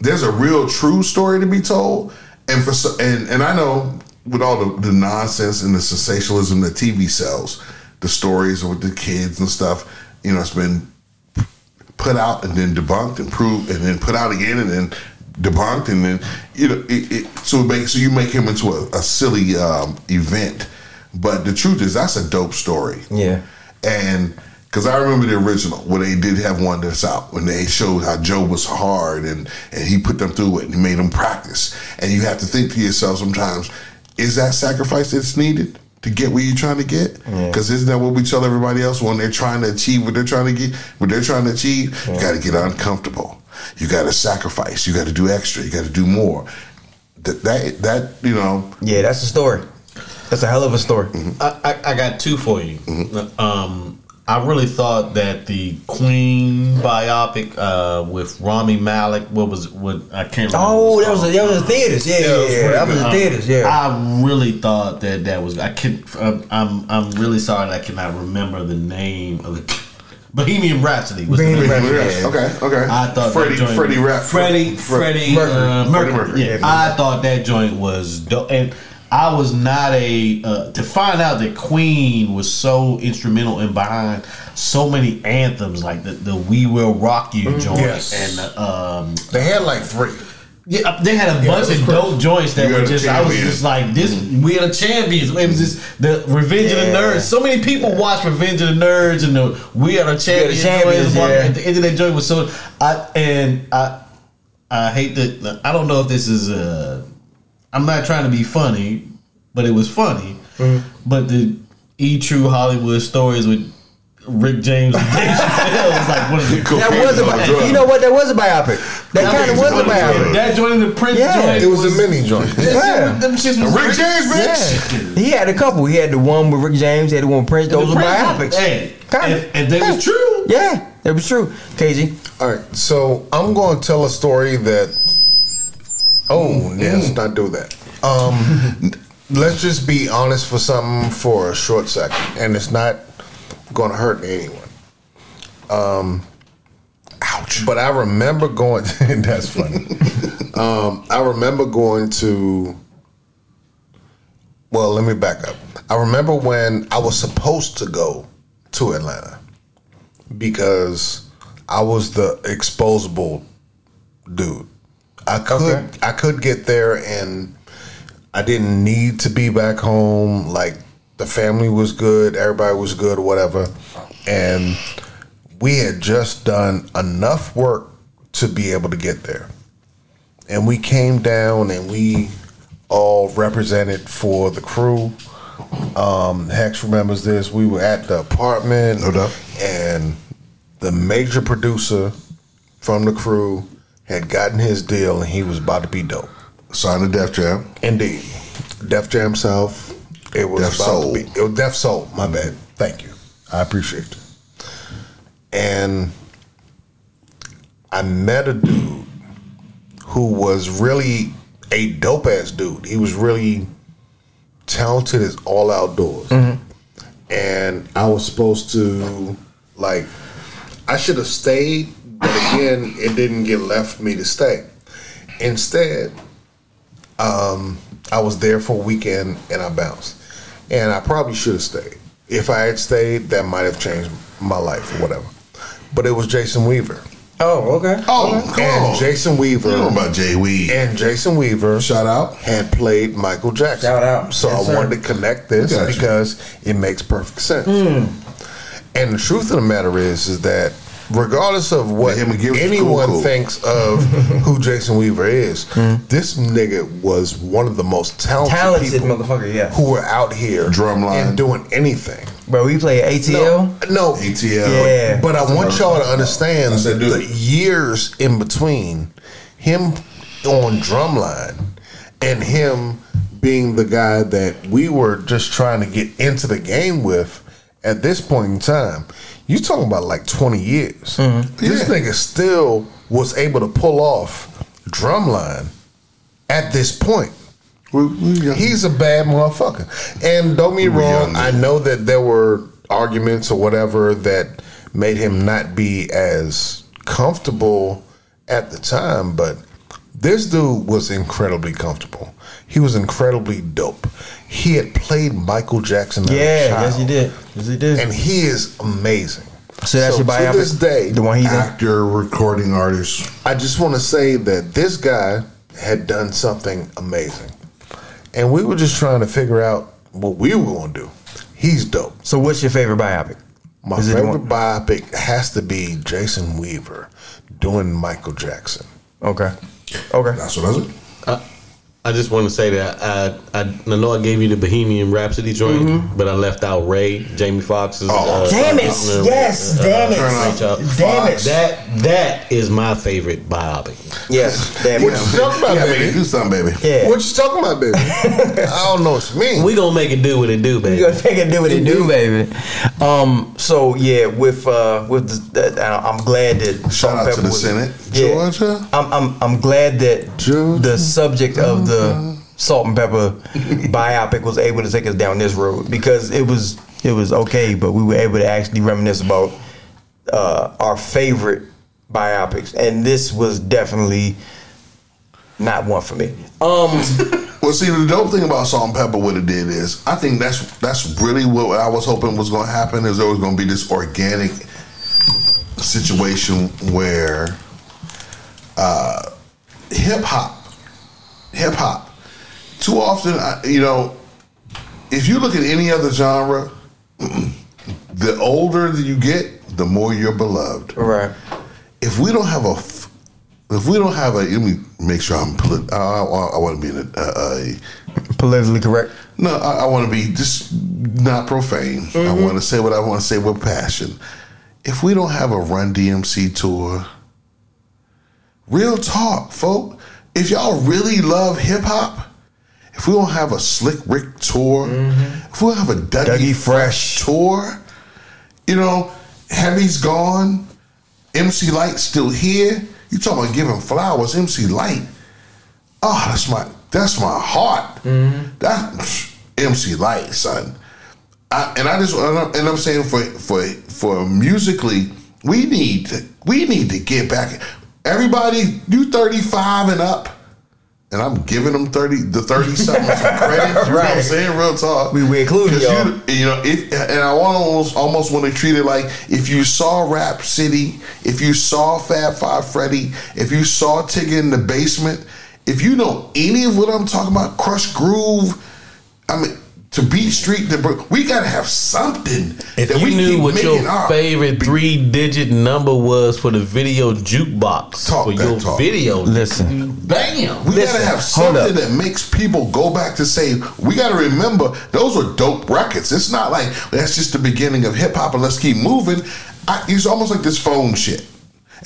there's a real true story to be told, and for and and I know with all the, the nonsense and the sensationalism that TV sells, the stories with the kids and stuff, you know, it's been put out and then debunked and proved and then put out again and then debunked and then you know it, it so it makes so you make him into a, a silly um, event But the truth is, that's a dope story. Yeah. And because I remember the original where they did have one that's out when they showed how Joe was hard and and he put them through it and he made them practice. And you have to think to yourself sometimes, is that sacrifice that's needed? To get where you're trying to get, because isn't that what we tell everybody else when they're trying to achieve what they're trying to get, what they're trying to achieve? You got to get uncomfortable. You got to sacrifice. You got to do extra. You got to do more. That that that you know. Yeah, that's a story. That's a hell of a story. I, I, I got two for you. Mm-hmm. Um, I really thought that the Queen biopic uh, with Rami Malek, what was what I can't remember. Oh, that was a, that was the theaters. Yeah, yeah, it yeah. That was good. the theaters. Yeah. I really thought that that was. I can. I'm. I'm. I'm really sorry that I cannot remember the name of the. Bohemian Rhapsody was Bohemian the name. Rhapsody. Yeah. Okay, okay. I thought Freddie that joint, Freddie Rap Freddie Fre- Freddie Mercury. uh, Freddie Mercury. Mercury. Yeah, Yeah, I thought that joint was dope, and I was not a uh, to find out that Queen was so instrumental in behind so many anthems like the the We Will Rock You joint Yes. and um They had like three. yeah, they had a Yeah, bunch of crazy. dope joints that We were just. I was just like, this. We are the champions. It was just the Revenge of the Nerds. So many people watch Revenge of the Nerds and the We Are the Champions. Champions, yeah. At the end of that joint was so. I and I. I hate that. I don't know if this is. Uh, I'm not trying to be funny, but it was funny. Mm-hmm. But the E True Hollywood stories with Rick James and Dave Chappelle was like one of the Cool. that was a Cocaine is on bi- you know what? That was a biopic. That kind of was a biopic. That joint in the Prince Yeah. joint. It was a mini joint. Yeah. Them shits was Rick James, bitch. Yeah. He had a couple. He had the one with Rick James. He had the one with Prince. Those The were Prince biopics. Hey, Kinda. if, if they Yeah. was true, Yeah, that was true. KG. All right, so I'm going to tell a story that. Oh, yeah, let's not do that. Um, let's just be honest for something for a short second, and it's not going to hurt anyone. Um, ouch! But I remember going. that's funny. um, I remember going to. Well, let me back up. I remember when I was supposed to go to Atlanta because I was the exposable dude. I could Okay. I could get there and I didn't need to be back home. Like the family was good, everybody was good, whatever. And we had just done enough work to be able to get there. And we came down and we all represented for the crew. Um, Hex remembers this. We were at the apartment, No and the major producer from the crew had gotten his deal, and he was about to be dope. Signed the Def Jam. Indeed, Def Jam South. It was Def Soul. to be. It was Def Soul. My bad. Thank you. I appreciate it. And I met a dude who was really a dope ass dude. He was really talented as all outdoors. Mm-hmm. And I was supposed to like I should have stayed, but again, it didn't get left for me to stay. Instead, um, I was there for a weekend and I bounced. And I probably should have stayed. If I had stayed, that might have changed my life or whatever. But it was Jason Weaver. Oh, okay. Oh, come And on. Jason Weaver. You know about Jay Weed. And Jason Weaver Shout out. had played Michael Jackson. Shout out. So Yes, I sir. wanted to connect this Gotcha. because it makes perfect sense. Hmm. And the truth of the matter is, is that regardless of what Him and Gibbs was anyone cool, thinks of who Jason Weaver is, hmm. this nigga was one of the most talented. Talented people motherfucker, yeah. who were out here Drumline. and doing anything. Bro, we play ATL. No, ATL. Yeah. but I want y'all to understand that the years in between him on drumline and him being the guy that we were just trying to get into the game with at this point in time. You talking about like 20 years. This Yeah. nigga still was able to pull off drumline at this point. We- we- He's a bad motherfucker. And don't be wrong, I know that there were arguments or whatever that made him not be as comfortable at the time, but this dude was incredibly comfortable. He was incredibly dope. He had played Michael Jackson as a Yeah, child, yes he did. Yes he did. And he is amazing. so that's your to biopic. this day, the one he's in. Actor, recording artist. I just want to say that this guy had done something amazing. And we were just trying to figure out what we were gonna do. He's dope. So, what's your favorite biopic? My Is favorite biopic has to be Jason Weaver doing Michael Jackson. Okay. Okay. That's what I said. Uh, I just want to say that I, I I know I gave you the Bohemian Rhapsody joint, but I left out Ray, Jamie Foxx's. Oh, Damn it. uh, Yes, uh, damn it. Ray Damn it. That that is my favorite biopic. Yes. Damn What you talking about, Yeah, baby? do something, baby. Yeah. What you talking about, baby? I don't know what you mean. We gonna make it do what it do, baby. You gonna make it do what it do, baby. Um. So yeah, with uh, with the, the, I'm glad that Shout Salt out to the was- Senate, Yeah. Georgia. I'm I'm I'm glad that Georgia. the subject of the Salt and Pepa biopic was able to take us down this road because it was it was okay, but we were able to actually reminisce about uh, our favorite biopics, and this was definitely not one for me. Um. Well, see, the dope thing about Salt and Pepa, what it did is, I think that's that's really what I was hoping was going to happen. Is there was going to be this organic situation where uh, hip hop, hip hop, too often, you know, if you look at any other genre, the older that you get, the more you're beloved. Right. if we don't have a, if we don't have a let me make sure I'm polit- I, I, I want to be in a, a, Politically correct. no I, I want to be just not profane. I mm-hmm. want to say what I want to say with passion. If we don't have a Run DMC tour real talk folk if y'all really love hip hop if we don't have a Slick Rick tour mm-hmm. if we don't have a Dougie, Dougie Fresh tour you know Heavy's gone MC Lyte's still here. You talking about giving flowers, MC Lyte. Oh, that's my that's my heart. Mm-hmm. That MC Lyte, son. I, and I just and I'm, and I'm saying for for for musically, we need to we need to get back. Everybody, you 35 and up. And I'm giving them 30 the 30 something some credit. You know what I'm saying? Real talk. We- we included 'Cause y'all. you- you know, if and I almost almost want to treat it like if you saw Rap City, if you saw Fab Five Freddy, if you saw Tigger in the basement, if you know any of what I'm talking about, Krush Groove, I mean to Beat Street, to, Bro- we gotta have something If that you we knew keep what your our- favorite three digit number was for the video jukebox Talk for that your talk. video, Listen. bam. We Listen, gotta have something that makes people go back to say, we gotta remember those were dope records. It's not like that's just the beginning of hip hop and let's keep moving. I, it's almost like this phone shit.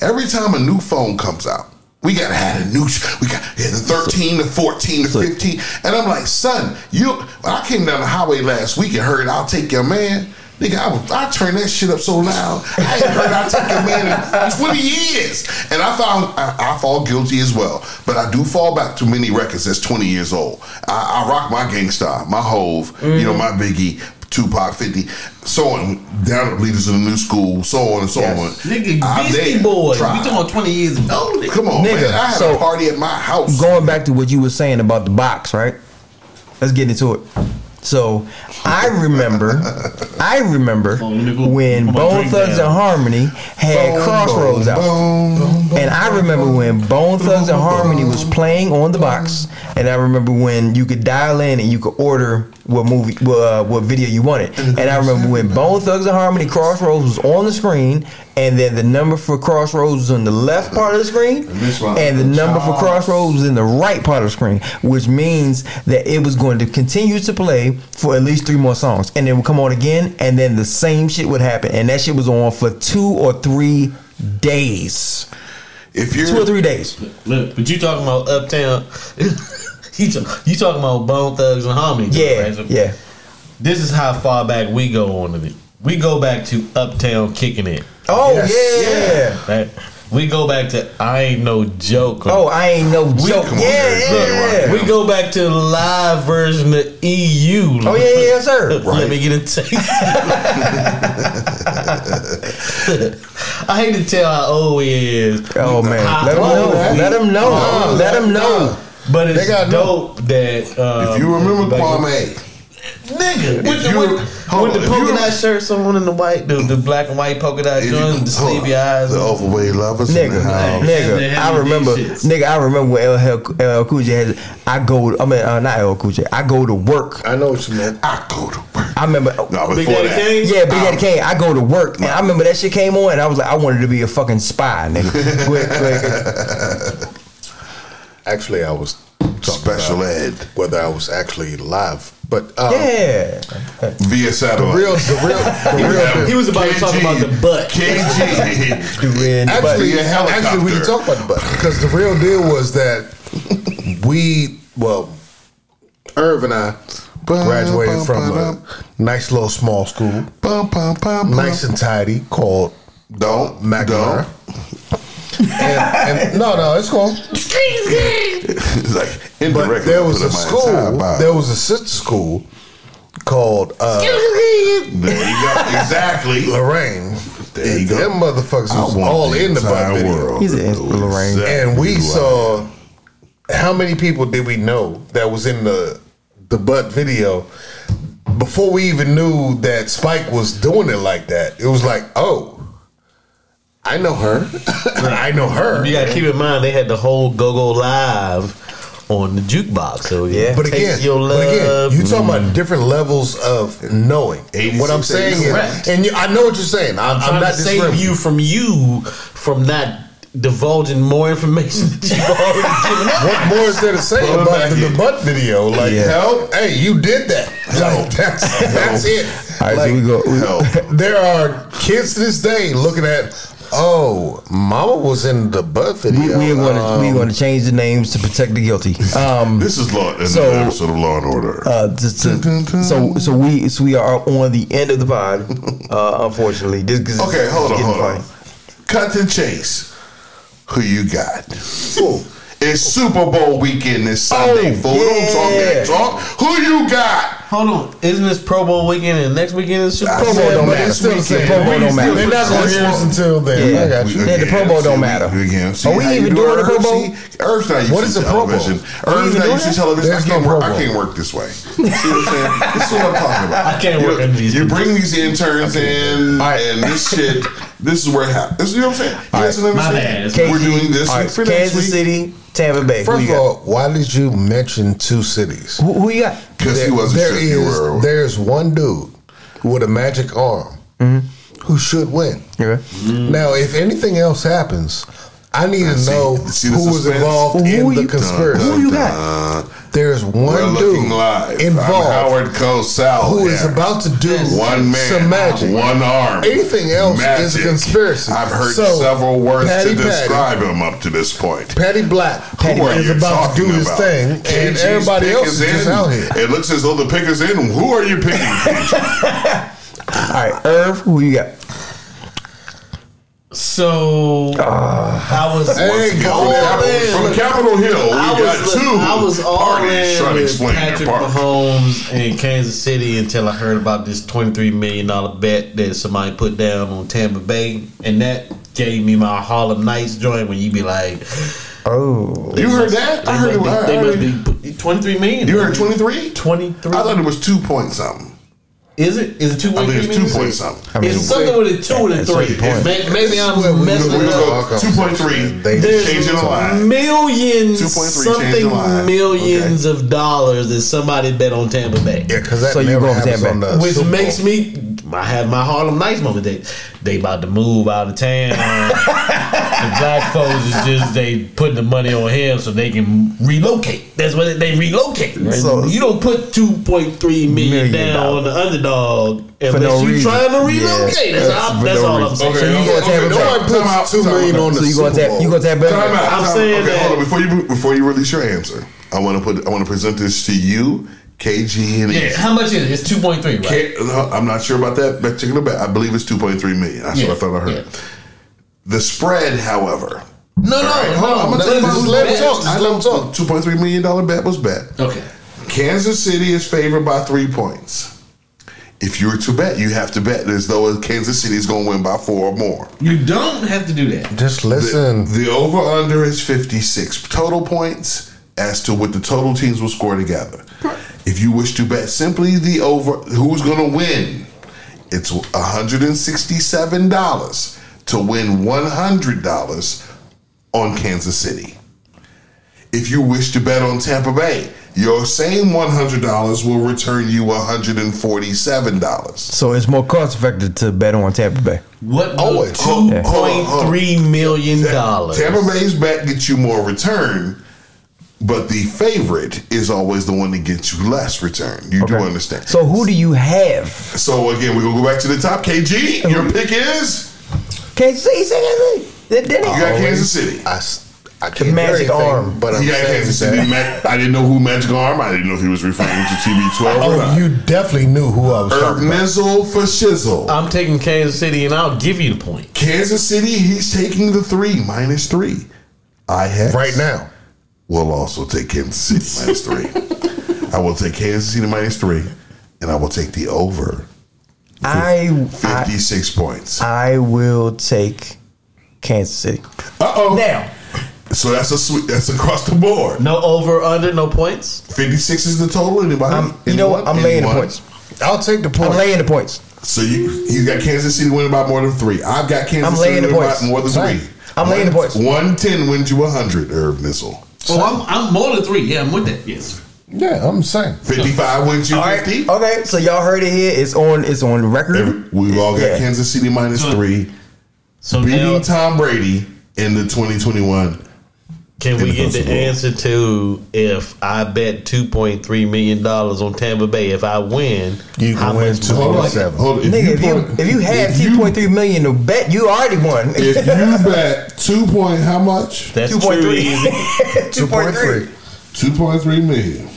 Every time a new phone comes out, we gotta have a new. We got yeah, the thirteen, the fourteen, the fifteen, and I'm like, son, you. I came down the highway last week and heard "I'll Take Your Man." Nigga, I, was, I turned that shit up so loud. I ain't heard "I'll Take Your Man" in 20 years, and I found I, I fall guilty as well. But I do fall back to many records that's 20 years old. I, I rock my Gang Starr, my Hove, you know, mm-hmm. my Biggie, Tupac, 50, so on, down to Leaders of the New School, so on and so Yes. on. Nigga, I'm Beastie. Boys. Try. We talking about 20 years ago. nigga. Come on, Nigga, man. I had so- a party at my house. going back to what you were saying about the box, right? Let's get into it. So I remember, I remember Oh, let me go when Bone Thugs down. and Harmony had Boom, Crossroads boom, out. boom, boom, boom. And I remember when Bone Thugs and Harmony was playing on the box, and I remember when you could dial in and you could order what movie, what, uh, what video you wanted. And I remember when Bone Thugs and Harmony Crossroads was on the screen, and then the number for Crossroads was on the left part of the screen, and the number for Crossroads was in the right part of the screen, which means that it was going to continue to play for at least three more songs, and then it would come on again, and then the same shit would happen, and that shit was on for two or three days. If you're Two or three days. Look, but you talking about Uptown. you, talk, you talking about Bone Thugs and Harmony. Yeah, right? So yeah. This is how far back we go on it. We go back to Uptown kicking it. Oh Yes. yeah. Right? We go back to I ain't no joke. Oh, I ain't no joke. come on, yeah, yeah, Yeah, yeah. We go back to the live version of EU. Oh yeah, yeah, yes, sir. Let me get a taste. I hate to tell how old he is. Oh man, How let him know. old he Let him know. Nah, Let him know. But it's They gotta dope that uh, if you remember like, Kwame, Nigga, with the, you- with, hold with on, the polka dot shirts on and the white, the, the black and white polka dot If you- joints, the hold sleepy on. eyes. The overweight lovers. in Nigga, the house. Nigga, they I remember, nigga, I remember when LL, LL Cool J has. I go, I mean, uh, not LL Cool J. I go to work. I know what you meant. I go to work. I remember. No, Big before Daddy that. Kane? Yeah, Big Daddy Kane. I go to work, and I remember that shit came on, and I was like, I wanted to be a fucking spy, nigga. Quick, quick. Actually, I was Special ed. whether I was actually live, but uh, Yeah, Via satellite. real, the real, the real. He was about to talk about the butt. KG. Doing- Actually, Via helicopter. actually, we can talk about the butt because the real deal was that we, well, Irv and I graduated from a nice little small school, nice and tidy, called Don't. McNamara. Don't. And, and no, no, it's cool. It's like But indirectly. there was a in my entire school. There was a sister school called uh, There you go. Exactly. Lorraine. There you go. Them motherfuckers was all the in the butt video. world He's an to know instant Lorraine. exactly and we who saw how many people did we know that was in the the butt video before we even knew that Spike was doing it like that. It was like, oh, I know her. I know her. You gotta keep in mind they had the whole Go Go Live on the jukebox. So Yeah. But Taste again, your but again, love. you talking about different levels of knowing. 86, what I'm saying is, Correct. and you, I know what you're saying. I'm, I'm trying I'm not to save you from you from not divulging more information that you've already given out. What more is there to say Pull it about back the, in. the butt video? Like, Yeah. help, hey, you did that. Like, that's that's it. All right, like, so we go. We, there are kids to this day looking at, oh, Mama was in the butt we, video. we are going to Um, we are going to change the names to protect the guilty. Um, This is law. Another So, episode of Law and Order. uh, just to, so so we so we are on the end of the pod. Uh, unfortunately, this 'cause okay, it's hold on, getting hold on. funny. Cut to chase. Who you got? It's Super Bowl weekend this Sunday, Oh, fool. Don't talk that yeah. talk. Who you got? Hold on, isn't this Pro Bowl weekend and next weekend is Super Bowl? Pro Bowl said, don't matter. it's still the same. Pro Bowl don't matter. They're not going to hear us until then. Yeah. I got you. Yeah, the Pro Bowl don't matter. We, again, see Are we how even you do doing the Pro Irv? Bowl? See, Irv's not used What to the Pro Bowl? television. Are we even not doing used to television. I There's can't no work. Pro I can't work this way. See what I'm saying? This is what I'm talking about. I can't work You- under these You bring these interns in, and this shit. This is where it happens. This is what I'm saying. You guys my understand? bad. We're doing this for next Kansas City, Tampa Bay. First of all, why did you mention two cities? who, who you got? because he wasn't there sure is- There's one dude with a magic arm mm-hmm. who should win. Yeah. Mm-hmm. Now, if anything else happens, I need to See- know see who was involved in the conspiracy. Who you got? There's one dude live. I'm involved Howard Cosell. who is about to do One man, some magic. one arm. Anything else is a conspiracy. I've heard So, several words Patty to Patty. describe him up to this point. Patty Black Who are is about to do his thing, and KG's everybody else is just out here. It looks as though the pick is in. Who are you picking? All right, Irv, who you got? So ah. I was Hey, all go Capitol- from Capitol Hill, we I got was, two I was all parties in trying to explain their Patrick part. Mahomes in Kansas City until I heard about this twenty-three million dollar bet that somebody put down on Tampa Bay, and that gave me my Harlem Nights joint. When you be like, Oh, You heard that? I heard it. be, they must be twenty-three million. You heard 23? twenty-three? I thought it was two point something. Is it? Is it two I point think it's two million? point something. I mean, It's something with a two and a three. a Maybe I'm messing it up. Two point three. They- There's Changing the line. millions, 2.3 changing something the line. millions of dollars that somebody bet on Tampa Bay. Yeah, because that So you never going for happens Tampa on the Which Super Bowl. makes me, I have my Harlem Nights moment. They, they about to move out of town. the black folks is just they putting the money on him so they can relocate. That's what they relocate. So- you don't put two point three million Million down on the underdog unless no you reason. trying to Yeah, relocate. that's that's all, that's no all I'm saying. Okay, So you okay, gonna okay, Tampa no Bay? one Puts time two time on the so you Super going to tap? Bowl. You going to tap? Time Better? out, I'm saying. Okay, that- hold on. Before you before you release your answer, I want to put I want to present this to you, KG and Yeah, how much is it? It's two point three, right? K- uh, I'm not sure about that particular bet. I believe it's 2.3 million. That's Yeah, what I thought I heard. yeah. The spread, however, No, no, Alright, no. hold on, I'm gonna tell you Just about let the him talk. Just let him talk. Two point three million dollar bet was bet. Okay. Kansas City is favored by three points. If you were to bet, you have to bet as though Kansas City is going to win by four or more. You don't have to do that. Just listen. The, the over under is 56 total points as to what the total teams will score together. If you wish to bet simply the over, who's going to win? It's $167 to win $100 on Kansas City. If you wish to bet on Tampa Bay, your same $100 will return you $147. So it's more cost effective to bet on Tampa Bay. What? Always. Two Hold- hold on, point hold on. three million dollars. Tampa Bay's bet gets you more return, but the favorite is always the one that gets you less return. You do understand. So who do you have? So again, we're gonna go back to the top. KG, your pick is Kansas City, say anything. Did did you got Kansas City. I, s- I can't The hear magic anything, arm. but I'm He got saying Kansas City. that- I didn't know who Magic Arm. I didn't know if he was referring to TB12 or Oh, not. you definitely knew who I was Irv talking. Nizzle for Shizzle. I'm taking Kansas City, and I'll give you the point. Kansas City, he's taking the three minus three. I have right now. Will also take Kansas City minus three. I will take Kansas City minus three, and I will take the over I, I 56 points. I will take Kansas City. Uh oh. Now, So that's a sweet. That's across the board. No over, under, no points. 56 is the total. Anybody? I'm, you know what? I'm laying the points. I'll take the point. I'm laying the points. So you he's got Kansas City winning by more than three. I've got Kansas I'm City winning by more than Right. three. I'm laying the points. One ten wins you hundred. Irv Nissel. Oh, I'm, I'm more than three. Yeah, I'm with that. Yes. Yeah, I'm saying. Fifty five wins you All right. fifty. Okay, so y'all heard it here. It's on. It's on record. Every- We've all got Yeah. Kansas City minus So- three, So beating now, Tom Brady in the twenty twenty one. Can we get the answer to if I bet two point three million dollars on Tampa Bay? If I win, You how can win much two money? Hold on, point seven. hold on. If you put- if you have if two point three million to bet, you already won. if you bet two point how much? That's Two point true. three. Easy. Two point three. Two point three million.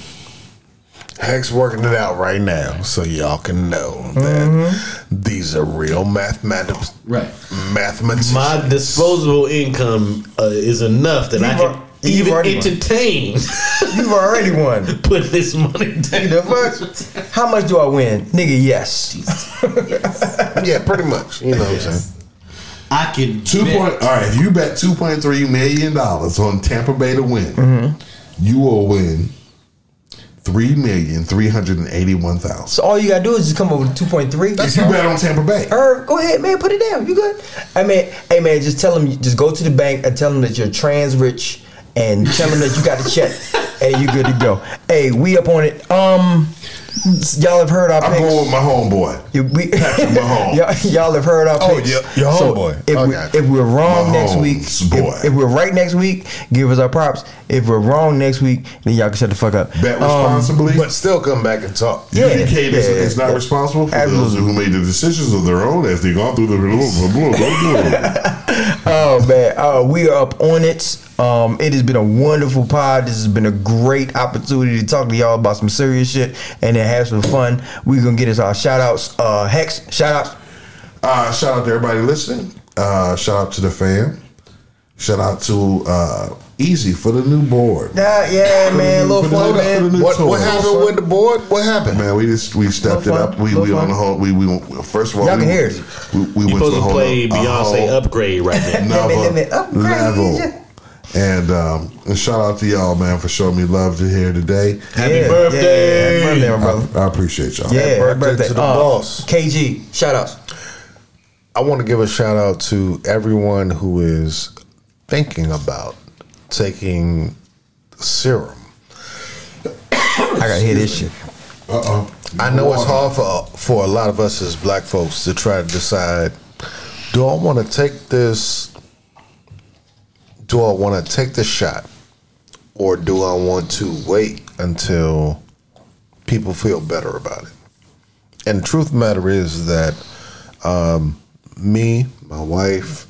Hex working it out right now, so y'all can know that Mm-hmm. these are real mathematics. Right. Mathematics. My disposable income uh, is enough that I You've can al- even already won. entertain You've already won. put this money down. The fuck? How much do I win, nigga? Yes. yeah, pretty much. You know what I'm saying? I can Two bet. point. All right, if you bet two point three million dollars on Tampa Bay to win, Mm-hmm. you will win three million three hundred and eighty one thousand. So all you gotta do is just come up with two point three. If you bet on Tampa Bay, Herb, go ahead, man. Put it down. You good? I mean, hey, man, just tell them. Just go to the bank and tell them that you're trans rich, and tell them that you got a check, and you're good to go. Hey, we up on it. Um, y'all have heard our I'm picks. going with my homeboy. You- we, Patrick Mahomes. y'all, y'all have heard our Oh, picks. your- your So homeboy. If, we, Okay. if we're wrong next week, boy. if, if we're right next week, give us our props. If we're wrong next week, then y'all can shut the fuck up. Bet Um, responsibly. But still come back and talk. Yeah, UDK is, yeah, is not yeah. responsible for Absolutely. those who made the decisions of their own as they gone through the. Oh man, uh, we are up on it. Um, it has been a wonderful pod. This has been a great opportunity to talk to y'all about some serious shit and then have some fun. We're gonna get us our shout outs. Uh, Hex, shout outs. Uh, shout out to everybody listening. Uh, shout out to the fam. Shout out to uh, Easy for the new board. Yeah, yeah, man, a little For the- fun, for man. new What, what tour. happened with the board? What happened? Man, we just we stepped it Little up. fun, We little we on the whole. We we first of all Y'all we, can hear it. We, we You went supposed a to play Beyonce upgrade right now. another level. And um, and shout out to y'all, man, for showing me love to here today. Happy Yeah, birthday. Yeah, happy birthday, my brother. I, I appreciate y'all. Yeah, happy birthday birthday to the Uh, boss. KG, shout outs. I want to give a shout out to everyone who is thinking about taking serum. I gotta hear this shit. Uh oh. I know it's hard for for a lot of us as black folks to try to decide: Do I want to take this? Do I want to take the shot, or do I want to wait until people feel better about it? And truth of the matter is that um, me, my wife,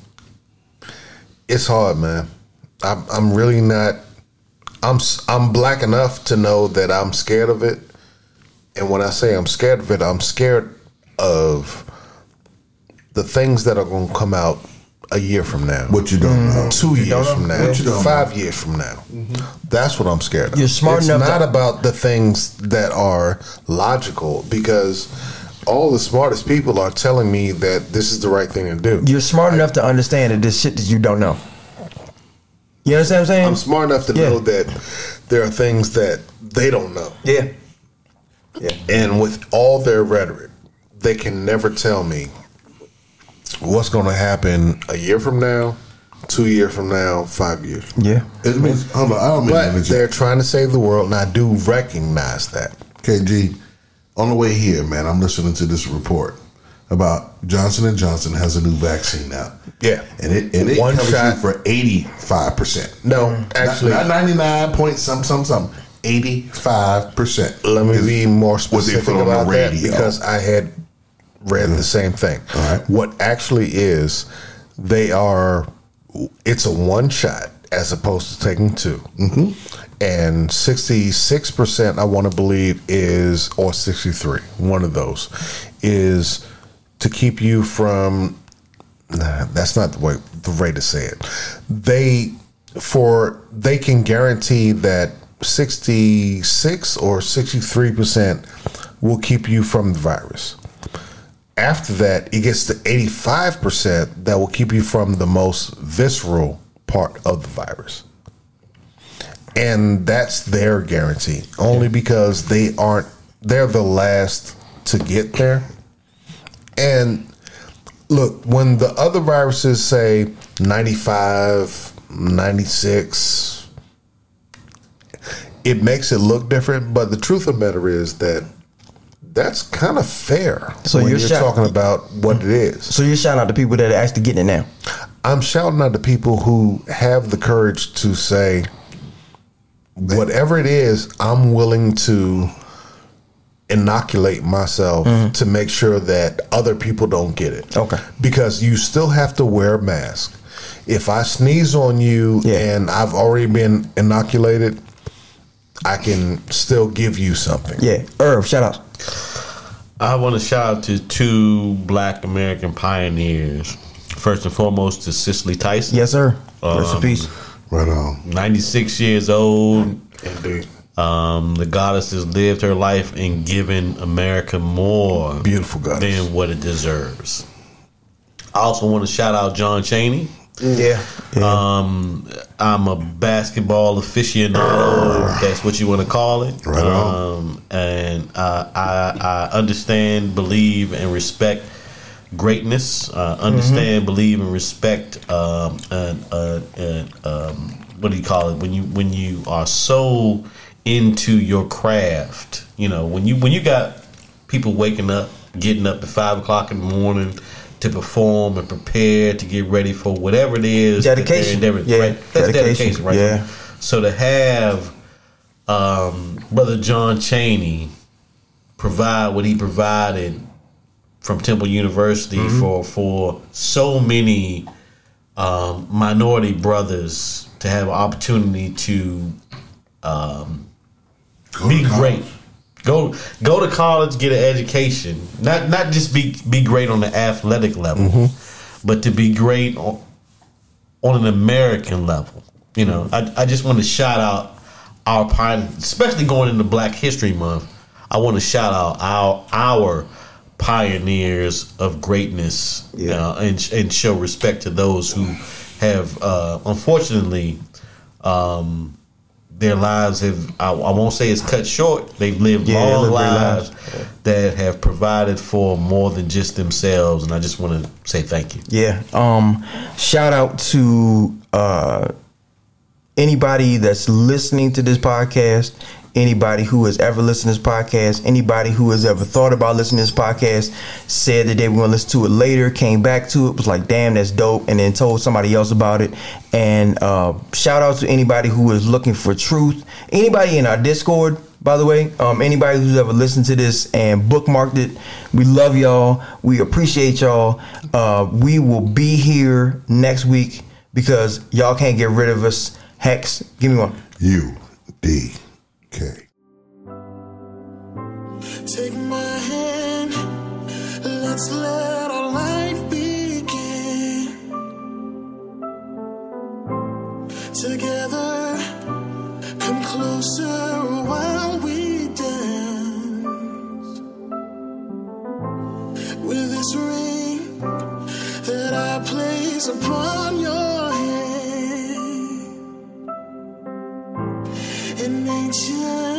it's hard, man. I'm, I'm really not. I'm I'm black enough to know that I'm scared of it, and when I say I'm scared of it, I'm scared of the things that are going to come out a year from now, What you don't mm-hmm. know. two years from now, What you don't five years from now. Mm-hmm. That's what I'm scared of. You're smart it's enough to- not about the things that are logical because all the smartest people are telling me that this is the right thing to do. You're smart enough to understand that this shit that you don't know. You understand what I'm saying? I'm smart enough to Yeah. know that there are things that they don't know. Yeah. Yeah. And with all their rhetoric, they can never tell me what's going to happen a year from now, two years from now, five years. Yeah. It means, hold on, I don't mean But interject. they're trying to save the world, and I do recognize that. KG, on the way here, man, I'm listening to this report about Johnson and Johnson has a new vaccine out. Yeah. and it and it One covers shot- you for 85 percent. No, actually, not 99 point some some some 85 percent. let me be more specific put on the about that because I had read the same thing. All right. What actually is, they are, it's a one shot as opposed to taking 2 Mm-hmm. And 66%, I want to believe, is, or 63, one of those, is to keep you from, nah, that's not the way, the way to say it. They, for, they can guarantee that 66 or 63% will keep you from the virus. After that, it gets to 85% that will keep you from the most visceral part of the virus. And that's their guarantee, only because they aren't, they're the last to get there. And look, when the other viruses say 95, 96, it makes it look different. But the truth of the matter is that that's kind of fair So you're you're, shout- talking about what it is. So you're shouting out the people that are actually getting it now. I'm shouting out the people who have the courage to say, whatever it is, I'm willing to inoculate myself to make sure that other people don't get it. Mm-hmm. Okay. Because you still have to wear a mask. If I sneeze on you Yeah. and I've already been inoculated, I can still give you something. Yeah. Irv, shout out. I want to shout out to two black American pioneers. First and foremost to Cicely Tyson. Yes, sir. Rest in Um, peace. Right on. 96 years old. Indeed. Um, the goddess has lived her life and given America more Beautiful goddess. than what it deserves. I also want to shout out John Chaney. Yeah. Um, I'm a basketball aficionado. if that's what you want to call it. Right on. Um, and uh, I, I understand, believe, and respect greatness. Uh, understand, believe, and respect. Um, and, uh, and, um, what do you call it when you when you are so into your craft? You know when you when you got people waking up, getting up at five o'clock in the morning to perform and prepare to get ready for whatever it is. Dedication. Yeah, right? That's dedication. dedication, right? Yeah. So to have um, Brother John Chaney provide what he provided from Temple University Mm-hmm. for for so many um, minority brothers to have opportunity to um, be great. Go go to college, get an education. Not not just be be great on the athletic level, but to be great on, on an American level. You know, I, I just want to shout out our pioneers, especially going into Black History Month. I want to shout out our our pioneers of greatness Yeah. uh, and and show respect to those who have uh, unfortunately um, their lives have I, I won't say it's cut short. They've lived Yeah, long lives lives. that have provided for more than just themselves, and I just want to say thank you. Yeah. Um, shout out to uh, anybody that's listening to this podcast, anybody who has ever listened to this podcast, anybody who has ever thought about listening to this podcast, said that they were going to listen to it later, came back to it, was like, damn, that's dope, and then told somebody else about it. And uh, shout out to anybody who is looking for truth. Anybody in our Discord, by the way, um, anybody who's ever listened to this and bookmarked it, we love y'all. We appreciate y'all. Uh, we will be here next week because y'all can't get rid of us. Hex, give me one. You, D K. Take my hand, let's let our life begin. Together, come closer while we dance. With this ring that I place upon your an